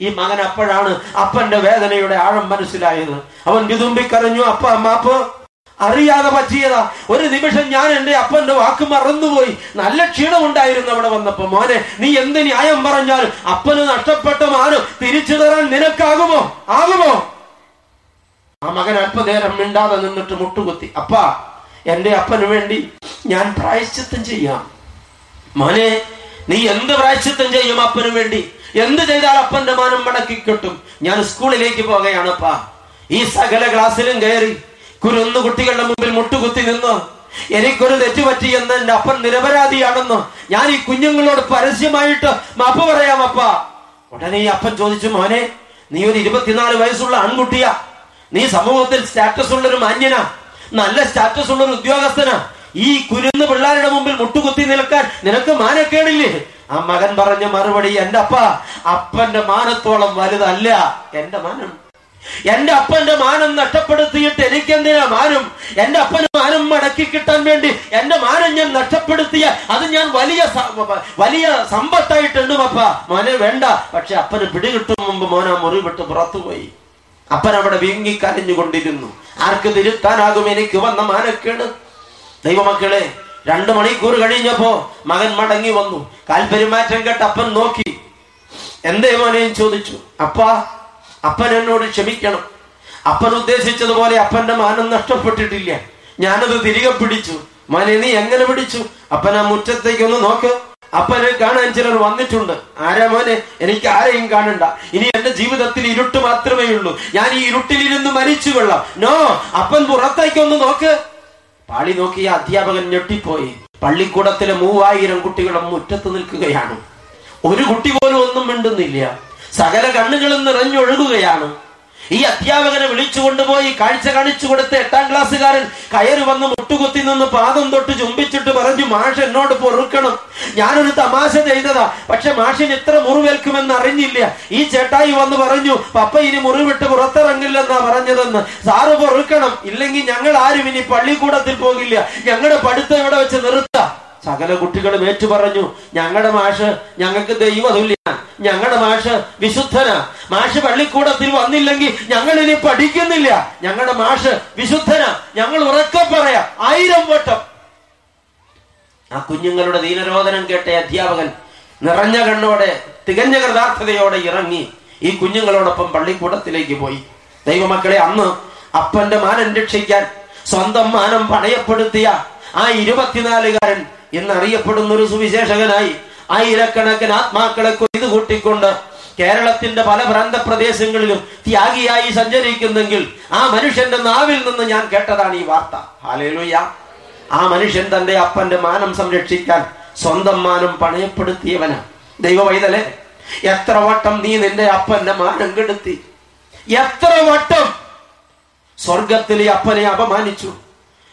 ഈ മകൻ അപ്പോഴാണ് അപ്പന്റെ വേദനയുടെ ആഴം മനസ്സിലായത്. അവൻ വിതുമ്പിക്കറിഞ്ഞു അപ്പ അമ്മാപ്പ് അറിയാതെ പറ്റിയതാ. ഒരു നിമിഷം ഞാൻ എന്റെ അപ്പന്റെ വാക്ക് മറന്നുപോയി. നല്ല ക്ഷീണമുണ്ടായിരുന്നു അവിടെ വന്നപ്പോ മോനെ നീ എന്ത് ന്യായം പറഞ്ഞാലും അപ്പന് നഷ്ടപ്പെട്ട മാനം തിരിച്ചു തരാൻ നിനക്കാകുമോ? ആകുമോ? ആ മകൻ അല്പനേരം മിണ്ടാതെ നിന്നിട്ട് മുട്ടുകുത്തി. അപ്പാ എന്റെ അപ്പന് വേണ്ടി ഞാൻ പ്രായശ്ചിത്തം ചെയ്യാം. മോനെ നീ എന്ത് പ്രായശ്ചിത്തം ചെയ്യും അപ്പന് വേണ്ടി? എന്ത് ചെയ്താൽ അപ്പന്റെ മാനം മടക്കി കിട്ടും ഞാൻ സ്കൂളിലേക്ക് പോകുകയാണപ്പാ ഈ സകല ക്ലാസ്സിലും കയറി കുരുന്നു കുട്ടികളുടെ മുമ്പിൽ മുട്ടുകുത്തി നിന്ന്. എനിക്കൊരു തെറ്റുപറ്റി എന്ന് എന്റെ അപ്പൻ നിരപരാധിയാണെന്ന് ഞാൻ ഈ കുഞ്ഞുങ്ങളോട് പരസ്യമായിട്ട് മാപ്പ് പറയാം അപ്പ. ഉടനെ ഈ അപ്പൻ ചോദിച്ചു മോനെ നീ ഒരു ഇരുപത്തിനാല് വയസ്സുള്ള ആൺകുട്ടിയാ. നീ സമൂഹത്തിൽ സ്റ്റാറ്റസ് ഉള്ളൊരു മാന്യനാ. നല്ല സ്റ്റാറ്റസ് ഉള്ളൊരു ഉദ്യോഗസ്ഥനാ. ഈ കുരുന്ന് പിള്ളേരുടെ മുമ്പിൽ മുട്ടുകുത്തി നിൽക്കാൻ നിനക്ക് മാനക്കേടില്ലേ? ആ മകൻ പറഞ്ഞ മറുപടി എന്റെ അപ്പ. അപ്പന്റെ മാനത്തോളം വലുതല്ല. എന്റെ മാനം എന്റെ അപ്പന്റെ മാനം നഷ്ടപ്പെടുത്തിയിട്ട് എനിക്കെന്തിനാ മാനം? എന്റെ അപ്പന് മാനം മടക്കി കിട്ടാൻ വേണ്ടി എന്റെ മാനം ഞാൻ നഷ്ടപ്പെടുത്തിയ അത് ഞാൻ വലിയ വലിയ സമ്പത്തായിട്ടുണ്ട് പപ്പ. മോനെ വേണ്ട. പക്ഷെ അപ്പന് പിടികിട്ടും മുമ്പ് മോന മുറിവിട്ട് പുറത്തുപോയി. അപ്പൻ അവിടെ വീങ്ങി കരഞ്ഞുകൊണ്ടിരുന്നു. ആർക്ക് തിരുത്താനാകും എനിക്ക് വന്ന മാനക്കേട്? ദൈവമക്കളെ രണ്ടു മണിക്കൂർ കഴിഞ്ഞപ്പോ മകൻ മടങ്ങി വന്നു. കാൽപെരുമാറ്റം കേട്ട് അപ്പൻ നോക്കി. എന്തേ മോനെയും ചോദിച്ചു. അപ്പാ അപ്പൻ എന്നോട് ക്ഷമിക്കണം. അപ്പൻ ഉദ്ദേശിച്ചതുപോലെ അപ്പന്റെ മാനം നഷ്ടപ്പെട്ടിട്ടില്ല. ഞാനത് തിരികെ പിടിച്ചു. മനെ നീ എങ്ങനെ പിടിച്ചു? അപ്പൻ ആ മുറ്റത്തേക്ക് ഒന്ന് നോക്ക്. അപ്പനെ കാണാൻ ചിലർ വന്നിട്ടുണ്ട്. ആരാ മോനെ? എനിക്ക് ആരെയും കാണണ്ട. ഇനി എന്റെ ജീവിതത്തിൽ ഇരുട്ട് മാത്രമേ ഉള്ളൂ. ഞാൻ ഈ ഇരുട്ടിലിരുന്ന് മരിച്ചു കൊള്ളാം. നോ അപ്പൻ പുറത്തേക്കൊന്ന് നോക്ക്. പാളി നോക്കിയ അധ്യാപകൻ ഞെട്ടിപ്പോയി. പള്ളിക്കൂടത്തിലെ മൂവായിരം കുട്ടികളും മുറ്റത്ത് നിൽക്കുകയാണ്. ഒരു കുട്ടി പോലും ഒന്നും മിണ്ടുന്നില്ല. സകല കണ്ണുകളും നിറഞ്ഞൊഴുകുകയാണ്. ഈ അധ്യാപകനെ വിളിച്ചു കൊണ്ടുപോയി കാഴ്ച കാണിച്ചു കൊടുത്ത എട്ടാം ക്ലാസ്സുകാരൻ കയറി വന്ന് മുട്ടുകുത്തി നിന്ന് പാദം തൊട്ട് ചുംബിച്ചിട്ട് പറഞ്ഞു മാഷ് എന്നോട് പൊറുക്കണം. ഞാനൊരു തമാശ ചെയ്തതാ. പക്ഷെ മാഷിന് ഇത്ര മുറിവേൽക്കുമെന്ന് അറിഞ്ഞില്ല. ഈ ചേട്ടായി വന്ന് പറഞ്ഞു പപ്പ ഇനി മുറിവിട്ട് പുറത്തിറങ്ങില്ലെന്നാ പറഞ്ഞതെന്ന്. സാറ് പൊറുക്കണം. ഇല്ലെങ്കിൽ ഞങ്ങൾ ആരും ഇനി പള്ളിക്കൂടത്തിൽ പോകില്ല. ഞങ്ങളുടെ പഠിത്തം ഇവിടെ വെച്ച് നിർത്താം. സകല കുട്ടികളും ഏറ്റുപറഞ്ഞു ഞങ്ങളുടെ മാഷ് ഞങ്ങൾക്ക് ദൈവതുല്യ ഞങ്ങളുടെ മാഷ് വിശുദ്ധന. മാഷ് പള്ളിക്കൂടത്തിൽ വന്നില്ലെങ്കിൽ ഞങ്ങൾ ഇനി പഠിക്കുന്നില്ല. ഞങ്ങളുടെ മാഷ് വിശുദ്ധന. ഞങ്ങൾ ഉറക്കെ പറയാം ആയിരം വട്ടം. ആ കുഞ്ഞുങ്ങളുടെ ദീനരോധനം കേട്ട അധ്യാപകൻ നിറഞ്ഞ കണ്ണോടെ തികഞ്ഞ കൃതാർത്ഥതയോടെ ഇറങ്ങി ഈ കുഞ്ഞുങ്ങളോടൊപ്പം പള്ളിക്കൂടത്തിലേക്ക് പോയി. ദൈവമക്കളെ അന്ന് അപ്പന്റെ മാനം രക്ഷിക്കാൻ സ്വന്തം മാനം പണയപ്പെടുത്തിയ ആ ഇരുപത്തിനാലുകാരൻ എന്നറിയപ്പെടുന്ന ഒരു സുവിശേഷകനായി ആയിരക്കണക്കിന് ആത്മാക്കളെ കൊയ്തു കൂട്ടിക്കൊണ്ട് കേരളത്തിന്റെ പല പ്രാന്തപ്രദേശങ്ങളിലും ത്യാഗിയായി സഞ്ചരിക്കുന്നെങ്കിൽ ആ മനുഷ്യന്റെ നാവിൽ നിന്ന് ഞാൻ കേട്ടതാണ് ഈ വാർത്ത. ഹാലേലുയ്യ ആ മനുഷ്യൻ തന്റെ അപ്പന്റെ മാനം സംരക്ഷിക്കാൻ സ്വന്തം മാനം പണയപ്പെടുത്തിയവനാണ് ദൈവവൈതലെ എത്ര വട്ടം നീ നിന്റെ അപ്പന്റെ മാനം കെടുത്തി? എത്ര വട്ടം സ്വർഗത്തിലെ അപ്പനെ അപമാനിച്ചു?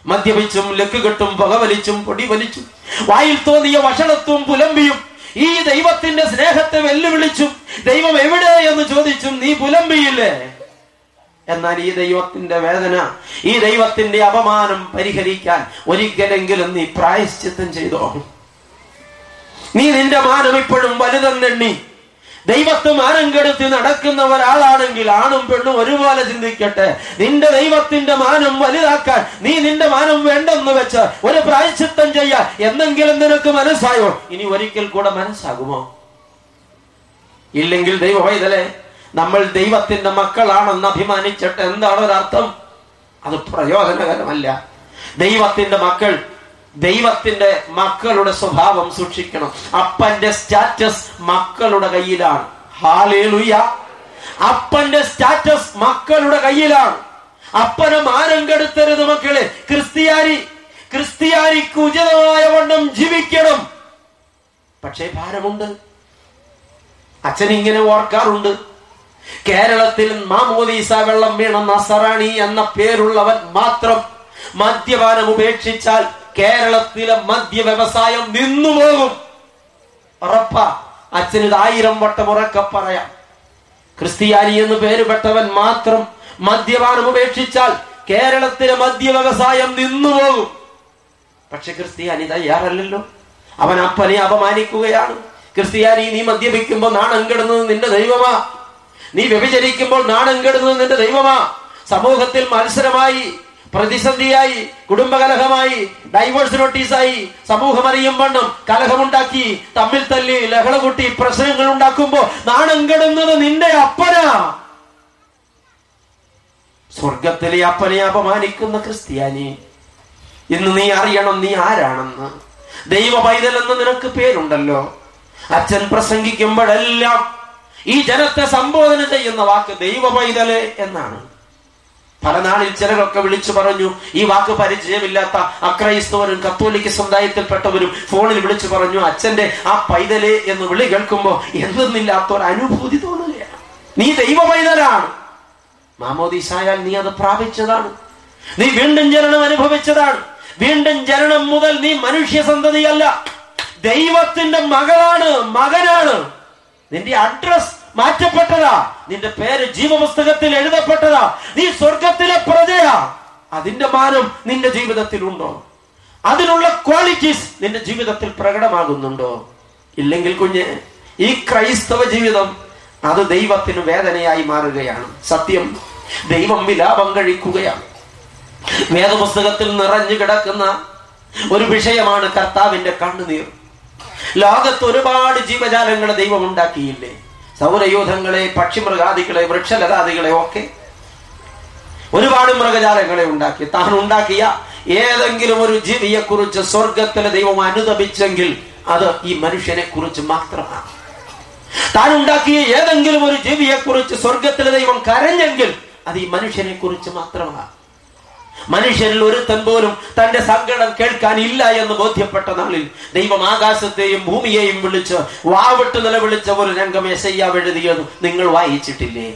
മദ്യപിച്ചും ലക്കുകെട്ടും പകവലിച്ചും പൊടി വലിച്ചും വായിൽ തോന്നിയ വഷളത്വം പുലമ്പിയും ഈ ദൈവത്തിന്റെ സ്നേഹത്തെ വെല്ലുവിളിച്ചും ദൈവം എവിടെ എന്ന് ചോദിച്ചും നീ പുലമ്പിയില്ലേ? എന്നാൽ ഈ ദൈവത്തിന്റെ വേദന ഈ ദൈവത്തിന്റെ അപമാനം പരിഹരിക്കാൻ ഒരിക്കലെങ്കിലും നീ പ്രായശ്ചിത്തം ചെയ്തോ? നീ നിന്റെ മാനം ഇപ്പോഴും വലുതെന്നെണ്ണി ദൈവത്തെ മാനം കെടുത്തി നടക്കുന്ന ഒരാളാണെങ്കിൽ ആണും പെണ്ണും ഒരുപോലെ ചിന്തിക്കട്ടെ. നിന്റെ ദൈവത്തിന്റെ മാനം വലുതാക്കാൻ നീ നിന്റെ മാനം വേണ്ടെന്ന് വെച്ച് ഒരു പ്രായശ്ചിത്തം ചെയ്യാൻ എന്നെങ്കിലും നിനക്ക് മനസ്സായോ? ഇനി ഒരിക്കൽ കൂടെ മനസ്സാകുമോ? ഇല്ലെങ്കിൽ ദൈവവൈതലെ നമ്മൾ ദൈവത്തിന്റെ മക്കളാണെന്ന് അഭിമാനിച്ചിട്ട് എന്താണ് ഒരർത്ഥം? അത് പ്രയോജനകരമല്ല. ദൈവത്തിന്റെ മക്കൾ ദൈവത്തിന്റെ മക്കളുടെ സ്വഭാവം സൂക്ഷിക്കണം. അപ്പന്റെ സ്റ്റാറ്റസ് മക്കളുടെ കയ്യിലാണ്. ഹാലേലുയ. അപ്പന്റെ സ്റ്റാറ്റസ് മക്കളുടെ കയ്യിലാണ്. അപ്പനെ മാനം കെടുത്തരുത് മക്കളെ. ക്രിസ്ത്യാനി ക്രിസ്ത്യാനിക്ക് ഉചിതമായ വണ്ണം ജീവിക്കണം. പക്ഷേ ഭാരമുണ്ട്. അച്ഛൻ ഇങ്ങനെ ഓർക്കാറുണ്ട്. കേരളത്തിൽ മാമോദീസ വെള്ളം വീണ നസറാണി എന്ന പേരുള്ളവൻ മാത്രം മദ്യപാനം ഉപേക്ഷിച്ചാൽ കേരളത്തിലെ മദ്യ വ്യവസായം നിന്നുപോകും ഉറപ്പാ അച്ഛന് ഇത് ആയിരം വട്ടം ഉറക്ക പറയാം. ക്രിസ്ത്യാനി എന്ന് പേരുപെട്ടവൻ മാത്രം മദ്യപാനം ഉപേക്ഷിച്ചാൽ കേരളത്തിലെ മദ്യ വ്യവസായം നിന്നു പോകും. പക്ഷെ ക്രിസ്ത്യാനി തയ്യാറല്ലല്ലോ. അവൻ അപ്പനെ അപമാനിക്കുകയാണ്. ക്രിസ്ത്യാനി നീ മദ്യപിക്കുമ്പോൾ നാണം കെടുന്നത് നിന്റെ ദൈവമാ. നീ വ്യഭിചരിക്കുമ്പോൾ നാണം കെടുന്നത് നിന്റെ ദൈവമാ. സമൂഹത്തിൽ മത്സരമായി പ്രതിസന്ധിയായി കുടുംബകലഹമായി ഡൈവേഴ്സ് നോട്ടീസായി സമൂഹം അറിയും വണ്ണം കലഹമുണ്ടാക്കി തമ്മിൽ തല്ലി ലഹള കൂട്ടി പ്രശ്നങ്ങൾ ഉണ്ടാക്കുമ്പോ നാണം കെടുന്നത് നിന്റെ അപ്പനാ. സ്വർഗത്തിലെ അപ്പനെ അപമാനിക്കുന്ന ക്രിസ്ത്യാനി ഇന്ന് നീ അറിയണം നീ ആരാണെന്ന്. ദൈവ പൈതൽ എന്ന് നിനക്ക് പേരുണ്ടല്ലോ. അച്ഛൻ പ്രസംഗിക്കുമ്പോഴെല്ലാം ഈ ജനത്തെ സംബോധന ചെയ്യുന്ന വാക്ക് ദൈവ പൈതൽ എന്നാണ്. പല നാളിൽ ചിലരൊക്കെ വിളിച്ചു പറഞ്ഞു ഈ വാക്ക് പരിചയമില്ലാത്ത അക്രൈസ്തവരും കത്തോലിക്ക സമുദായത്തിൽപ്പെട്ടവരും ഫോണിൽ വിളിച്ചു പറഞ്ഞു അച്ഛന്റെ ആ പൈതലേ എന്ന് വിളി കേൾക്കുമ്പോ എന്തെന്നില്ലാത്ത ഒരു അനുഭൂതി തോന്നുകയാണ്. നീ ദൈവ പൈതലാണ് മാമോദീസായാൽ നീ അത് പ്രാപിച്ചതാണ്. നീ വീണ്ടും ജനനം അനുഭവിച്ചതാണ്. വീണ്ടും ജനനം മുതൽ നീ മനുഷ്യ സന്തതിയല്ല ദൈവത്തിന്റെ മകളാണ് മകനാണ്. നിന്റെ അഡ്രസ് മാറ്റപ്പെട്ടതാ. നിന്റെ പേര് ജീവപുസ്തകത്തിൽ എഴുതപ്പെട്ടതാ. നീ സ്വർഗത്തിലെ പ്രജയാ. അതിന്റെ മാനം നിന്റെ ജീവിതത്തിൽ ഉണ്ടോ അതിനുള്ള ക്വാളിറ്റീസ് നിന്റെ ജീവിതത്തിൽ പ്രകടമാകുന്നുണ്ടോ? ഇല്ലെങ്കിൽ കുഞ്ഞ് ഈ ക്രൈസ്തവ ജീവിതം അത് ദൈവത്തിന് വേദനയായി മാറുകയാണ്. സത്യം ദൈവം വിലാപം കഴിക്കുകയാണ്. വേദപുസ്തകത്തിൽ നിറഞ്ഞു കിടക്കുന്ന ഒരു വിഷയമാണ് കർത്താവിന്റെ കണ്ണുനീർ. ലോകത്ത് ഒരുപാട് ജീവജാലങ്ങളെ ദൈവം ഉണ്ടാക്കിയില്ലേ? സൗരയൂഥങ്ങളെ പക്ഷിമൃഗാദികളെ വൃക്ഷലതാദികളെ ഒക്കെ ഒരുപാട് മൃഗജാലങ്ങളെ ഉണ്ടാക്കി. താൻ ഉണ്ടാക്കിയ ഏതെങ്കിലും ഒരു ജീവിയെ കുറിച്ച് സ്വർഗത്തിലെ ദൈവം അനുദപിച്ചെങ്കിൽ അത് ഈ മനുഷ്യനെ കുറിച്ച് മാത്രമാണ്. താൻ ഉണ്ടാക്കിയ ഏതെങ്കിലും ഒരു ജീവിയെ കുറിച്ച് സ്വർഗത്തിലെ ദൈവം കരഞ്ഞെങ്കിൽ അത് ഈ മനുഷ്യനെ കുറിച്ച് മാത്രമാണ്. മനുഷ്യരിൽ ഒരുത്തൻ പോലും തന്റെ സങ്കടം കേൾക്കാനില്ല എന്ന് ബോധ്യപ്പെട്ട നാളിൽ ദൈവം ആകാശത്തെയും ഭൂമിയെയും വിളിച്ച് വാവിട്ട് നിലവിളിച്ച ഒരു രംഗം എസയ്യാവ് എഴുതിയത് നിങ്ങൾ വായിച്ചിട്ടില്ലേ?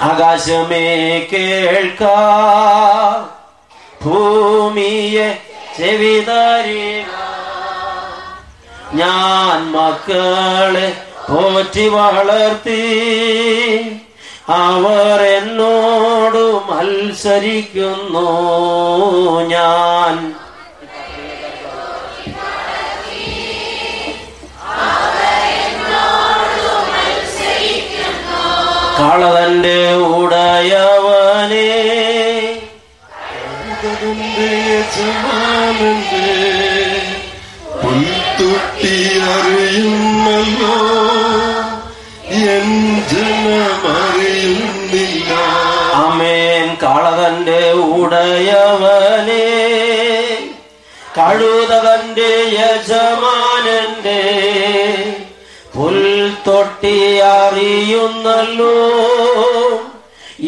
ആകാശമേ കേൾക്ക ഭൂമിയെ ചെവിതാരി ഞാൻ മക്കളെ പോറ്റി വളർത്തി. അവർ എന്നോട് മത്സരിക്കുന്നു ഞാൻ. കളതന്റെ ഉടയവനെ അമേൻ കളതന്റെ ഉടയവനെ കഴുതവന്റെ യജമാനന്റെ പുൽത്തൊട്ടി അറിയുന്നല്ലോ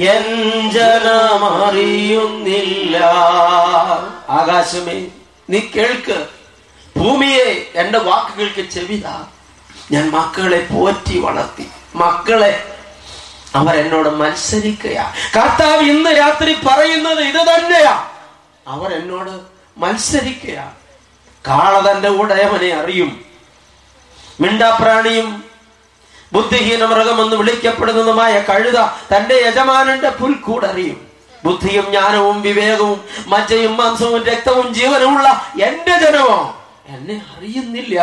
എൻ ജനമറിയുന്നില്ല. ആകാശമേ നീ കേൾക്ക്. ഭൂമിയെ എന്റെ വാക്കുകൾക്ക് ചെവിതാ. ഞാൻ മക്കളെ പോറ്റി വളർത്തി. മക്കളെ അവരെന്നോട് മത്സരിക്കുകയാ കർത്താവ് ഇന്ന് രാത്രി പറയുന്നത് ഇത് തന്നെയാ. അവർ എന്നോട് മത്സരിക്കയാ. കാള തന്റെ ഉടയവനെ അറിയും. മിണ്ടാപ്രാണിയും ബുദ്ധിഹീന മൃഗമെന്ന് വിളിക്കപ്പെടുന്നതുമായ കഴുത തന്റെ യജമാനന്റെ പുൽക്കൂടറിയും ബുദ്ധിയും ജ്ഞാനവും വിവേകവും മജ്ജയും മാംസവും രക്തവും ജീവനുമുള്ള എന്റെ ജനമോ? എന്നെ അറിയുന്നില്ല.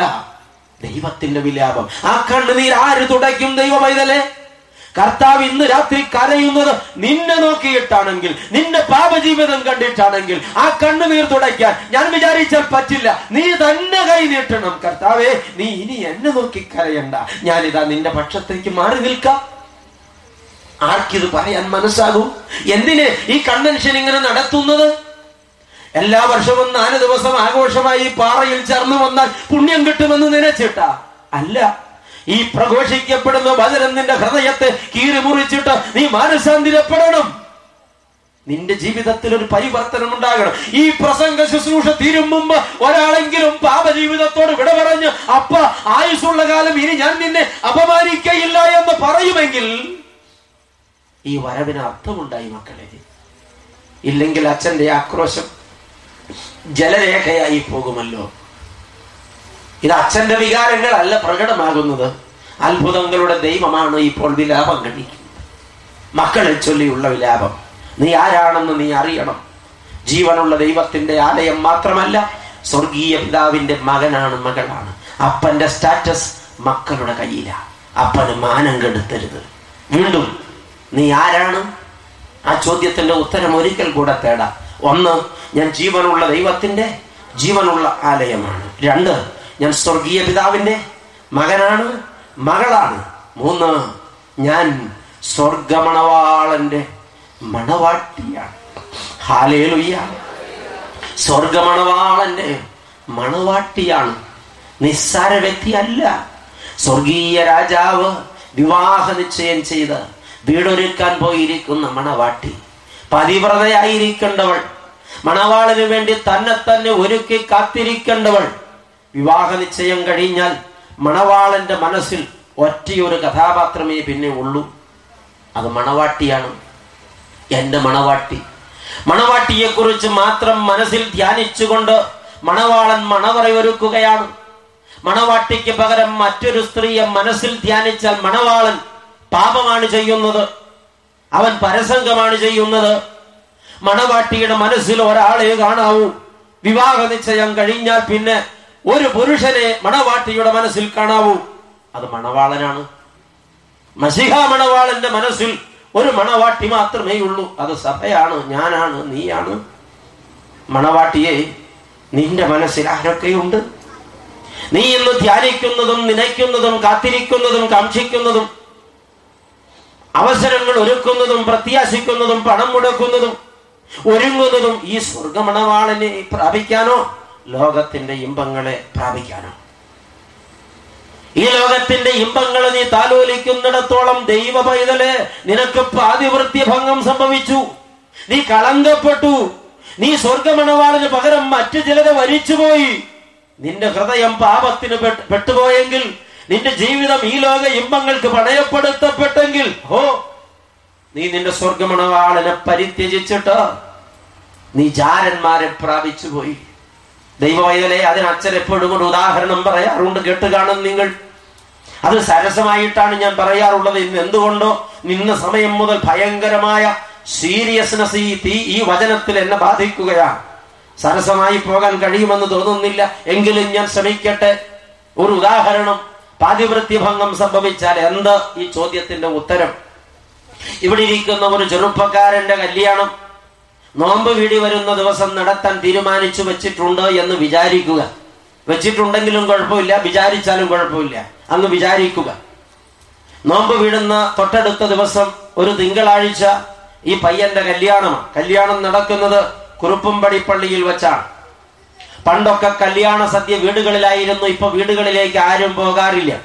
ദൈവത്തിന്റെ വിലാപം. ആ കണ്ണുനീർ ആര് തുടയ്ക്കും ദൈവ പൈതലേ കർത്താവ് ഇന്ന് രാത്രി കരയുന്നത് നിന്നെ നോക്കിയിട്ടാണെങ്കിൽ നിന്റെ പാപജീവിതം കണ്ടിട്ടാണെങ്കിൽ ആ കണ്ണുനീർ തുടയ്ക്കാൻ ഞാൻ വിചാരിച്ചാൽ പറ്റില്ല. നീ തന്നെ കൈ നീട്ടണം. കർത്താവേ നീ ഇനി എന്നെ നോക്കി കരയണ്ട. ഞാനിതാ നിന്റെ പക്ഷത്തേക്ക് മാറി നിൽക്കാം. ആർക്കിത് പറയാൻ മനസ്സാകും? എന്തിന് ഈ കൺവെൻഷൻ ഇങ്ങനെ നടത്തുന്നത്? എല്ലാ വർഷവും നാല് ദിവസം ആഘോഷമായി പാറയിൽ ചേർന്ന് വന്നാൽ പുണ്യം കിട്ടുമെന്ന് നിനച്ചിട്ടാ? അല്ല. ഈ പ്രഘോഷിക്കപ്പെടുന്ന വചനം നിന്റെ ഹൃദയത്തെ കീറി മുറിച്ചിട്ട് നീ മാനസാന്തിരപ്പെടണം. നിന്റെ ജീവിതത്തിൽ ഒരു പരിവർത്തനം ഉണ്ടാകണം. ഈ പ്രസംഗ ശുശ്രൂഷ തീരും മുമ്പ് ഒരാളെങ്കിലും പാപജീവിതത്തോട് വിട പറഞ്ഞ് അപ്പ ആയുസുള്ള കാലം ഇനി ഞാൻ നിന്നെ അപമാനിക്കയില്ല എന്ന് പറയുമെങ്കിൽ ഈ വരവിന് അർത്ഥമുണ്ടായി മക്കളെ. ഇല്ലെങ്കിൽ അച്ഛന്റെ ആക്രോശം ജലരേഖയായി പോകുമല്ലോ. ഇത് അച്ഛന്റെ വികാരങ്ങളല്ല പ്രകടമാകുന്നത്. അത്ഭുതങ്ങളുടെ ദൈവമാണ് ഇപ്പോൾ വിലാപം കഴിക്കുന്നത് മക്കളെ ചൊല്ലിയുള്ള വിലാപം. നീ ആരാണെന്ന് നീ അറിയണം. ജീവനുള്ള ദൈവത്തിന്റെ ആലയം മാത്രമല്ല സ്വർഗീയ പിതാവിന്റെ മകനാണ് മകളാണ്. അപ്പന്റെ സ്റ്റാറ്റസ് മക്കളുടെ കയ്യിലാണ്. അപ്പന് മാനം കെടുത്തരുത്. വീണ്ടും നീ ആരാണ്? ആ ചോദ്യത്തിന്റെ ഉത്തരം ഒരിക്കൽ കൂടെ തേടാം. ഒന്ന് ഞാൻ ജീവനുള്ള ദൈവത്തിന്റെ ജീവനുള്ള ആലയമാണ്. രണ്ട് ഞാൻ സ്വർഗീയ പിതാവിന്റെ മകനാണ് മകളാണ്. മൂന്ന് ഞാൻ സ്വർഗമണവാളന്റെ മണവാട്ടിയാണ്. ഹാലേലുയ്യ സ്വർഗമണവാളന്റെ മണവാട്ടിയാണ്. നിസ്സാര വ്യക്തിയല്ല. സ്വർഗീയ രാജാവ് വിവാഹ നിശ്ചയം ചെയ്ത് വീടൊരുക്കാൻ പോയിരിക്കുന്ന മണവാട്ടി. പതിവ്രതയായിരിക്കേണ്ടവൾ. മണവാളിനു വേണ്ടി തന്നെ തന്നെ ഒരുക്കി കാത്തിരിക്കേണ്ടവൾ. വിവാഹ നിശ്ചയം കഴിഞ്ഞാൽ മണവാളന്റെ മനസ്സിൽ ഒറ്റയൊരു കഥാപാത്രമേ പിന്നെ ഉള്ളൂ. അത് മണവാട്ടിയാണ്. എന്റെ മണവാട്ടി. മണവാട്ടിയെ കുറിച്ച് മാത്രം മനസ്സിൽ ധ്യാനിച്ചുകൊണ്ട് മണവാളൻ മണവറയൊരുക്കുകയാണ്. മണവാട്ടിക്ക് പകരം മറ്റൊരു സ്ത്രീയെ മനസ്സിൽ ധ്യാനിച്ചാൽ മണവാളൻ പാപമാണ് ചെയ്യുന്നത്. അവൻ പരസംഗമാണ് ചെയ്യുന്നത്. മണവാട്ടിയുടെ മനസ്സിൽ ഒരാളെ കാണാവൂ. വിവാഹ നിശ്ചയം കഴിഞ്ഞാൽ പിന്നെ ഒരു പുരുഷനെ മണവാട്ടിയുടെ മനസ്സിൽ കാണാവൂ. അത് മണവാളനാണ്. മസിഹ മണവാളന്റെ മനസ്സിൽ ഒരു മണവാട്ടി മാത്രമേ ഉള്ളൂ. അത് സഭയാണ് ഞാനാണ് നീയാണ്. മണവാട്ടിയെ നിന്റെ മനസ്സിൽ ആരൊക്കെയുണ്ട്? നീ ഇന്ന് ധ്യാനിക്കുന്നതും നിനയ്ക്കുന്നതും കാത്തിരിക്കുന്നതും കാക്ഷിക്കുന്നതും അവസരങ്ങൾ ഒരുക്കുന്നതും പ്രത്യാശിക്കുന്നതും പണം മുടക്കുന്നതും ഒരുങ്ങുന്നതും ഈ സ്വർഗമണവാളനെ പ്രാപിക്കാനോ ലോകത്തിന്റെ ഇമ്പങ്ങളെ പ്രാപിക്കാനോ ഈ ലോകത്തിന്റെ ഇമ്പങ്ങൾ നീ താലോലിക്കുന്നിടത്തോളം ദൈവ പൈതൽ നിനക്ക് പാതിവൃത്യ ഭംഗം സംഭവിച്ചു. നീ കളങ്കപ്പെട്ടു. നീ സ്വർഗമണവാളിന് പകരം മറ്റു ചിലത് വരിച്ചുപോയി നിന്റെ ഹൃദയം പാപത്തിന് പെട്ടുപോയെങ്കിൽ നിന്റെ ജീവിതം ഈ ലോക ഇമ്പങ്ങൾക്ക് പണയപ്പെടുത്തപ്പെട്ടെങ്കിൽ ഹോ നീ നിന്റെ സ്വർഗമണവാളനെ പരിത്യജിച്ചിട്ട് നീ ജാരന്മാരെ പ്രാപിച്ചു പോയി ദൈവവൈതലെ അതിന് അച്ഛൻ എപ്പോഴും ഒരു ഉദാഹരണം പറയാറുണ്ട് കേട്ട് കാണും നിങ്ങൾ. അത് സരസമായിട്ടാണ് ഞാൻ പറയാറുള്ളത്. ഇന്ന് എന്തുകൊണ്ടോ നിന്ന സമയം മുതൽ ഭയങ്കരമായ സീരിയസ്നെസ് ഈ തീ ഈ വചനത്തിൽ എന്നെ ബാധിക്കുകയാണ്. സരസമായി പോകാൻ കഴിയുമെന്ന് തോന്നുന്നില്ല. എങ്കിലും ഞാൻ ശ്രമിക്കട്ടെ. ഒരു ഉദാഹരണം പാതിവൃത്യഭംഗം സംഭവിച്ചാൽ എന്ത്? ഈ ചോദ്യത്തിന്റെ ഉത്തരം. ഇവിടെ ഇരിക്കുന്ന ഒരു ചെറുപ്പക്കാരന്റെ കല്യാണം നോമ്പ് വീടി വരുന്ന ദിവസം നടത്താൻ തീരുമാനിച്ചു വെച്ചിട്ടുണ്ട് എന്ന് വിചാരിക്കുക. വെച്ചിട്ടുണ്ടെങ്കിലും കുഴപ്പമില്ല വിചാരിച്ചാലും കുഴപ്പമില്ല. അങ്ങ് വിചാരിക്കുക. നോമ്പ് വീടുന്ന തൊട്ടടുത്ത ദിവസം ഒരു തിങ്കളാഴ്ച ഈ പയ്യന്റെ കല്യാണമാണ്. കല്യാണം നടക്കുന്നത് കുറുപ്പുംപടി പള്ളിയിൽ വെച്ചാണ്. പണ്ടൊക്കെ കല്യാണ സദ്യ വീടുകളിലായിരുന്നു ഇപ്പൊ വീടുകളിലേക്ക് ആരും പോകാറില്ല.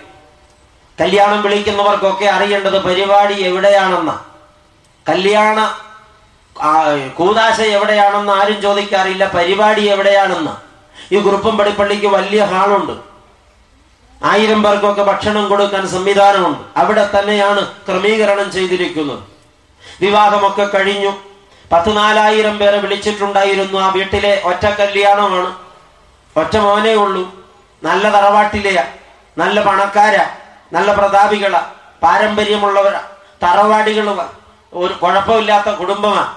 കല്യാണം വിളിക്കുന്നവർക്കൊക്കെ അറിയേണ്ടത് പരിപാടി എവിടെയാണെന്ന. കല്യാണ ആ, കൂതാശ എവിടെയാണെന്ന് ആരും ചോദിക്കാറില്ല പരിപാടി എവിടെയാണെന്ന്. ഈ കുറുപ്പം പടിപ്പള്ളിക്ക് വലിയ ഹാളുണ്ട്. ആയിരം പേർക്കൊക്കെ ഭക്ഷണം കൊടുക്കാൻ സംവിധാനമുണ്ട്. അവിടെ തന്നെയാണ് ക്രമീകരണം ചെയ്തിരിക്കുന്നത്. വിവാഹമൊക്കെ കഴിഞ്ഞു. പത്ത് നാലായിരം പേരെ വിളിച്ചിട്ടുണ്ടായിരുന്നു. ആ വീട്ടിലെ ഒറ്റ കല്യാണമാണ്. ഒറ്റ മോനേ ഉള്ളൂ. നല്ല തറവാട്ടിലെയാ. നല്ല പണക്കാരാ. നല്ല പ്രതാപികളാ. പാരമ്പര്യമുള്ളവരാ. തറവാടികളുമാ. ഒരു കുഴപ്പമില്ലാത്ത കുടുംബമാ.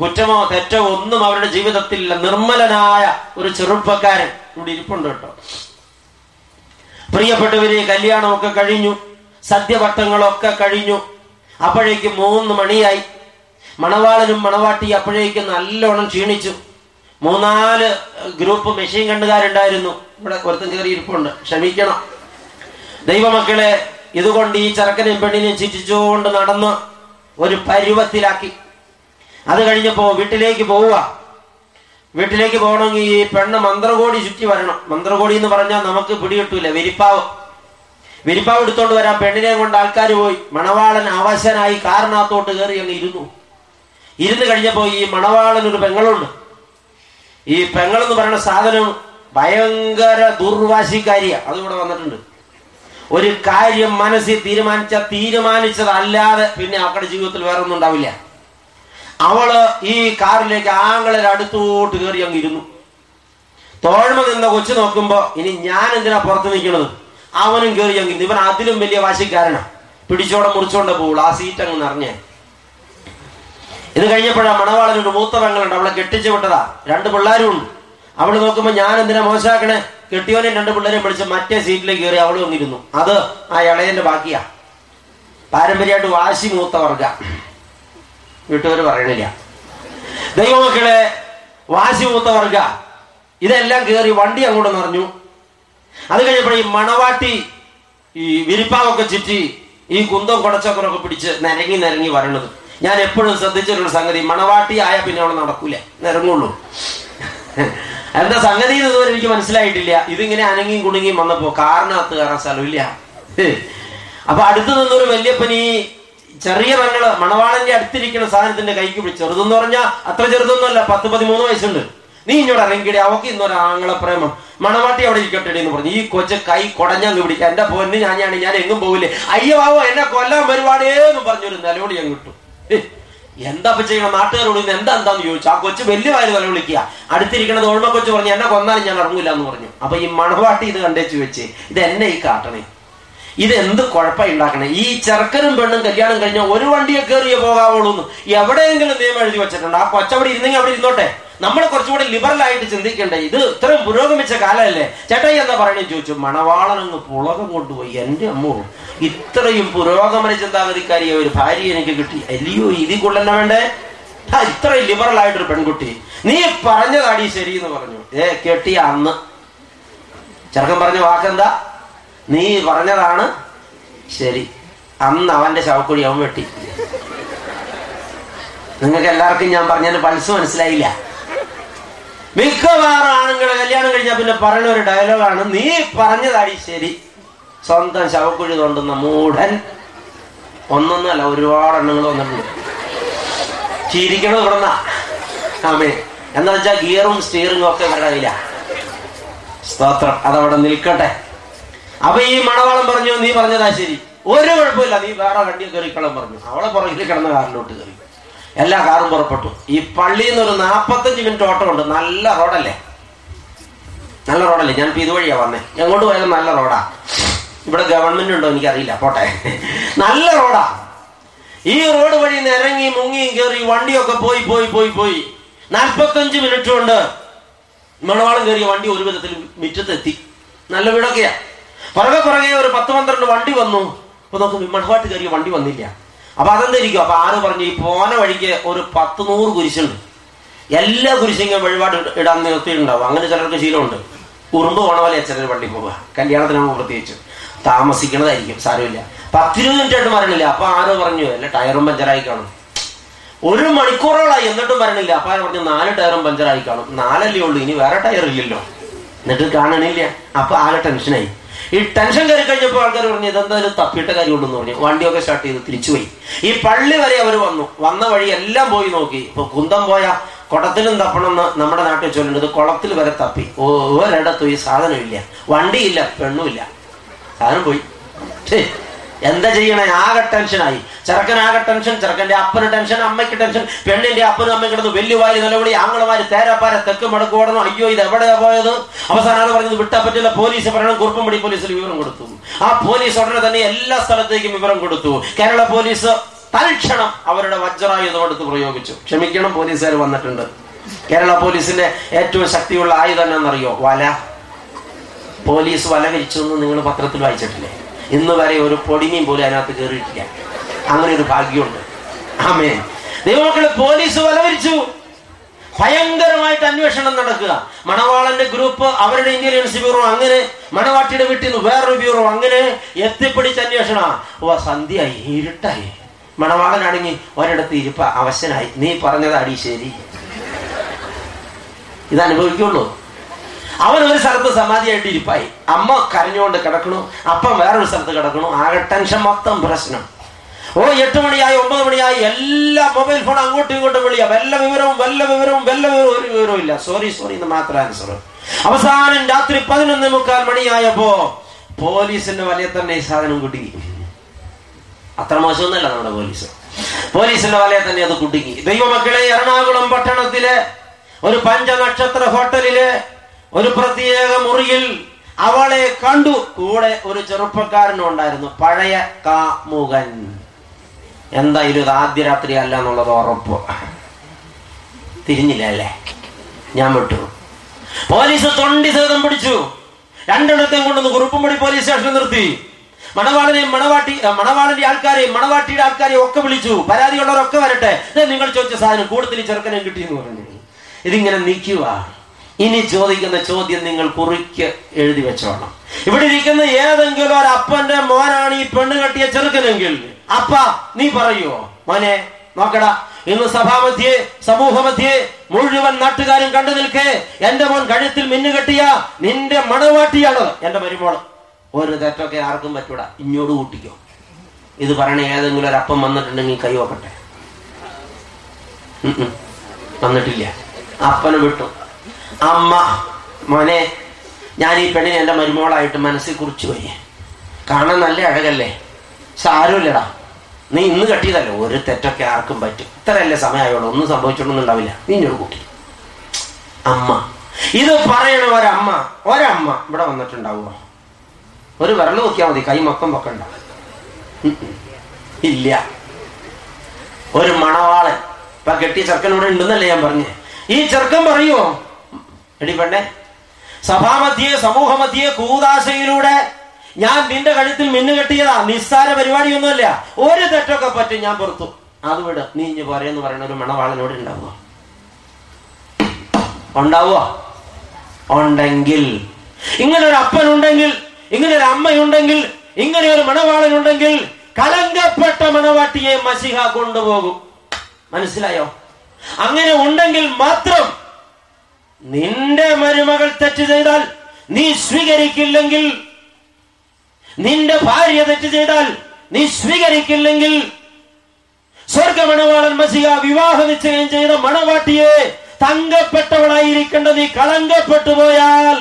കുറ്റമോ തെറ്റോ ഒന്നും അവരുടെ ജീവിതത്തിലില്ല. നിർമ്മലനായ ഒരു ചെറുപ്പക്കാരൻ ഇവിടെ ഇരിപ്പുണ്ട് കേട്ടോ. പ്രിയപ്പെട്ടവരെ കല്യാണമൊക്കെ കഴിഞ്ഞു. സദ്യവട്ടങ്ങളൊക്കെ കഴിഞ്ഞു. അപ്പോഴേക്ക് മൂന്ന് മണിയായി. മണവാളനും മണവാട്ടി അപ്പോഴേക്ക് നല്ലോണം ക്ഷീണിച്ചു. മൂന്നാൽ ഗ്രൂപ്പ് മെഷീൻ കണ്ടുകാരുണ്ടായിരുന്നു. ഇവിടെ ഒരുത്തൻ കയറി ഇരിപ്പുണ്ട്. ക്ഷമിക്കണം. ദൈവമക്കളെ ഇതുകൊണ്ട് ഈ ചെറുക്കനെയും പെണ്ണിനെയും ചിറ്റിച്ചുകൊണ്ട് നടന്ന് ഒരു പരുവത്തിലാക്കി. അത് കഴിഞ്ഞപ്പോ വീട്ടിലേക്ക് പോവുക. വീട്ടിലേക്ക് പോകണമെങ്കിൽ ഈ പെണ്ണ് മന്ത്രകോടി ചുറ്റി വരണം. മന്ത്രകോടി എന്ന് പറഞ്ഞാൽ നമുക്ക് പിടികിട്ടൂല. വെരിപ്പാവ്. വെരിപ്പാവ് എടുത്തോണ്ട് വരാം. പെണ്ണിനെ കൊണ്ട് ആൾക്കാർ പോയി. മണവാളൻ അവശനായി കാറിനകത്തോട്ട് കയറി അങ്ങ് ഇരുന്നു. ഇരുന്ന് കഴിഞ്ഞപ്പോ ഈ മണവാളൻ ഒരു പെങ്ങളുണ്ട്. ഈ പെങ്ങൾ എന്ന് പറയുന്ന സാധനം ഭയങ്കര ദുർവാശിക്കാരിയ. അതിവിടെ വന്നിട്ടുണ്ട്. ഒരു കാര്യം മനസ്സിൽ തീരുമാനിച്ച തീരുമാനിച്ചതല്ലാതെ പിന്നെ അവരുടെ ജീവിതത്തിൽ വേറൊന്നും ഉണ്ടാവില്ല. അവൾ ഈ കാറിലേക്ക് ആങ്ങളെ അടുത്തോട്ട് കയറി അങ്ങ് ഇരുന്നു. തോഴ്മ നിന്ന കൊച്ചു നോക്കുമ്പോ ഇനി ഞാൻ എന്തിനാ പുറത്ത് നിൽക്കുന്നത് അവനും കയറി അങ്ങ് ഇവൻ അതിലും വലിയ വാശിക്കാരനാ. പിടിച്ചോടെ മുറിച്ചോണ്ട പോവുള്ളൂ. ആ സീറ്റ് അങ്ങ് നിറഞ്ഞേ. ഇത് കഴിഞ്ഞപ്പോഴാ മണവാളനുണ്ട് മൂത്ത പെങ്ങളുണ്ട്. അവളെ കെട്ടിച്ചു വിട്ടതാ. രണ്ട് പിള്ളേരും ഉണ്ട്. അവൾ നോക്കുമ്പോ ഞാൻ എന്തിനാ മോശമാക്കണേ? കെട്ടിയോനെ രണ്ട് പിള്ളേരെ വിളിച്ച് മറ്റേ സീറ്റിലേക്ക് കയറി അവൾ വന്നിരുന്നു അത് ആ ഇളയന്റെ ബാക്കിയാ പാരമ്പര്യമായിട്ട് വാശി മൂത്ത വർഗ. വീട്ടുകാർ പറയണില്ല. ദൈവമക്കളെ വാശി മൂത്തവർഗ ഇതെല്ലാം കയറി വണ്ടി അങ്ങോട്ട് നിറഞ്ഞു അത് കഴിഞ്ഞപ്പോൾ ഈ മണവാട്ടി ഈ വിരിപ്പാവൊക്കെ ചുറ്റി ഈ കുന്തം കുടച്ചക്കറൊക്കെ പിടിച്ച് നിരങ്ങി നിരങ്ങി വരണത്. ഞാൻ എപ്പോഴും ശ്രദ്ധിച്ചിട്ടുള്ള സംഗതി മണവാട്ടി ആയ പിന്നെ അവിടെ നടക്കൂല. നിരങ്ങുള്ളൂ എന്താ സംഗതി ഇതുവരെ എനിക്ക് മനസ്സിലായിട്ടില്ല. ഇതിങ്ങനെ അനങ്ങിയും കുടുങ്ങിയും വന്നപ്പോ കാറിനകത്ത് കയറാൻ സ്ഥലമില്ല. അപ്പൊ അടുത്ത് നിന്നൊരു വല്യപ്പനി ചെറിയ പെങ്ങൾ മണവാളന്റെ അടുത്തിരിക്കുന്ന സാധനത്തിന്റെ കൈക്ക് പിടിച്ചു ചെറുതെന്ന് പറഞ്ഞാൽ അത്ര ചെറുതൊന്നുമല്ല പത്ത് പതിമൂന്ന് വയസ്സുണ്ട്. നീ ഇഞ്ഞോട് ഇറങ്ങിയിടെ അവക്ക് ഇന്നൊരു ആങ്ങളെ പ്രേമം മണവാട്ടി അവിടെ ഇരിക്കട്ടെ എന്ന് പറഞ്ഞു. ഈ കൊച്ച കൈ കൊടഞ്ഞങ്ങ് പിടിക്കുക എന്റെ പൊന്ന് ഞാനാണ് ഞാൻ എങ്ങും പോവില്ലേ. അയ്യോ ആവോ എന്നെ കൊല്ലാൻ വരുവാടേന്ന് പറഞ്ഞൊരു നിലവിളി അങ്ങ് കിട്ടും എന്താ ചെയ്യണം നാട്ടുകാരോട് ഇന്ന് എന്താ എന്താന്ന് ചോദിച്ചു. ആ കൊച്ചു വലിയ വാരി തല വിളിക്കുക അടുത്തിരിക്കണത് ഓൾമ കൊച്ചു പറഞ്ഞു എന്നെ കൊന്നാലും ഞാൻ ഇറങ്ങില്ല എന്ന് പറഞ്ഞു. അപ്പൊ ഈ മണവാട്ടി ഇത് കണ്ടേച്ചു വെച്ച് ഇത് എന്നെ ഈ കാട്ടണേ. ഇത് എന്ത് കുഴപ്പം ഉണ്ടാക്കണേ? ഈ ചെറുക്കനും പെണ്ണും കല്യാണം കഴിഞ്ഞാൽ ഒരു വണ്ടിയെ കയറിയേ പോകാവുള്ളൂ എവിടെയെങ്കിലും നിയമം എഴുതി വെച്ചിട്ടുണ്ട്. ആ കൊച്ചവിടെ ഇരുന്നെങ്കിൽ അവിടെ ഇരുന്നോട്ടെ. നമ്മൾ കുറച്ചുകൂടി ലിബറൽ ആയിട്ട് ചിന്തിക്കണ്ടേ? ഇത് ഇത്രയും പുരോഗമിച്ച കാലമല്ലേ? ചേട്ടായി എന്താ പറയണേ? ചോദിച്ചു. മണവാളൻ അങ്ങ് പുളകം കൊണ്ടുപോയി. എന്റെ അമ്മോ ഇത്രയും പുരോഗമന ചിന്താഗതിക്കാരിയ ഒരു ഭാര്യ എനിക്ക് കിട്ടി. അല്ലയോ ഇതിൽ കൊള്ളന്നെ വേണ്ടേ? ഇത്രയും ലിബറൽ ആയിട്ടൊരു പെൺകുട്ടി. നീ പറഞ്ഞതാടി ശരി എന്ന് പറഞ്ഞു. ഏ കെട്ടിയ അന്ന്. ചെറുക്കൻ പറഞ്ഞ വാക്കെന്താ? നീ പറഞ്ഞതാണ് ശരി. അന്ന് അവന്റെ ശവക്കുഴി അവൻ വെട്ടി. നിങ്ങൾക്ക് എല്ലാവർക്കും ഞാൻ പറഞ്ഞതിന് പൾസ് മനസ്സിലായില്ല. മിക്കവാറും ആണുങ്ങൾ കല്യാണം കഴിഞ്ഞാൽ പിന്നെ പറയുന്ന ഒരു ഡയലോഗാണ് നീ പറഞ്ഞതായി ശരി. സ്വന്തം ശവക്കുഴി തോണ്ടുന്ന മൂഢൻ. ഒന്നൊന്നല്ല ഒരുപാട് എണ്ണങ്ങൾ വന്നിട്ടുണ്ട്. ചിരിക്കണത് ഇവിടുന്ന? ആമേ. എന്താ വെച്ചാൽ ഗിയറും സ്റ്റിയറിംഗും ഒക്കെ ഇവരുടെ സ്തോത്രം. അതവിടെ നിൽക്കട്ടെ. അപ്പൊ ഈ മണവാളം പറഞ്ഞു നീ പറഞ്ഞതാ ശരി. ഒരു കുഴപ്പമില്ല നീ വേറെ വണ്ടി കയറിക്കളം പറഞ്ഞു. അവളെ പുറകിൽ കിടന്ന കാറിലോട്ട് കയറി. എല്ലാ കാറും പുറപ്പെട്ടു. ഈ പള്ളിയിൽ നിന്ന് ഒരു നാപ്പത്തഞ്ച് മിനിറ്റ് ഓട്ടം ഉണ്ട് നല്ല റോഡല്ലേ? നല്ല റോഡല്ലേ? ഞാൻ ഇപ്പൊ ഇതുവഴിയാ വന്നേ. എങ്ങോട്ട് പോയാലും നല്ല റോഡാ. ഇവിടെ ഗവൺമെന്റ് ഉണ്ടോ എനിക്കറിയില്ല. പോട്ടെ. നല്ല റോഡാ. ഈ റോഡ് വഴി നിരങ്ങി മുങ്ങിയും കയറി വണ്ടിയൊക്കെ പോയി പോയി പോയി പോയി. നാൽപ്പത്തഞ്ച് മിനിറ്റ് കൊണ്ട് മണവാളം കയറിയ വണ്ടി ഒരു വിധത്തിൽ മുറ്റത്തെത്തി. നല്ല വീടൊക്കെയാ. പുറകെ പുറകെ ഒരു പത്ത് പന്ത്രണ്ട് വണ്ടി വന്നു. അപ്പൊ നോക്കും മണവാട്ട് കയറിയ വണ്ടി വന്നില്ല. അപ്പൊ അതെന്തായിരിക്കും? അപ്പൊ ആര് പറഞ്ഞു ഈ പോന വഴിക്ക് ഒരു പത്ത് നൂറ് കുരിശുണ്ട്. എല്ലാ കുരിശിങ്ങനെ വഴിപാട് ഇടാൻ നിർത്തിയിട്ടുണ്ടാവും. അങ്ങനെ ചിലർക്ക് ശീലമുണ്ട്. ഉറുമ്പ് പോണ പോലെ ചിലർ വണ്ടി പോവുക. കല്യാണത്തിനാകുമ്പോൾ പ്രത്യേകിച്ച്. താമസിക്കണതായിരിക്കും സാരമില്ല. പത്തിരുപത് മിനിറ്റ് ആയിട്ട് മരണില്ല. അപ്പൊ ആരോ പറഞ്ഞു അല്ല ടയറും പഞ്ചറായി കാണും. ഒരു മണിക്കൂറോളായി എന്നിട്ടും വരണില്ല അപ്പൊ പറഞ്ഞു നാല് ടയറും പഞ്ചറായി കാണും. നാലല്ലേ ഉള്ളൂ ഇനി വേറെ ടയർ ഇല്ലല്ലോ. എന്നിട്ട് കാണണില്ല. അപ്പൊ ആകെ ടെൻഷനായി ഈ ടെൻഷൻ കയറി കഴിഞ്ഞപ്പോൾ ആൾക്കാർ പറഞ്ഞു ഇതെന്തായാലും തപ്പിയിട്ട കാര്യമുണ്ടെന്ന് പറഞ്ഞു. വണ്ടിയൊക്കെ സ്റ്റാർട്ട് ചെയ്ത് തിരിച്ചു പോയി ഈ പള്ളി വരെ അവർ വന്നു. വന്ന വഴി എല്ലാം പോയി നോക്കി. ഇപ്പൊ കുന്തം പോയ കുടത്തിലും തപ്പണമെന്ന് നമ്മുടെ നാട്ടിൽ ചൊല്ലുന്നത് കുളത്തിൽ വരെ തപ്പി. ഒരിടത്തും ഈ സാധനമില്ല. വണ്ടിയില്ല പെണ്ണുമില്ല. സാധനം പോയി. ഛേ, എന്താ ചെയ്യണേ? ആകെ ടെൻഷനായി ചെറുക്കൻ ആകെ ടെൻഷൻ ചെറുക്കന്റെ അപ്പന് ടെൻഷൻ അമ്മയ്ക്ക് ടെൻഷൻ പെണ്ണിന്റെ അപ്പനും അമ്മയും കിടന്നു വലിയ വാരി നിലവിളി ആങ്ങളമാര് തേരപ്പാര തെക്ക് മടക്ക് ഓടണം. അയ്യോ ഇത് എവിടെയാ പോയത്? അവസാനം ആൾ പറഞ്ഞത് വിട്ടാ പറ്റില്ല പോലീസ് പറയണം കുറുപ്പുംപടി പോലീസിൽ വിവരം കൊടുത്തു. ആ പോലീസ് ഉടനെ തന്നെ എല്ലാ സ്ഥലത്തേക്കും വിവരം കൊടുത്തു. കേരള പോലീസ് തൽക്ഷണം അവരുടെ വജ്രായുധം എടുത്ത് പ്രയോഗിച്ചു. ക്ഷമിക്കണം പോലീസുകാർ വന്നിട്ടുണ്ട്. കേരള പോലീസിന്റെ ഏറ്റവും ശക്തിയുള്ള ആയുധം എന്നറിയോ വല. പോലീസ് വല കഴിച്ചു നിങ്ങൾ പത്രത്തിൽ വായിച്ചിട്ടില്ലേ? ഇന്ന് വരെ ഒരു പൊടിമീൻ പോലും അതിനകത്ത് കയറിയിട്ടില്ല അങ്ങനെ ഒരു ഭാഗ്യമുണ്ട്. ആമേ ദൈവമക്കളെ പോലീസ് വലവരിച്ചു. ഭയങ്കരമായിട്ട് അന്വേഷണം നടക്കുക. മണവാളന്റെ ഗ്രൂപ്പ് അവരുടെ ഇന്റലിജൻസ് ബ്യൂറോ അങ്ങനെ മണവാട്ടിയുടെ വീട്ടിൽ നിന്ന് വേറൊരു ബ്യൂറോ അങ്ങനെ എത്തിപ്പിടിച്ച അന്വേഷണ. ഓ സന്ധ്യയായി ഇരുട്ടായി. മണവാളനാണെങ്കിൽ ഒരിടത്ത് ഇരിപ്പ അവശനായി. നീ പറഞ്ഞതാടി ശരി. ഇത് അനുഭവിക്കുള്ളൂ അവൻ ഒരു സ്ഥലത്ത് സമാധിയായിട്ട് ഇരിപ്പായി. അമ്മ കരഞ്ഞുകൊണ്ട് കിടക്കണു. അപ്പം വേറൊരു സ്ഥലത്ത് കിടക്കണു. ആകെ ടെൻഷൻ മൊത്തം പ്രശ്നം. ഓ എട്ട് മണിയായി ഒമ്പത് മണിയായി എല്ലാ മൊബൈൽ ഫോൺ അങ്ങോട്ടും ഇങ്ങോട്ടും വിളിയാ. വല്ല വിവരവും വല്ല വിവരവും വല്ല വിവരവും ഒരു വിവരവും ഇല്ല. സോറി സോറി എന്ന് മാത്രം ആൻസർ അവസാനം രാത്രി പതിനൊന്ന് മുക്കാൽ മണിയായപ്പോ പോലീസിന്റെ വലയെ തന്നെ ഈ സാധനം കുടുങ്ങി. അത്ര മോശമൊന്നല്ല നമ്മുടെ പോലീസ്. പോലീസിന്റെ വലയെ തന്നെ അത് കുടുങ്ങി. ദൈവമക്കളെ എറണാകുളം പട്ടണത്തിലെ ഒരു പഞ്ചനക്ഷത്ര ഹോട്ടലിൽ ഒരു പ്രത്യേക മുറിയിൽ അവളെ കണ്ടു. കൂടെ ഒരു ചെറുപ്പക്കാരനും ഉണ്ടായിരുന്നു. പഴയ കാമുകൻ. എന്താ ഇത് ആദ്യ രാത്രി അല്ല എന്നുള്ളത് ഉറപ്പ്. തിരിഞ്ഞില്ല അല്ലേ? ഞാൻ വിട്ടു. പോലീസ് തൊണ്ടി സേതം പിടിച്ചു. രണ്ടിടത്തെയും കൊണ്ടുവന്ന് കുറുപ്പുംപടി പോലീസ് സ്റ്റേഷനിൽ നിർത്തി. മണവാളനെയും മണവാട്ടി മണവാളന്റെ ആൾക്കാരെയും മണവാട്ടിയുടെ ആൾക്കാരെയും ഒക്കെ വിളിച്ചു. പരാതിയുള്ളവരൊക്കെ വരട്ടെ. നിങ്ങൾ ചോദിച്ച സാധനം കൂടുതൽ ചെറുക്കനെ കിട്ടിയെന്ന് പറഞ്ഞു. ഇതിങ്ങനെ നിൽക്കുക ഇനി ചോദിക്കുന്ന ചോദ്യം നിങ്ങൾ കുറിക്ക് എഴുതി വെച്ചോണം. ഇവിടെ ഇരിക്കുന്ന ഏതെങ്കിലും ഒരു അപ്പന്റെ മോനാണ് ഈ പെണ്ണ് കെട്ടിയ ചെറുക്കനെങ്കിൽ അപ്പ നീ പറയുവോ മോനെ നോക്കടാ ഇന്ന് സഭാമധ്യേ സമൂഹമധ്യേ മുഴുവൻ നാട്ടുകാരും കണ്ടു നിൽക്കേ. എന്റെ മോൻ കഴുത്തിൽ മിന്നു കെട്ടിയ നിന്റെ മണവാട്ടിയാണ് എന്റെ മരുമോൾ. ഒരു തെറ്റൊക്കെ ആർക്കും പറ്റൂടാ. ഇഞ്ഞോട് കൂട്ടിക്കോ. ഇത് പറയണ ഏതെങ്കിലും ഒരു അപ്പം വന്നിട്ടുണ്ടെങ്കിൽ കൈ ഉം. വന്നിട്ടില്ല. അപ്പനെ വിട്ടു. അമ്മ മോനെ ഞാൻ ഈ പെണ്ണിനെ എന്റെ മരുമോളായിട്ട് മനസ്സിൽ കുറിച്ചു പോയി കാണാൻ നല്ല അഴകല്ലേ? സാരമില്ലടാ. നീ ഇന്ന് കെട്ടിയതല്ലേ? ഒരു തെറ്റൊക്കെ ആർക്കും പറ്റും. ഇത്രയല്ലേ സമയമായുള്ളൂ. ഒന്നും സംഭവിച്ചിട്ടൊന്നുണ്ടാവില്ല ഒരു കുട്ടി. അമ്മ. ഇത് പറയണ ഒരമ്മ. ഒരമ്മ ഇവിടെ വന്നിട്ടുണ്ടാവുമോ? ഒരു വിരൽ നോക്കിയാൽ മതി. കൈ മൊത്തം പൊക്കണ്ട. ഇല്ല. ഒരു മണവാളൻ. ഇപ്പൊ കെട്ടിയ ചെറുക്കനോട് ഉണ്ടെന്നല്ലേ ഞാൻ പറഞ്ഞേ. ഈ ചെറുക്കൻ പറയുമോ എടി പെണ്ണെ സഭാമധ്യേ സമൂഹമധ്യേ കൂതാശയിലൂടെ ഞാൻ നിന്റെ കഴുത്തിൽ മിന്നുകെട്ടിയതാ നിസ്സാര പരിപാടിയൊന്നുമല്ല. ഒരു തെറ്റൊക്കെ പറ്റും ഞാൻ പുറത്തു. അത് വിട. നീ ഇഞ്ഞ് പോരെന്ന് പറയുന്ന ഒരു മണവാളനോട് ഉണ്ടാവുക ഉണ്ടാവുക ഉണ്ടെങ്കിൽ. ഇങ്ങനെ ഒരു അപ്പനുണ്ടെങ്കിൽ ഇങ്ങനെ ഒരു അമ്മയുണ്ടെങ്കിൽ ഇങ്ങനെ ഒരു മണവാളനുണ്ടെങ്കിൽ കലങ്കപ്പെട്ട മണവാട്ടിയെ മസിഹ കൊണ്ടുപോകും. മനസ്സിലായോ? അങ്ങനെ ഉണ്ടെങ്കിൽ മാത്രം നിന്റെ മരുമകൾ തെറ്റ് ചെയ്താൽ നീ സ്വീകരിക്കില്ലെങ്കിൽ നിന്റെ ഭാര്യ തെറ്റ് ചെയ്താൽ നീ സ്വീകരിക്കില്ലെങ്കിൽ സ്വർഗമണവാളൻ മസിക വിവാഹ നിശ്ചയം ചെയ്ത മണവാട്ടിയെ തങ്കപ്പെട്ടവളായിരിക്കേണ്ട നീ കളങ്കപ്പെട്ടു പോയാൽ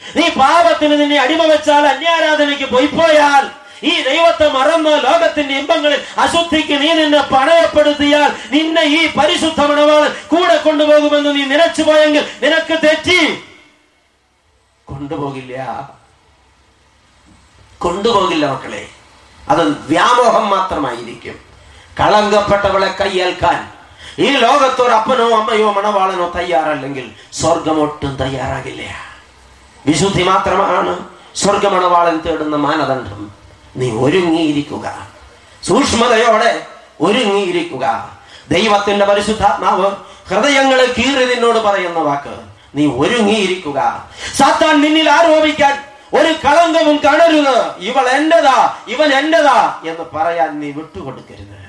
നീ പാപത്തിന് നിന്നെ അടിമ വെച്ചാൽ അന്യാരാധനയ്ക്ക് പോയിപ്പോയാൽ ഈ ദൈവത്തെ മറന്ന് ലോകത്തിന്റെ ഇമ്പങ്ങളിൽ അശുദ്ധിക്ക് നീ നിന്നെ പണയപ്പെടുത്തിയാൽ നിന്നെ ഈ പരിശുദ്ധ മണവാളൻ കൂടെ കൊണ്ടുപോകുമെന്ന് നീ നിലച്ചു പോയെങ്കിൽ നിനക്ക് തെറ്റി. കൊണ്ടുപോകില്ല. കൊണ്ടുപോകില്ല മക്കളെ. അത് വ്യാമോഹം മാത്രമായിരിക്കും. കളങ്കപ്പെട്ടവളെ കൈയേൽക്കാൻ ഈ ലോകത്തൊരു അപ്പനോ അമ്മയോ മണവാളനോ തയ്യാറല്ലെങ്കിൽ സ്വർഗം ഒട്ടും തയ്യാറാകില്ല. വിശുദ്ധി മാത്രമാണ് സ്വർഗമണവാളൻ തേടുന്ന മാനദണ്ഡം. നീ ഒരുങ്ങിയിരിക്കുക. സൂക്ഷ്മതയോടെ ഒരുങ്ങിയിരിക്കുക. ദൈവത്തിന്റെ പരിശുദ്ധാത്മാവ് ഹൃദയങ്ങളെ കീറി പറയുന്ന വാക്ക് നീ ഒരുങ്ങിയിരിക്കുക. സാത്താൻ നിന്നിൽ ആരോപിക്കാൻ ഒരു കളങ്കവും കാണരുത്. ഇവൾ എന്റേതാ ഇവൻ എന്റേതാ എന്ന് പറയാൻ നീ വിട്ടുകൊടുക്കരുത്.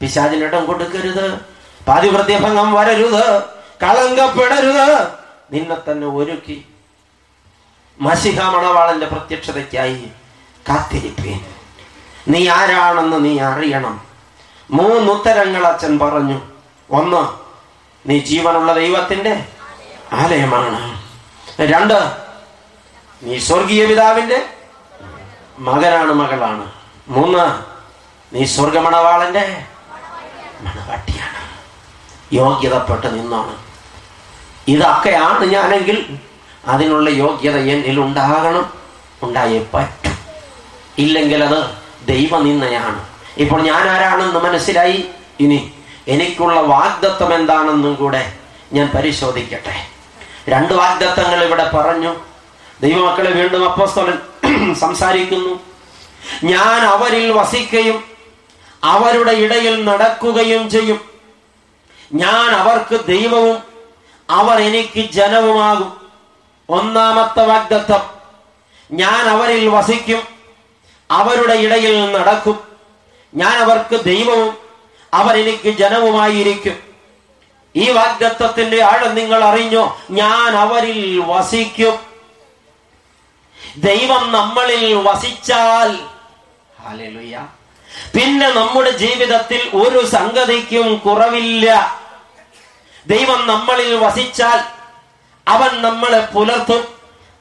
പിശാചിനിടം കൊടുക്കരുത്. പാതിവൃത്യഭംഗം വരരുത്. കളങ്കപ്പെടരുത്. നിന്നെ തന്നെ ഒരുക്കി മസിഹ മണവാളന്റെ പ്രത്യക്ഷതയ്ക്കായി കാത്തിരിപ്പീൻ നീ ആരാണെന്ന് നീ അറിയണം. മൂന്നുത്തരങ്ങൾ അച്ഛൻ പറഞ്ഞു. ഒന്ന് നീ ജീവനുള്ള ദൈവത്തിന്റെ ആലയമാണ്. രണ്ട് നീ സ്വർഗീയ പിതാവിന്റെ മകനാണ് മകളാണ്. മൂന്ന് നീ സ്വർഗമണവാളന്റെ മണവാട്ടിയാണ്. യോഗ്യതപ്പെട്ട് നിന്നാണ്. ഇതൊക്കെയാണ് ഞാനെങ്കിൽ അതിനുള്ള യോഗ്യത എന്നിൽ ഉണ്ടാകണം ഉണ്ടായേ പറ്റും. ഇല്ലെങ്കിൽ അത് ദൈവനിന്ദയാണ്. ഇപ്പോൾ ഞാൻ ആരാണെന്ന് മനസ്സിലായി? ഇനി എനിക്കുള്ള വാഗ്ദത്വം എന്താണെന്നും കൂടെ ഞാൻ പരിശോധിക്കട്ടെ. രണ്ട് വാഗ്ദത്തങ്ങൾ ഇവിടെ പറഞ്ഞു. ദൈവമക്കളെ വീണ്ടും അപ്പസ്തോലൻ സംസാരിക്കുന്നു. ഞാൻ അവരിൽ വസിക്കുകയും അവരുടെ ഇടയിൽ നടക്കുകയും ചെയ്യും. ഞാൻ അവർക്ക് ദൈവവും അവർ എനിക്ക് ജനവുമാകും. ഒന്നാമത്തെ വാഗ്ദത്തം ഞാൻ അവരിൽ വസിക്കും. അവരുടെ ഇടയിൽ നടക്കും. ഞാൻ അവർക്ക് ദൈവവും അവരെനിക്ക് ജനവുമായിരിക്കും. ഈ വാഗ്ദത്വത്തിന്റെ ആഴം നിങ്ങൾ അറിഞ്ഞോ? ഞാൻ അവരിൽ വസിക്കും. ദൈവം നമ്മളിൽ വസിച്ചാൽ പിന്നെ നമ്മുടെ ജീവിതത്തിൽ ഒരു സംഗതിക്കും കുറവില്ല. ദൈവം നമ്മളിൽ വസിച്ചാൽ അവൻ നമ്മളെ പുലർത്തും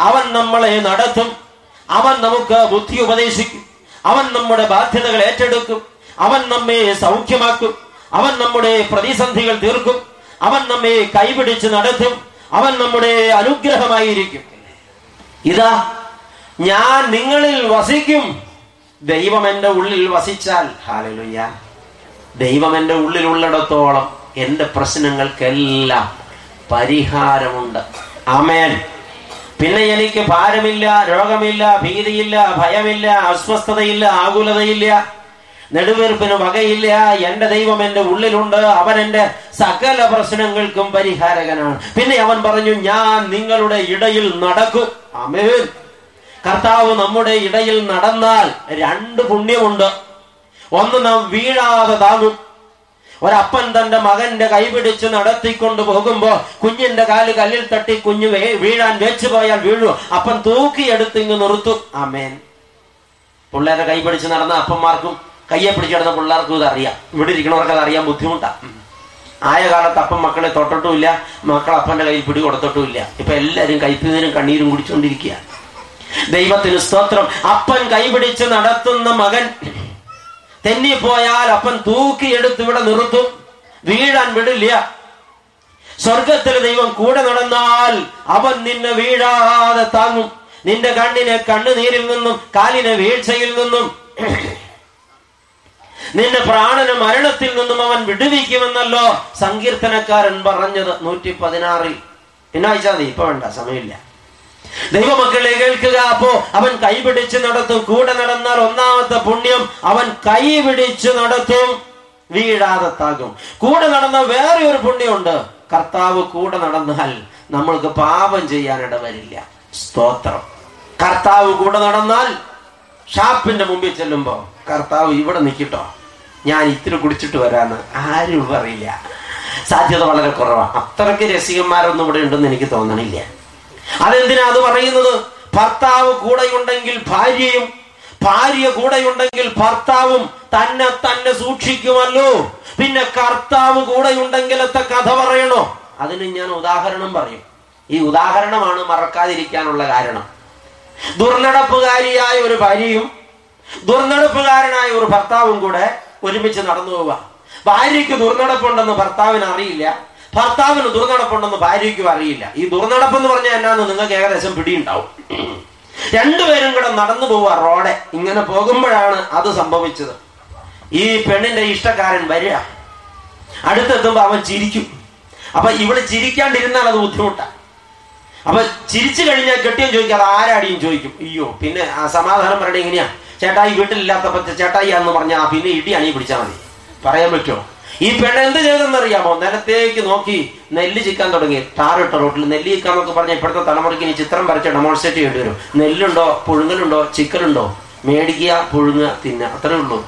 അവൻ നമ്മളെ നടത്തും. അവൻ നമുക്ക് ബുദ്ധി ഉപദേശിക്കും. അവൻ നമ്മുടെ ബാധ്യതകൾ ഏറ്റെടുക്കും. അവൻ നമ്മെ സൗഖ്യമാക്കും. അവൻ നമ്മുടെ പ്രതിസന്ധികൾ തീർക്കും. അവൻ നമ്മെ കൈപിടിച്ച് നടത്തും. അവൻ നമ്മുടെ അനുഗ്രഹമായിരിക്കും. ഇതാ ഞാൻ നിങ്ങളിൽ വസിക്കും. ദൈവം എന്റെ ഉള്ളിൽ വസിച്ചാൽ ഹാലലുയ്യ ദൈവം എന്റെ ഉള്ളിലുള്ളിടത്തോളം എന്റെ പ്രശ്നങ്ങൾക്കെല്ലാം പരിഹാരമുണ്ട്. ആമേൻ. പിന്നെ എനിക്ക് ഭാരമില്ല രോഗമില്ല ഭീതിയില്ല ഭയമില്ല അസ്വസ്ഥതയില്ല ആകുലതയില്ല. നെടുവീർപ്പിന് വകയില്ല. എന്റെ ദൈവം എന്റെ ഉള്ളിലുണ്ട്. അവൻ എന്റെ സകല പ്രശ്നങ്ങൾക്കും പരിഹാരകനാണ്. പിന്നെ അവൻ പറഞ്ഞു ഞാൻ നിങ്ങളുടെ ഇടയിൽ നടക്കും. അമേൻ കർത്താവ് നമ്മുടെ ഇടയിൽ നടന്നാൽ രണ്ട് പുണ്യമുണ്ട്. ഒന്ന് നാം വീഴാതെ താങ്ങും. ഒരപ്പൻ തന്റെ മകന്റെ കൈപിടിച്ച് നടത്തിക്കൊണ്ട് പോകുമ്പോ കുഞ്ഞിന്റെ കാൽ കല്ലിൽ തട്ടി കുഞ്ഞ് വീഴാൻ വെച്ചു പോയാൽ വീഴു. അപ്പൻ തൂക്കിയെടുത്ത് ഇങ്ങ് നിർത്തും. അമേൻ പിള്ളേരെ കൈപിടിച്ച് നടന്ന അപ്പന്മാർക്കും കയ്യെ പിടിച്ച് നടന്ന പിള്ളേർക്കും ഇത് അറിയാം. ഇവിടെ ഇരിക്കണവർക്ക് അത് അറിയാൻ ബുദ്ധിമുട്ടാ. ആയ കാലത്ത് അപ്പം മക്കളെ തൊട്ടിട്ടുമില്ല. മക്കൾ അപ്പന്റെ കയ്യിൽ പിടി കൊടുത്തിട്ടുമില്ല. ഇപ്പൊ എല്ലാവരും കൈപ്പീതിനും കണ്ണീരും കുടിച്ചുകൊണ്ടിരിക്കുക ദൈവത്തിന് സ്തോത്രം. അപ്പൻ കൈപിടിച്ച് നടത്തുന്ന മകൻ തെന്നിപ്പോയാൽ അപ്പൻ തൂക്കിയെടുത്ത് ഇവിടെ നിർത്തും. വീഴാൻ വിടില്ല. സ്വർഗത്തിൽ ദൈവം കൂടെ നടന്നാൽ അവൻ നിന്നെ വീഴാതെ താങ്ങും. നിന്റെ കണ്ണിനെ കണ്ണുനീരിൽ നിന്നും കാലിനെ വീഴ്ചയിൽ നിന്നും. നിന്റെ പ്രാണന മരണത്തിൽ നിന്നും അവൻ വിടുവിക്കുമെന്നല്ലോ സങ്കീർത്തനക്കാരൻ പറഞ്ഞത് നൂറ്റി പതിനാറിൽ പിന്നെ അയച്ചാൽ മതി ഇപ്പൊ വേണ്ട സമയമില്ല. ദൈവമക്കളെ കേൾക്കുക. അപ്പോ അവൻ കൈപിടിച്ച് നടത്തും. കൂടെ നടന്നാൽ ഒന്നാമത്തെ പുണ്യം അവൻ കൈപിടിച്ച് നടത്തും. വീഴാതെ താകും. കൂടെ നടന്ന വേറെ ഒരു പുണ്യമുണ്ട്. കർത്താവ് കൂടെ നടന്നാൽ നമ്മൾക്ക് പാപം ചെയ്യാനിട വരില്ല. സ്തോത്രം. കർത്താവ് കൂടെ നടന്നാൽ ഷാപ്പിന്റെ മുമ്പിൽ ചെല്ലുമ്പോ കർത്താവ് ഇവിടെ നിൽക്കിട്ടോ. ഞാൻ ഇത്തിരി കുടിച്ചിട്ട് വരാന്ന് ആരും പറയില്ല സാധ്യത വളരെ കുറവാണ് അത്രയ്ക്ക് രസികന്മാരൊന്നും ഇവിടെ ഉണ്ടെന്ന് എനിക്ക് തോന്നണില്ല. അതെന്തിനാ അത് പറയുന്നത്? ഭർത്താവ് കൂടെയുണ്ടെങ്കിൽ ഭാര്യയും ഭാര്യ കൂടെയുണ്ടെങ്കിൽ ഭർത്താവും തന്നെ തന്നെ സൂക്ഷിക്കുമല്ലോ. പിന്നെ കർത്താവ് കൂടെയുണ്ടെങ്കിലത്തെ കഥ പറയണോ? അതിന് ഞാൻ ഉദാഹരണം പറയും. ഈ ഉദാഹരണമാണ് മറക്കാതിരിക്കാനുള്ള കാരണം. ദുർനടപ്പുകാരിയായ ഒരു ഭാര്യയും ദുർനടപ്പുകാരനായ ഒരു ഭർത്താവും കൂടെ ഒരുമിച്ച് നടന്നു പോവുക ഭാര്യയ്ക്ക് ദുർനടപ്പുണ്ടെന്ന് ഭർത്താവിന് അറിയില്ല. ഭർത്താവിന് ദുർനടപ്പുണ്ടെന്ന് ഭാര്യയ്ക്കും അറിയില്ല. ഈ ദുർനടപ്പ് എന്ന് പറഞ്ഞാൽ എന്നാന്ന് നിങ്ങൾക്ക് ഏകദേശം പിടിയുണ്ടാവും. രണ്ടുപേരും കൂടെ നടന്നു പോവുക റോഡെ. ഇങ്ങനെ പോകുമ്പോഴാണ് അത് സംഭവിച്ചത്. ഈ പെണ്ണിന്റെ ഇഷ്ടക്കാരൻ വരിക. അടുത്തെത്തുമ്പോ അവൻ ചിരിക്കും. അപ്പൊ ഇവിടെ ചിരിക്കാണ്ടിരുന്നാൽ അത് ബുദ്ധിമുട്ടാണ് അപ്പൊ ചിരിച്ചു കഴിഞ്ഞാൽ കെട്ടിയും ചോദിക്കും അത് ആരാടിയും? ചോദിക്കും. അയ്യോ പിന്നെ ആ സമാധാനം പറയണേ ഇങ്ങനെയാ ചേട്ടായി വീട്ടിലില്ലാത്തപ്പോ ചേട്ടായി എന്ന് പറഞ്ഞാൽ പിന്നെ ഇടി അണി പിടിച്ചാൽ മതി. പറയാൻ പറ്റുമോ? ഈ പെണ്ണ് എന്ത് ചെയ്തെന്നറിയാമോ നിലത്തേക്ക് നോക്കി നെല്ല് ചിക്കാൻ തുടങ്ങി. ടാറിട്ട റോട്ടിൽ നെല്ല് ചിക്കാന്നൊക്കെ പറഞ്ഞ ഇപ്പോഴത്തെ തലമുറയ്ക്ക് ഇനി ചിത്രം വരച്ച് ഡെമോൺസ്ട്രേറ്റ് ചെയ്യേണ്ടി വരും. നെല്ലുണ്ടോ? പുഴുങ്ങലുണ്ടോ? ചിക്കലുണ്ടോ മേടിക്കുക പുഴുങ്ങുക തിന്നുക. അത്രേ ഉള്ളൂ.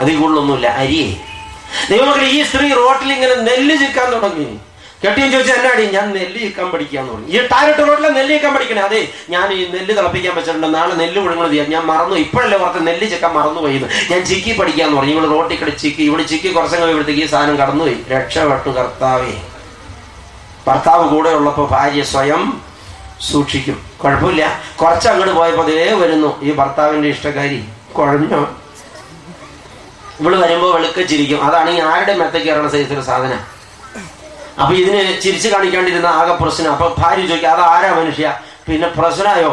അതിൽ കൂടുതലൊന്നുമില്ല. അരിയേ. ദൈവമക്കളെ ഈ സ്ത്രീ റോട്ടിൽ ഇങ്ങനെ നെല്ല് ചിക്കാൻ തുടങ്ങി. കെട്ടിയും ചോദിച്ചാൽ എന്നാടി ഞാൻ നെല്ല് ചിക്കാൻ പഠിക്കാന്ന് പറഞ്ഞു. ഈ ടാരറ്റ് റോഡിലെ നെല്ല് ചിക്കാൻ പഠിക്കണേ. അതെ ഞാൻ ഈ നെല്ല് തിളപ്പിക്കാൻ വെച്ചിട്ടുണ്ട്. നാളെ നെല്ല് പുഴുങ്ങണത് ചെയ്യാം. ഞാൻ മറന്നു. ഇപ്പോഴല്ലേ ഓർത്ത് നെല്ല് ചെക്കാൻ മറന്നു പോയി ഞാൻ ചിക്കി പഠിക്കാന്ന് പറഞ്ഞു. ഇവിടെ റോട്ടിൽ കിട ചിക്കി. ഇവിടെ ചിക്കി കുറച്ചങ്ങ് കഴിയുമ്പോഴത്തേക്ക് ഈ സാധനം കടന്നുപോയി. രക്ഷപ്പെട്ടു കർത്താവേ. ഭർത്താവ് കൂടെ ഉള്ളപ്പോ ഭാര്യ സ്വയം സൂക്ഷിക്കും. കുഴപ്പമില്ല. കുറച്ചങ്ങോട്ട് പോയപ്പോ അതേ വരുന്നു. ഈ ഭർത്താവിന്റെ ഇഷ്ടക്കാരി. കുഴഞ്ഞ? ഇവൾ വരുമ്പോ വെളുക്കച്ചിരിക്കും. അതാണ് ഈ ആരുടെ മെത്തക്കേറുന്ന സൈസിലെ സാധനം? അപ്പൊ ഇതിന് ചിരിച്ചു കാണിക്കാണ്ടിരുന്ന ആകെ പ്രശ്നം. അപ്പൊ ഭാര്യ ചോദിക്കുക അത് ആരാ മനുഷ്യ? പിന്നെ പ്രശ്നമായോ?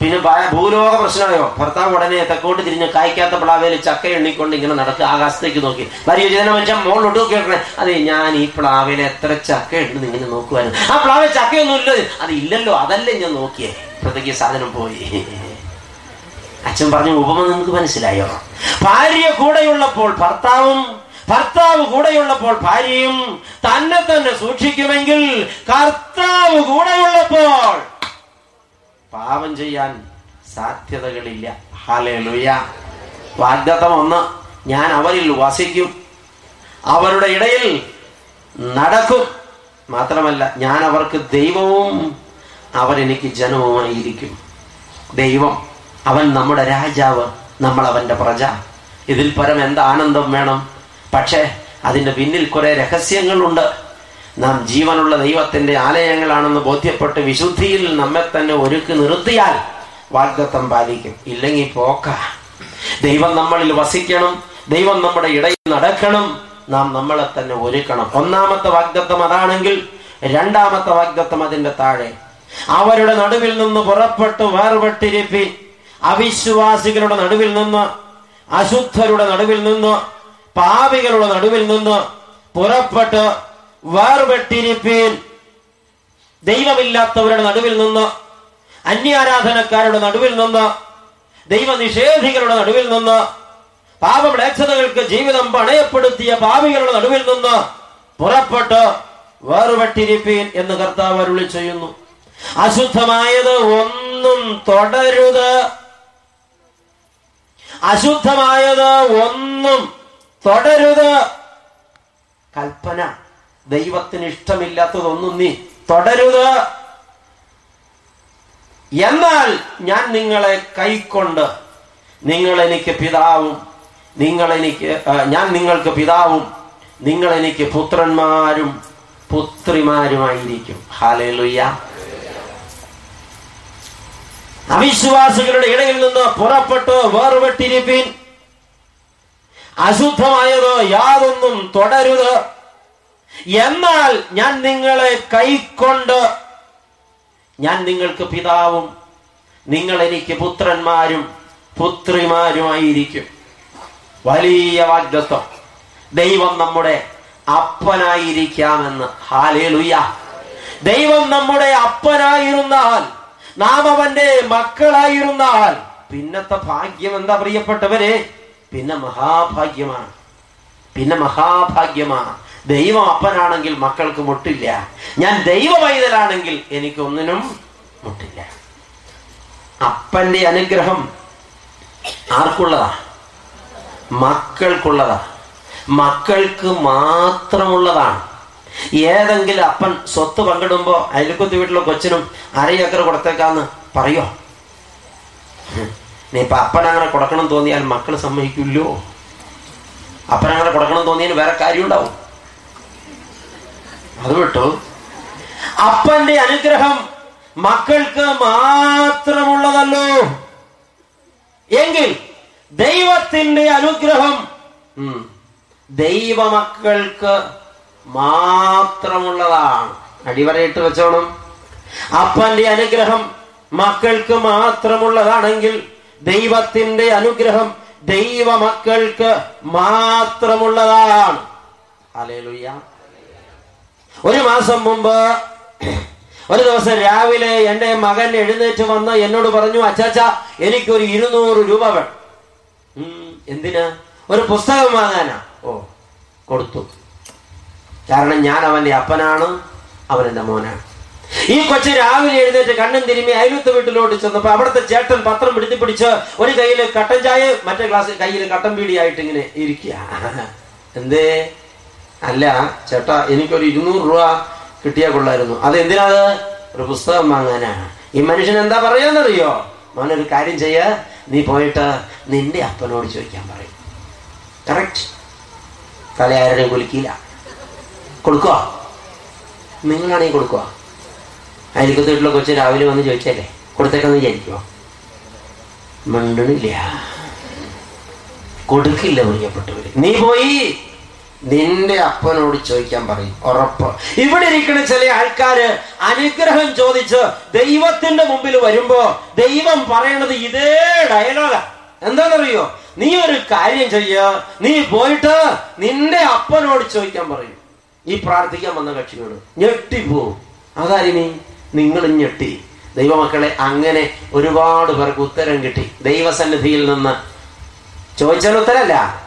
പിന്നെ ഭൂലോക പ്രശ്നമായോ? ഭർത്താവ് ഉടനെ തെക്കോട്ട് തിരിഞ്ഞ് കായ്ക്കാത്ത പ്ലാവേൽ ചക്ക എണ്ണിക്കൊണ്ട് ഇങ്ങനെ നടക്കുക ആകാശത്തേക്ക് നോക്കി. ഭാര്യ ചോദിച്ചാൽ മനുഷ്യൻ മോളിലോട്ട് നോക്കി നോക്കണേ. അതെ ഞാൻ ഈ പ്ലാവിൽ എത്ര ചക്ക ഉണ്ട് ഇങ്ങനെ നോക്കുവായിരുന്നു ആ പ്ലാവിൽ ചക്കയൊന്നും ഇല്ല. അത് ഇല്ലല്ലോ അതല്ലേ ഞാൻ നോക്കിയേ. പ്രത്യേകിച്ച് സാധനം പോയി. അച്ഛൻ പറഞ്ഞു ഉപമ നിങ്ങൾക്ക് മനസ്സിലായോ? ഭാര്യ കൂടെയുള്ളപ്പോൾ ഭർത്താവും ഭർത്താവ് കൂടെയുള്ളപ്പോൾ ഭാര്യയും തന്നെ തന്നെ സൂക്ഷിക്കുമെങ്കിൽ കർത്താവ് കൂടെയുള്ളപ്പോൾ പാപം ചെയ്യാൻ സാധ്യതകളില്ല. ഹാലേലുയ വാഗ്ദത്തം ഒന്ന് ഞാൻ അവരിൽ വസിക്കും. അവരുടെ ഇടയിൽ നടക്കും. മാത്രമല്ല ഞാൻ അവർക്ക് ദൈവവും അവരെനിക്ക് ജനവുമായിരിക്കും. ദൈവം അവൻ നമ്മുടെ രാജാവ് നമ്മൾ അവന്റെ പ്രജ. ഇതിൽ പരം എന്ത് ആനന്ദം വേണം? പക്ഷേ അതിന്റെ പിന്നിൽ കുറെ രഹസ്യങ്ങളുണ്ട്. നാം ജീവനുള്ള ദൈവത്തിന്റെ ആലയങ്ങളാണെന്ന് ബോധ്യപ്പെട്ട് വിശുദ്ധിയിൽ നമ്മെ തന്നെ ഒരുക്കി നിർത്തിയാൽ വാഗ്ദത്തം പാലിക്കും. ഇല്ലെങ്കിൽ പോക്ക. ദൈവം നമ്മളിൽ വസിക്കണം ദൈവം നമ്മുടെ ഇടയിൽ നടക്കണം നാം നമ്മളെ തന്നെ ഒരുക്കണം. ഒന്നാമത്തെ വാഗ്ദത്തം അതാണെങ്കിൽ രണ്ടാമത്തെ വാഗ്ദത്തം അതിന്റെ താഴെ. അവരുടെ നടുവിൽ നിന്ന് പുറപ്പെട്ട് വേർപെട്ടിരിപ്പിൻ അവിശ്വാസികളുടെ നടുവിൽ നിന്ന് അശുദ്ധരുടെ നടുവിൽ നിന്ന് പാപികളുടെ നടുവിൽ നിന്ന് പുറപ്പെട്ട് വേർപെട്ടിരിപ്പീൻ ദൈവമില്ലാത്തവരുടെ നടുവിൽ നിന്ന് അന്യാരാധനക്കാരുടെ നടുവിൽ നിന്ന് ദൈവനിഷേധികളുടെ നടുവിൽ നിന്ന് പാപമ്ലേച്ഛതകൾക്ക് ജീവിതം പണയപ്പെടുത്തിയ പാപികളുടെ നടുവിൽ നിന്ന് പുറപ്പെട്ട് വേറുപെട്ടിരിപ്പീൻ എന്ന് കർത്താവ് അരുളി ചെയ്യുന്നു. അശുദ്ധമായത് ഒന്നും തുടരുത്. അശുദ്ധമായത് ഒന്നും തുടരുത്. കൽപ്പന. ദൈവത്തിന് ഇഷ്ടമില്ലാത്തതൊന്നും നീ തൊടരുത്. എന്നാൽ ഞാൻ നിങ്ങളെ കൈക്കൊണ്ട് നിങ്ങൾ എനിക്ക് പിതാവും നിങ്ങൾ എനിക്ക് ഞാൻ നിങ്ങൾക്ക് പിതാവും നിങ്ങൾ എനിക്ക് പുത്രന്മാരും പുത്രിമാരുമായിരിക്കും. ഹാലേലുയ്യ അവിശ്വാസികളുടെ ഇടയിൽ നിന്ന് പുറപ്പെട്ടു വേർപെട്ടിരിപ്പീൻ. അശുദ്ധമായത് യാതൊന്നും തുടരുത്. എന്നാൽ ഞാൻ നിങ്ങളെ കൈക്കൊണ്ട് ഞാൻ നിങ്ങൾക്ക് പിതാവും നിങ്ങൾ എനിക്ക് പുത്രന്മാരും പുത്രിമാരുമായിരിക്കും. വലിയ വാഗ്ദത്വം ദൈവം നമ്മുടെ അപ്പനായിരിക്കാമെന്ന്. ഹാലേലുയ ദൈവം നമ്മുടെ അപ്പനായിരുന്നാൽ നാം അവന്റെ മക്കളായിരുന്നാൽ പിന്നത്തെ ഭാഗ്യം എന്താ പ്രിയപ്പെട്ടവരെ? പിന്നെ മഹാഭാഗ്യമാണ്. പിന്നെ മഹാഭാഗ്യമാണ്. ദൈവം അപ്പനാണെങ്കിൽ മക്കൾക്ക് മുട്ടില്ല. ഞാൻ ദൈവ പൈതലാണെങ്കിൽ എനിക്കൊന്നിനും മുട്ടില്ല. അപ്പന്റെ അനുഗ്രഹം ആർക്കുള്ളതാ? മക്കൾക്കുള്ളതാ. മക്കൾക്ക് മാത്രമുള്ളതാണ്. ഏതെങ്കിലും അപ്പൻ സ്വത്ത് പങ്കിടുമ്പോ അയൽക്കുത്തി വീട്ടിലെ കൊച്ചിനും അര ഏക്കർ കൊടുത്തേക്കാന്ന് പറയോ? നീ ഇപ്പൊ അപ്പൻ അങ്ങനെ കൊടുക്കണം തോന്നിയാൽ മക്കൾ സമ്മതിക്കില്ലോ. അപ്പൻ അങ്ങനെ കൊടുക്കണം തോന്നിയാൽ വേറെ കാര്യം ഉണ്ടാവും അത് വിട്ടു. അപ്പന്റെ അനുഗ്രഹം മക്കൾക്ക് മാത്രമുള്ളതല്ലോ. എങ്കിൽ ദൈവത്തിന്റെ അനുഗ്രഹം ദൈവമക്കൾക്ക് മാത്രമുള്ളതാണ്. അടിവരയിട്ട് വെച്ചോണം. അപ്പന്റെ അനുഗ്രഹം മക്കൾക്ക് മാത്രമുള്ളതാണെങ്കിൽ ദൈവത്തിന്റെ അനുഗ്രഹം ദൈവമക്കൾക്ക് മാത്രമുള്ളതാണ്. അലേലുയ്യ ഒരു മാസം മുമ്പ് ഒരു ദിവസം രാവിലെ എന്റെ മകൻ എഴുന്നേറ്റ് വന്ന് എന്നോട് പറഞ്ഞു അച്ചാച്ച എനിക്കൊരു ഇരുന്നൂറ് രൂപ വേണം. എന്തിനാ? ഒരു പുസ്തകം വാങ്ങാനാ. ഓ കൊടുത്തു. കാരണം ഞാൻ അവന്റെ അപ്പനാണ് അവൻ എന്റെ മോനാണ്. ഈ കൊച്ചു രാവിലെ എഴുന്നേറ്റ് കണ്ണും തിരുമ്മി അയലത്ത് വീട്ടിലോട്ട് ചെന്നപ്പോ അവിടുത്തെ ചേട്ടൻ പത്രം പിടിത്തി പിടിച്ച് ഒരു കയ്യിൽ കട്ടൻ ചായ മറ്റേ ഗ്ലാസ് കയ്യിൽ കട്ടൻ പീടിയായിട്ട് ഇങ്ങനെ ഇരിക്കുക. എന്തേ? അല്ല ചേട്ടാ എനിക്കൊരു ഇരുന്നൂറ് രൂപ കിട്ടിയാ കൊള്ളായിരുന്നു. അത്? എന്തിനാത് ഒരു പുസ്തകം വാങ്ങാനാണ് ഈ മനുഷ്യൻ എന്താ പറയാന്നറിയോ? മോനൊരു കാര്യം ചെയ്യ. നീ പോയിട്ട് നിന്റെ അപ്പനോട് ചോദിക്കാൻ പറയും. കറക്റ്റ് തല ആരുടെയും കുലുക്കിയില്ല. കൊടുക്കുക നിങ്ങളാണെങ്കിൽ കൊടുക്കുക അയൽക്കത്ത് വീട്ടിലെ കൊച്ചു രാവിലെ വന്ന് ചോദിച്ചല്ലേ? കൊടുത്തേക്കെന്ന് വിചാരിക്കുമോ മണ്ടണില്ല. കൊടുക്കില്ല പ്രിയപ്പെട്ടവര്. നീ പോയി. നിന്റെ അപ്പനോട് ചോദിക്കാൻ പറയും. ഉറപ്പ്. ഇവിടെ ഇരിക്കുന്ന ചില ആൾക്കാര് അനുഗ്രഹം ചോദിച്ച് ദൈവത്തിന്റെ മുമ്പിൽ വരുമ്പോ ദൈവം പറയണത് ഇതേ ഡയലോഗാ എന്താണെന്നറിയോ? നീ ഒരു കാര്യം ചെയ്യ. നീ പോയിട്ട് നിന്റെ അപ്പനോട് ചോദിക്കാൻ പറയും. ഈ പ്രാർത്ഥിക്കാൻ വന്ന കക്ഷിയോട് ഞെട്ടിപ്പോവും. അതാരിനി? നിങ്ങളും ഞെട്ടി ദൈവമക്കളെ അങ്ങനെ ഒരുപാട് പേർക്ക് ഉത്തരം കിട്ടി. ദൈവസന്നിധിയിൽ നിന്ന് ചോദിച്ചാൽ ഉത്തരല്ല.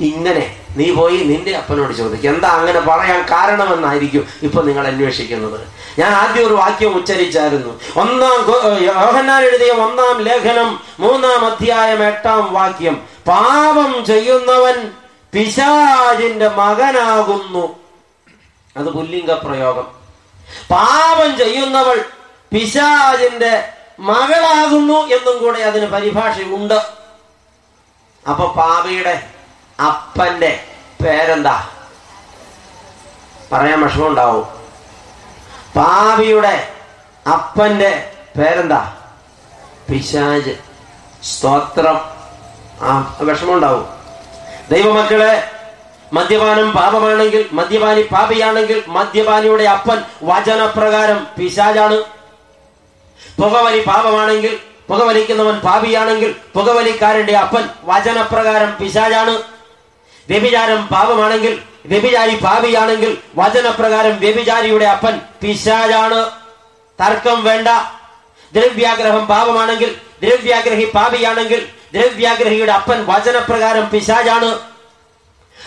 ഇങ്ങനെ നീ പോയി നിന്റെ അപ്പനോട് ചോദിക്കും. എന്താ അങ്ങനെ പറയാൻ കാരണമെന്നായിരിക്കും ഇപ്പൊ നിങ്ങൾ അന്വേഷിക്കുന്നത്. ഞാൻ ആദ്യം ഒരു വാക്യം ഉച്ചരിച്ചായിരുന്നു. ഒന്നാം യോഹന്നാൻ എഴുതിയ ഒന്നാം ലേഖനം മൂന്നാം അധ്യായം എട്ടാം വാക്യം. പാപം ചെയ്യുന്നവൻ പിശാജിന്റെ മകനാകുന്നു. അത് പുല്ലിംഗ പ്രയോഗം പാപം ചെയ്യുന്നവൾ പിശാജിന്റെ മകളാകുന്നു എന്നും കൂടെ അതിന് പരിഭാഷയുണ്ട്. അപ്പൊ പാപിയുടെ അപ്പന്റെ പേരെന്താ? പറയാൻ വിഷമമുണ്ടാവും. പാപിയുടെ അപ്പന്റെ പേരെന്താ? പിശാജ് സ്തോത്രം. ആ വിഷമമുണ്ടാവും. ദൈവമക്കളെ മദ്യപാനം പാപമാണെങ്കിൽ മദ്യപാനി പാപിയാണെങ്കിൽ മദ്യപാനിയുടെ അപ്പൻ വചനപ്രകാരം പിശാജാണ് പുകവലി പാപമാണെങ്കിൽ പുകവലിക്കുന്നവൻ പാപിയാണെങ്കിൽ പുകവലിക്കാരന്റെ അപ്പൻ വചനപ്രകാരം പിശാചാണ്. വ്യഭിചാരം പാപമാണെങ്കിൽ വ്യഭിചാരി പാപിയാണെങ്കിൽ വചനപ്രകാരം വ്യഭിചാരിയുടെ അപ്പൻ പിശാചാണ്. തർക്കം വേണ്ട. ദ്രവ്യാഗ്രഹം പാപമാണെങ്കിൽ ദ്രവ്യാഗ്രഹി പാപിയാണെങ്കിൽ ദ്രവ്യാഗ്രഹിയുടെ അപ്പൻ വചനപ്രകാരം പിശാചാണ്.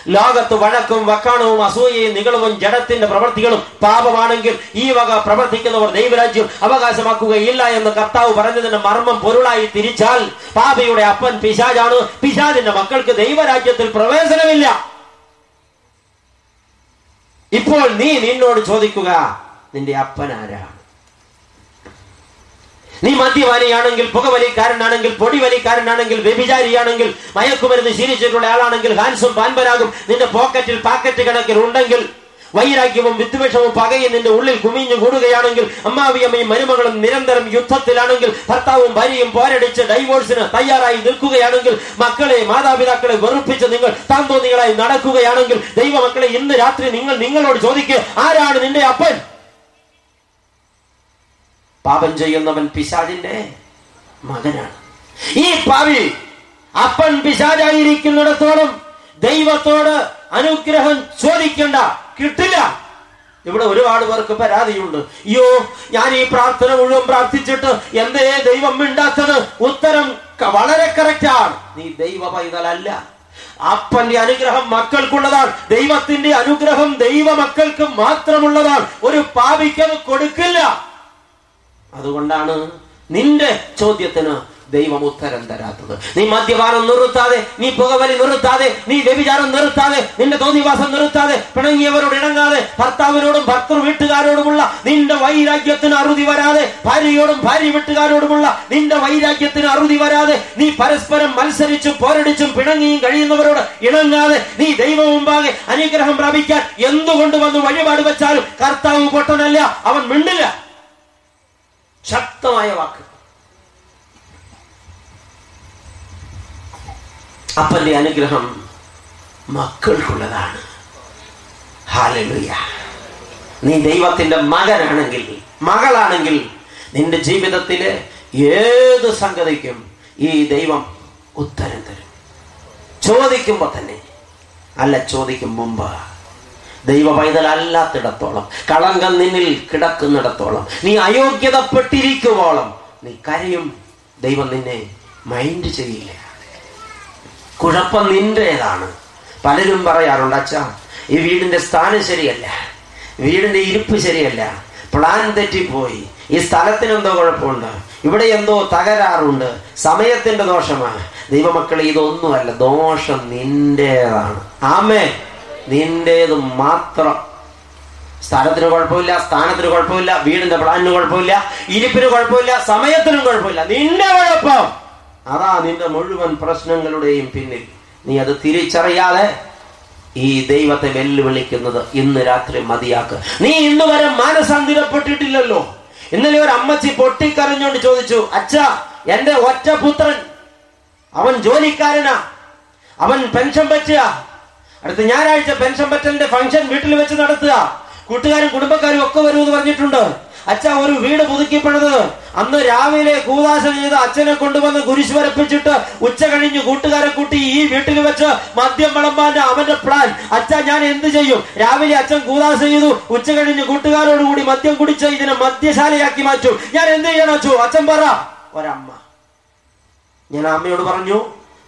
ലോകത്ത് വഴക്കും വക്കാണവും അസൂയയും നികളവും ജഡത്തിന്റെ പ്രവൃത്തികളും പാപമാണെങ്കിൽ ഈ വക പ്രവർത്തിക്കുന്നവർ ദൈവരാജ്യം അവകാശമാക്കുകയില്ല എന്ന് കർത്താവ് പറഞ്ഞതിന്റെ മർമ്മം പൊരുളായി തിരിച്ചാൽ പാപയുടെ അപ്പൻ പിശാജാണ് പിശാജിന്റെ മക്കൾക്ക് ദൈവരാജ്യത്തിൽ പ്രവേശനമില്ല. ഇപ്പോൾ നീ നിന്നോട് ചോദിക്കുക നിന്റെ അപ്പൻ ആരാണ് നീ മദ്യപാനിയാണെങ്കിൽ പുകവലിക്കാരനാണെങ്കിൽ പൊടിവലിക്കാരനാണെങ്കിൽ വ്യഭിചാരിയാണെങ്കിൽ മയക്കുമരുന്ന് ശീലിച്ചിട്ടുള്ള ആളാണെങ്കിൽ ഹാൻസും പാൻപരാകും നിന്റെ പോക്കറ്റിൽ പാക്കറ്റ് കണക്കിൽ ഉണ്ടെങ്കിൽ വൈരാഗ്യവും വിദ്വേഷവും പകയും നിന്റെ ഉള്ളിൽ കുമിഞ്ഞു കൂടുകയാണെങ്കിൽ അമ്മാവിയമ്മയും മരുമകളും നിരന്തരം യുദ്ധത്തിലാണെങ്കിൽ ഭർത്താവും ഭാര്യയും പോരടിച്ച് ഡൈവോഴ്സിന് തയ്യാറായി നിൽക്കുകയാണെങ്കിൽ മക്കളെ മാതാപിതാക്കളെ വെറുപ്പിച്ച് നിങ്ങൾ താന്തോന്നികളായി നടക്കുകയാണെങ്കിൽ ദൈവമക്കളെ ഇന്ന് രാത്രി നിങ്ങൾ നിങ്ങളോട് ചോദിക്കുക ആരാണ് നിന്റെ അപ്പൻ? പാപം ചെയ്യുന്നവൻ പിശാചിന്റെ മകനാണ്. ഈ പാവി അപ്പൻ പിശാചായിരിക്കുന്നിടത്തോളം ദൈവത്തോട് അനുഗ്രഹം ചോദിക്കണ്ട കിട്ടില്ല. ഇവിടെ ഒരുപാട് പേർക്ക് പരാതിയുണ്ട്. അയ്യോ ഞാൻ ഈ പ്രാർത്ഥന മുഴുവൻ പ്രാർത്ഥിച്ചിട്ട് എന്തേ ദൈവം മിണ്ടാത്തത്? ഉത്തരം വളരെ വളരെ കറക്റ്റാണ് നീ ദൈവ പൈതലല്ല. അപ്പന്റെ അനുഗ്രഹം മക്കൾക്കുള്ളതാണ്. ദൈവത്തിന്റെ അനുഗ്രഹം ദൈവ മക്കൾക്ക് മാത്രമുള്ളതാണ്. ഒരു പാപിക്കത് കൊടുക്കില്ല. അതുകൊണ്ടാണ് നിന്റെ ചോദ്യത്തിന് ദൈവം ഉത്തരം തരാത്തത്. നീ മദ്യപാനം നിർത്താതെ നീ പുകവലി നിർത്താതെ നീ വ്യഭിചാരം നിർത്താതെ നിന്റെ തോന്നിവാസം നിർത്താതെ പിണങ്ങിയവരോട് ഇണങ്ങാതെ ഭർത്താവിനോടും ഭർത്തൃ വീട്ടുകാരോടുമുള്ള നിന്റെ വൈരാഗ്യത്തിന് അറുതി വരാതെ ഭാര്യയോടും ഭാര്യ വീട്ടുകാരോടുമുള്ള നിന്റെ വൈരാഗ്യത്തിന് അറുതി വരാതെ നീ പരസ്പരം മത്സരിച്ചും പോരടിച്ചും പിണങ്ങിയും കഴിയുന്നവരോട് ഇണങ്ങാതെ നീ ദൈവം മുമ്പാകെ അനുഗ്രഹം പ്രാപിക്കാൻ എന്തുകൊണ്ട് വന്ന് വഴിപാട് വെച്ചാലും കർത്താവ് പൊട്ടനല്ല അവൻ മിണ്ടില്ല. ശക്തമായ വാക്ക്. അപ്പന്റെ അനുഗ്രഹം മക്കൾക്കുള്ളതാണ്. ഹാലലുയ നീ ദൈവത്തിന്റെ മകനാണെങ്കിൽ മകളാണെങ്കിൽ നിന്റെ ജീവിതത്തിലെ ഏത് സംഗതിക്കും ഈ ദൈവം ഉത്തരം തരും. ചോദിക്കുമ്പോൾ തന്നെ അല്ല ചോദിക്കും മുമ്പ് ദൈവ പൈതൽ അല്ലാത്തിടത്തോളം കളങ്കം നിന്നിൽ കിടക്കുന്നിടത്തോളം. നീ അയോഗ്യതപ്പെട്ടിരിക്കുവോളം. നീ കരയും. ദൈവം നിന്നെ മൈൻഡ് ചെയ്യില്ല. കുഴപ്പം നിന്റേതാണ്. പലരും പറയാറുണ്ട് അച്ഛാ ഈ വീടിന്റെ സ്ഥാനം ശരിയല്ല. വീടിന്റെ ഇരിപ്പ് ശരിയല്ല. പ്ലാൻ തെറ്റിപ്പോയി. ഈ സ്ഥലത്തിന് എന്തോ കുഴപ്പമുണ്ട്. ഇവിടെ എന്തോ തകരാറുണ്ട്. സമയത്തിന്റെ ദോഷമാണ്. ദൈവമക്കളെ ഇതൊന്നുമല്ല. ദോഷം നിന്റേതാണ്. ആമേ നിന്റേത് മാത്രം. സ്ഥലത്തിന് കുഴപ്പമില്ല സ്ഥാനത്തിന് കുഴപ്പമില്ല വീടിന്റെ പ്ലാനിന് കുഴപ്പമില്ല ഇരിപ്പിന് കുഴപ്പമില്ല സമയത്തിനും കുഴപ്പമില്ല. നിന്റെ കുഴപ്പം. അതാ നിന്റെ മുഴുവൻ പ്രശ്നങ്ങളുടെയും പിന്നിൽ. നീ അത് തിരിച്ചറിയാതെ ഈ ദൈവത്തെ വെല്ലുവിളിക്കുന്നത് ഇന്ന് രാത്രി മതിയാക്ക്. നീ ഇന്ന് വരെ മാനസാന്തരപ്പെട്ടിട്ടില്ലല്ലോ ഇന്നലെ ഒരു അമ്മച്ചി പൊട്ടിക്കരഞ്ഞോണ്ട് ചോദിച്ചു അച്ഛാ എന്റെ ഒറ്റ പുത്രൻ അവൻ ജോലിക്കാരനാ അവൻ പെൻഷൻ പറ്റുക അടുത്ത ഞായറാഴ്ച പെൻഷൻ പറ്റലിന്റെ ഫംഗ്ഷൻ വീട്ടിൽ വെച്ച് നടത്തുക. കൂട്ടുകാരും കുടുംബക്കാരും ഒക്കെ വരുമെന്ന് പറഞ്ഞിട്ടുണ്ട്. അച്ഛ ഒരു വീട് പുതുക്കിപ്പെടുന്നത് അന്ന് രാവിലെ കൂതാശം ചെയ്ത് അച്ഛനെ കൊണ്ടുവന്ന് കുരിശ് വരപ്പിച്ചിട്ട് ഉച്ച കഴിഞ്ഞ് കൂട്ടുകാരെ കൂട്ടി ഈ വീട്ടിൽ വെച്ച് മദ്യം വിളമ്പാന്റെ അവന്റെ പ്ലാൻ അച്ഛ ഞാൻ എന്ത് ചെയ്യും? രാവിലെ അച്ഛൻ കൂതാശ ചെയ്തു. ഉച്ച കഴിഞ്ഞ് കൂട്ടുകാരോടുകൂടി മദ്യം കുടിച്ച് ഇതിനെ മദ്യശാലയാക്കി മാറ്റും. ഞാൻ എന്ത് ചെയ്യണം അച്ഛൻ പറ. ഒരമ്മ. ഞാൻ അമ്മയോട് പറഞ്ഞു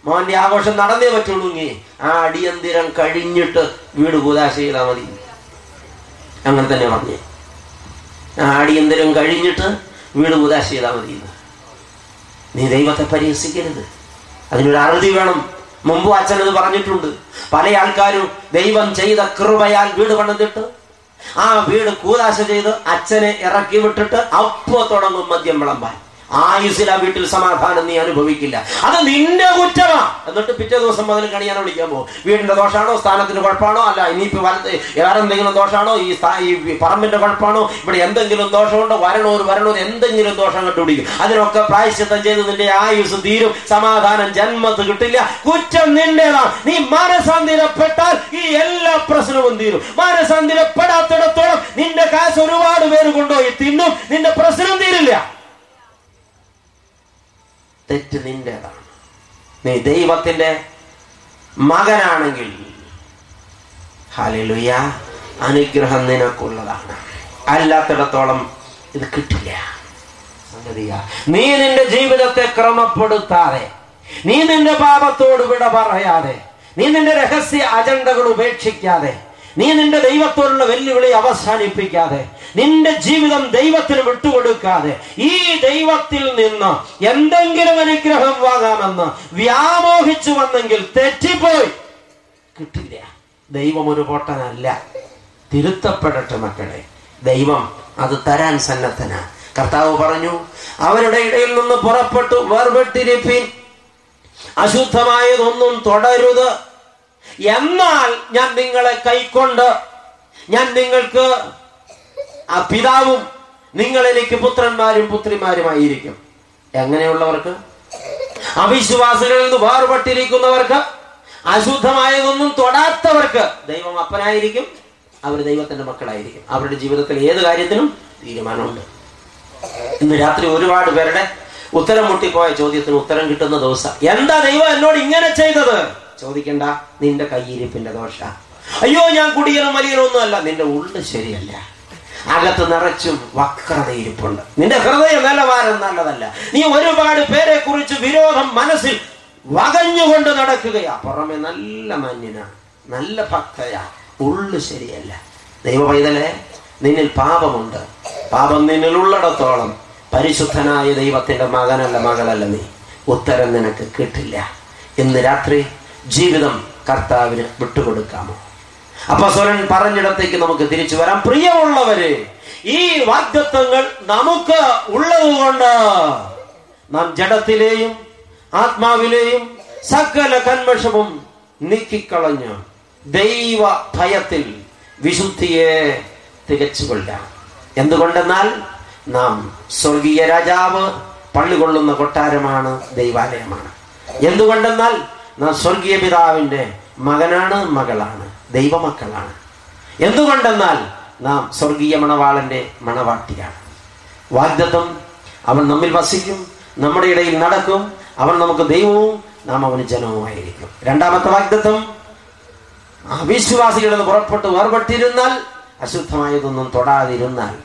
മോന്റെ ആഘോഷം നടന്നേ പറ്റുള്ളൂ ഇങ്ങനെ ആ അടിയന്തിരം കഴിഞ്ഞിട്ട് വീട് കൂതാശ മതി. അങ്ങനെ തന്നെ പറഞ്ഞു. ആ അടിയന്തിരം കഴിഞ്ഞിട്ട് വീട് കൂതാശ മതി നീ ദൈവത്തെ പരിഹസിക്കരുത് അതിനൊരു അറുതി വേണം. മുമ്പ് അച്ഛൻ അത് പറഞ്ഞിട്ടുണ്ട്. പല ആൾക്കാരും ദൈവം ചെയ്ത കൃപയാൽ വീട് പണിതിട്ട് ആ വീട് കൂതാശ ചെയ്ത് അച്ഛനെ ഇറക്കി വിട്ടിട്ട് അപ്പോ തുടങ്ങും മദ്യം വിളമ്പാൻ. ആയുസിൽ ആ വീട്ടിൽ സമാധാനം നീ അനുഭവിക്കില്ല. അത് നിന്റെ കുറ്റമാ. എന്നിട്ട് പിറ്റേ ദിവസം മുതൽ കണിയാൻ വിളിക്കാൻ പോകും. വീടിന്റെ ദോഷമാണോ സ്ഥാനത്തിന്റെ കുഴപ്പമാണോ? അല്ല ഇനിയിപ്പോ വലത്ത് വേറെ എന്തെങ്കിലും ദോഷമാണോ ഈ പറമ്പിന്റെ കുഴപ്പമാണോ? ഇവിടെ എന്തെങ്കിലും ദോഷമുണ്ടോ? വരണോർ വരണോർ എന്തെങ്കിലും ദോഷം കണ്ടുപിടിക്കും. അതിനൊക്കെ പ്രായശ്ചിത്തം ചെയ്ത് നിന്റെ ആയുസ് തീരും. സമാധാനം ജന്മത്ത് കിട്ടില്ല. കുറ്റം നിന്റേതാണ് നീ മാനസാന്തിരപ്പെട്ടാൽ ഈ എല്ലാ പ്രശ്നവും തീരും. മാനസാന്തിരപ്പെടാത്തിടത്തോളം നിന്റെ കാശ് ഒരുപാട് പേര് കൊണ്ടുപോയി തിന്നും. നിന്റെ പ്രശ്നം തീരില്ല. തെറ്റ് നിന്റേതാണ്. നീ ദൈവത്തിന്റെ മകനാണെങ്കിൽ ഹാലലുയ അനുഗ്രഹം നിനക്കുള്ളതാണ്. അല്ലാത്തിടത്തോളം ഇത് കിട്ടില്ല. സംഗതിയ. നീ നിന്റെ ജീവിതത്തെ ക്രമപ്പെടുത്താതെ നീ നിന്റെ പാപത്തോട് വിട പറയാതെ നീ നിന്റെ രഹസ്യ അജണ്ടകൾ ഉപേക്ഷിക്കാതെ നീ നിന്റെ ദൈവത്തോടുള്ള വെല്ലുവിളി അവസാനിപ്പിക്കാതെ നിന്റെ ജീവിതം ദൈവത്തിന് വിട്ടുകൊടുക്കാതെ ഈ ദൈവത്തിൽ നിന്ന് എന്തെങ്കിലും അനുഗ്രഹം വാങ്ങാമെന്ന് വ്യാമോഹിച്ചു വന്നെങ്കിൽ തെറ്റിപ്പോയി. കിട്ടില്ല. ദൈവം ഒരു പൊട്ടനല്ല. തിരുത്തപ്പെടട്ടെ മക്കളെ. ദൈവം അത് തരാൻ സന്നദ്ധനാ. കർത്താവ് പറഞ്ഞു അവരുടെ ഇടയിൽ നിന്ന് പുറപ്പെട്ടു വേർപെട്ടിരിപ്പിൻ. അശുദ്ധമായതൊന്നും തുടരുത്. എന്നാൽ ഞാൻ നിങ്ങളെ കൈക്കൊണ്ട് ഞാൻ നിങ്ങൾക്ക് ആ പിതാവും നിങ്ങൾ എനിക്ക് പുത്രന്മാരും പുത്രിമാരുമായിരിക്കും. എങ്ങനെയുള്ളവർക്ക്? അവിശ്വാസികളിൽ നിന്ന് വേർപെട്ടിരിക്കുന്നവർക്ക് അശുദ്ധമായതൊന്നും തൊടാത്തവർക്ക് ദൈവം അപ്പനായിരിക്കും അവർ ദൈവത്തിന്റെ മക്കളായിരിക്കും. അവരുടെ ജീവിതത്തിൽ ഏത് കാര്യത്തിനും തീരുമാനമുണ്ട്. ഇന്ന് രാത്രി ഒരുപാട് പേരുടെ ഉത്തരം മുട്ടിപ്പോയ ചോദ്യത്തിന് ഉത്തരം കിട്ടുന്ന ദിവസം. എന്താ ദൈവം എന്നോട് ഇങ്ങനെ ചെയ്തത്? ചോദിക്കണ്ട നിന്റെ കയ്യിരിപ്പിന്റെ ദോഷ. അയ്യോ ഞാൻ കുടിയനും വലിയനും ഒന്നും അല്ല നിന്റെ ഉള്ളു ശരിയല്ല. അകത്ത് നിറച്ചും വക്രതയിരിപ്പുണ്ട്. നിന്റെ ഹൃദയം നിലവാരം നല്ലതല്ല. നീ ഒരുപാട് പേരെ കുറിച്ച് വിരോധം മനസ്സിൽ വകഞ്ഞുകൊണ്ട് നടക്കുകയാ. പുറമെ നല്ല മഞ്ഞിന നല്ല ഭക്തയാ. ഉള്ളു ശരിയല്ല. ദൈവ പൈതലെ നിന്നിൽ പാപമുണ്ട്. പാപം നിന്നിൽ ഉള്ളിടത്തോളം പരിശുദ്ധനായ ദൈവത്തിന്റെ മകനല്ല മകളല്ല നീ. ഉത്തരം നിനക്ക് കിട്ടില്ല. ഇന്ന് രാത്രി ജീവിതം കർത്താവിന് വിട്ടുകൊടുക്കാമോ? അപ്പസ്വരൻ പറഞ്ഞിടത്തേക്ക് നമുക്ക് തിരിച്ചു വരാം. പ്രിയമുള്ളവര് ഈ വാഗ്ദത്വങ്ങൾ നമുക്ക് ഉള്ളതുകൊണ്ട് നാം ജഡത്തിലെയും ആത്മാവിലെയും സകല കന്മഷവും നീക്കിക്കളഞ്ഞ് ദൈവ ഭയത്തിൽ വിശുദ്ധിയെ തികച്ചുകൊള്ളാം. എന്തുകൊണ്ടെന്നാൽ നാം സ്വർഗീയ രാജാവ് പള്ളികൊള്ളുന്ന കൊട്ടാരമാണ് ദൈവാലയമാണ്. എന്തുകൊണ്ടെന്നാൽ നാം സ്വർഗീയ പിതാവിന്റെ മകനാണ് മകളാണ്. ദൈവമക്കളാണ്. എന്തുകൊണ്ടെന്നാൽ നാം സ്വർഗീയ മണവാളന്റെ മണവാട്ടിയാണ്. വാഗ്ദത്തം അവൻ നമ്മിൽ വസിക്കും നമ്മുടെ ഇടയിൽ നടക്കും അവൻ നമുക്ക് ദൈവവും നാം അവന് ജനവുമായിരിക്കും. രണ്ടാമത്തെ വാഗ്ദത്തം അവിശ്വാസികളിൽ നിന്ന് പുറപ്പെട്ട് വേർപെട്ടിരുന്നാൽ അശുദ്ധമായതൊന്നും തൊടാതിരുന്നാൽ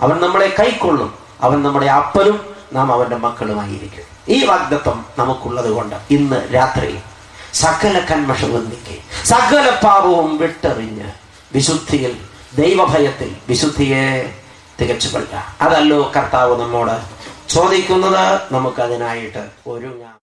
അവൻ നമ്മളെ കൈക്കൊള്ളും അവൻ നമ്മുടെ അപ്പനും നാം അവന്റെ മക്കളുമായിരിക്കും. ഈ വാഗ്ദത്വം നമുക്കുള്ളത് കൊണ്ട് ഇന്ന് രാത്രി സകല കന്മഷവും നീക്കി സകല പാപവും വിട്ടറിഞ്ഞ് വിശുദ്ധിയിൽ ദൈവഭയത്തിൽ വിശുദ്ധിയെ തികച്ചു കൊള്ളുക. അതല്ലോ കർത്താവ് നമ്മോട് ചോദിക്കുന്നത്. നമുക്കതിനായിട്ട് ഒരുങ്ങാം.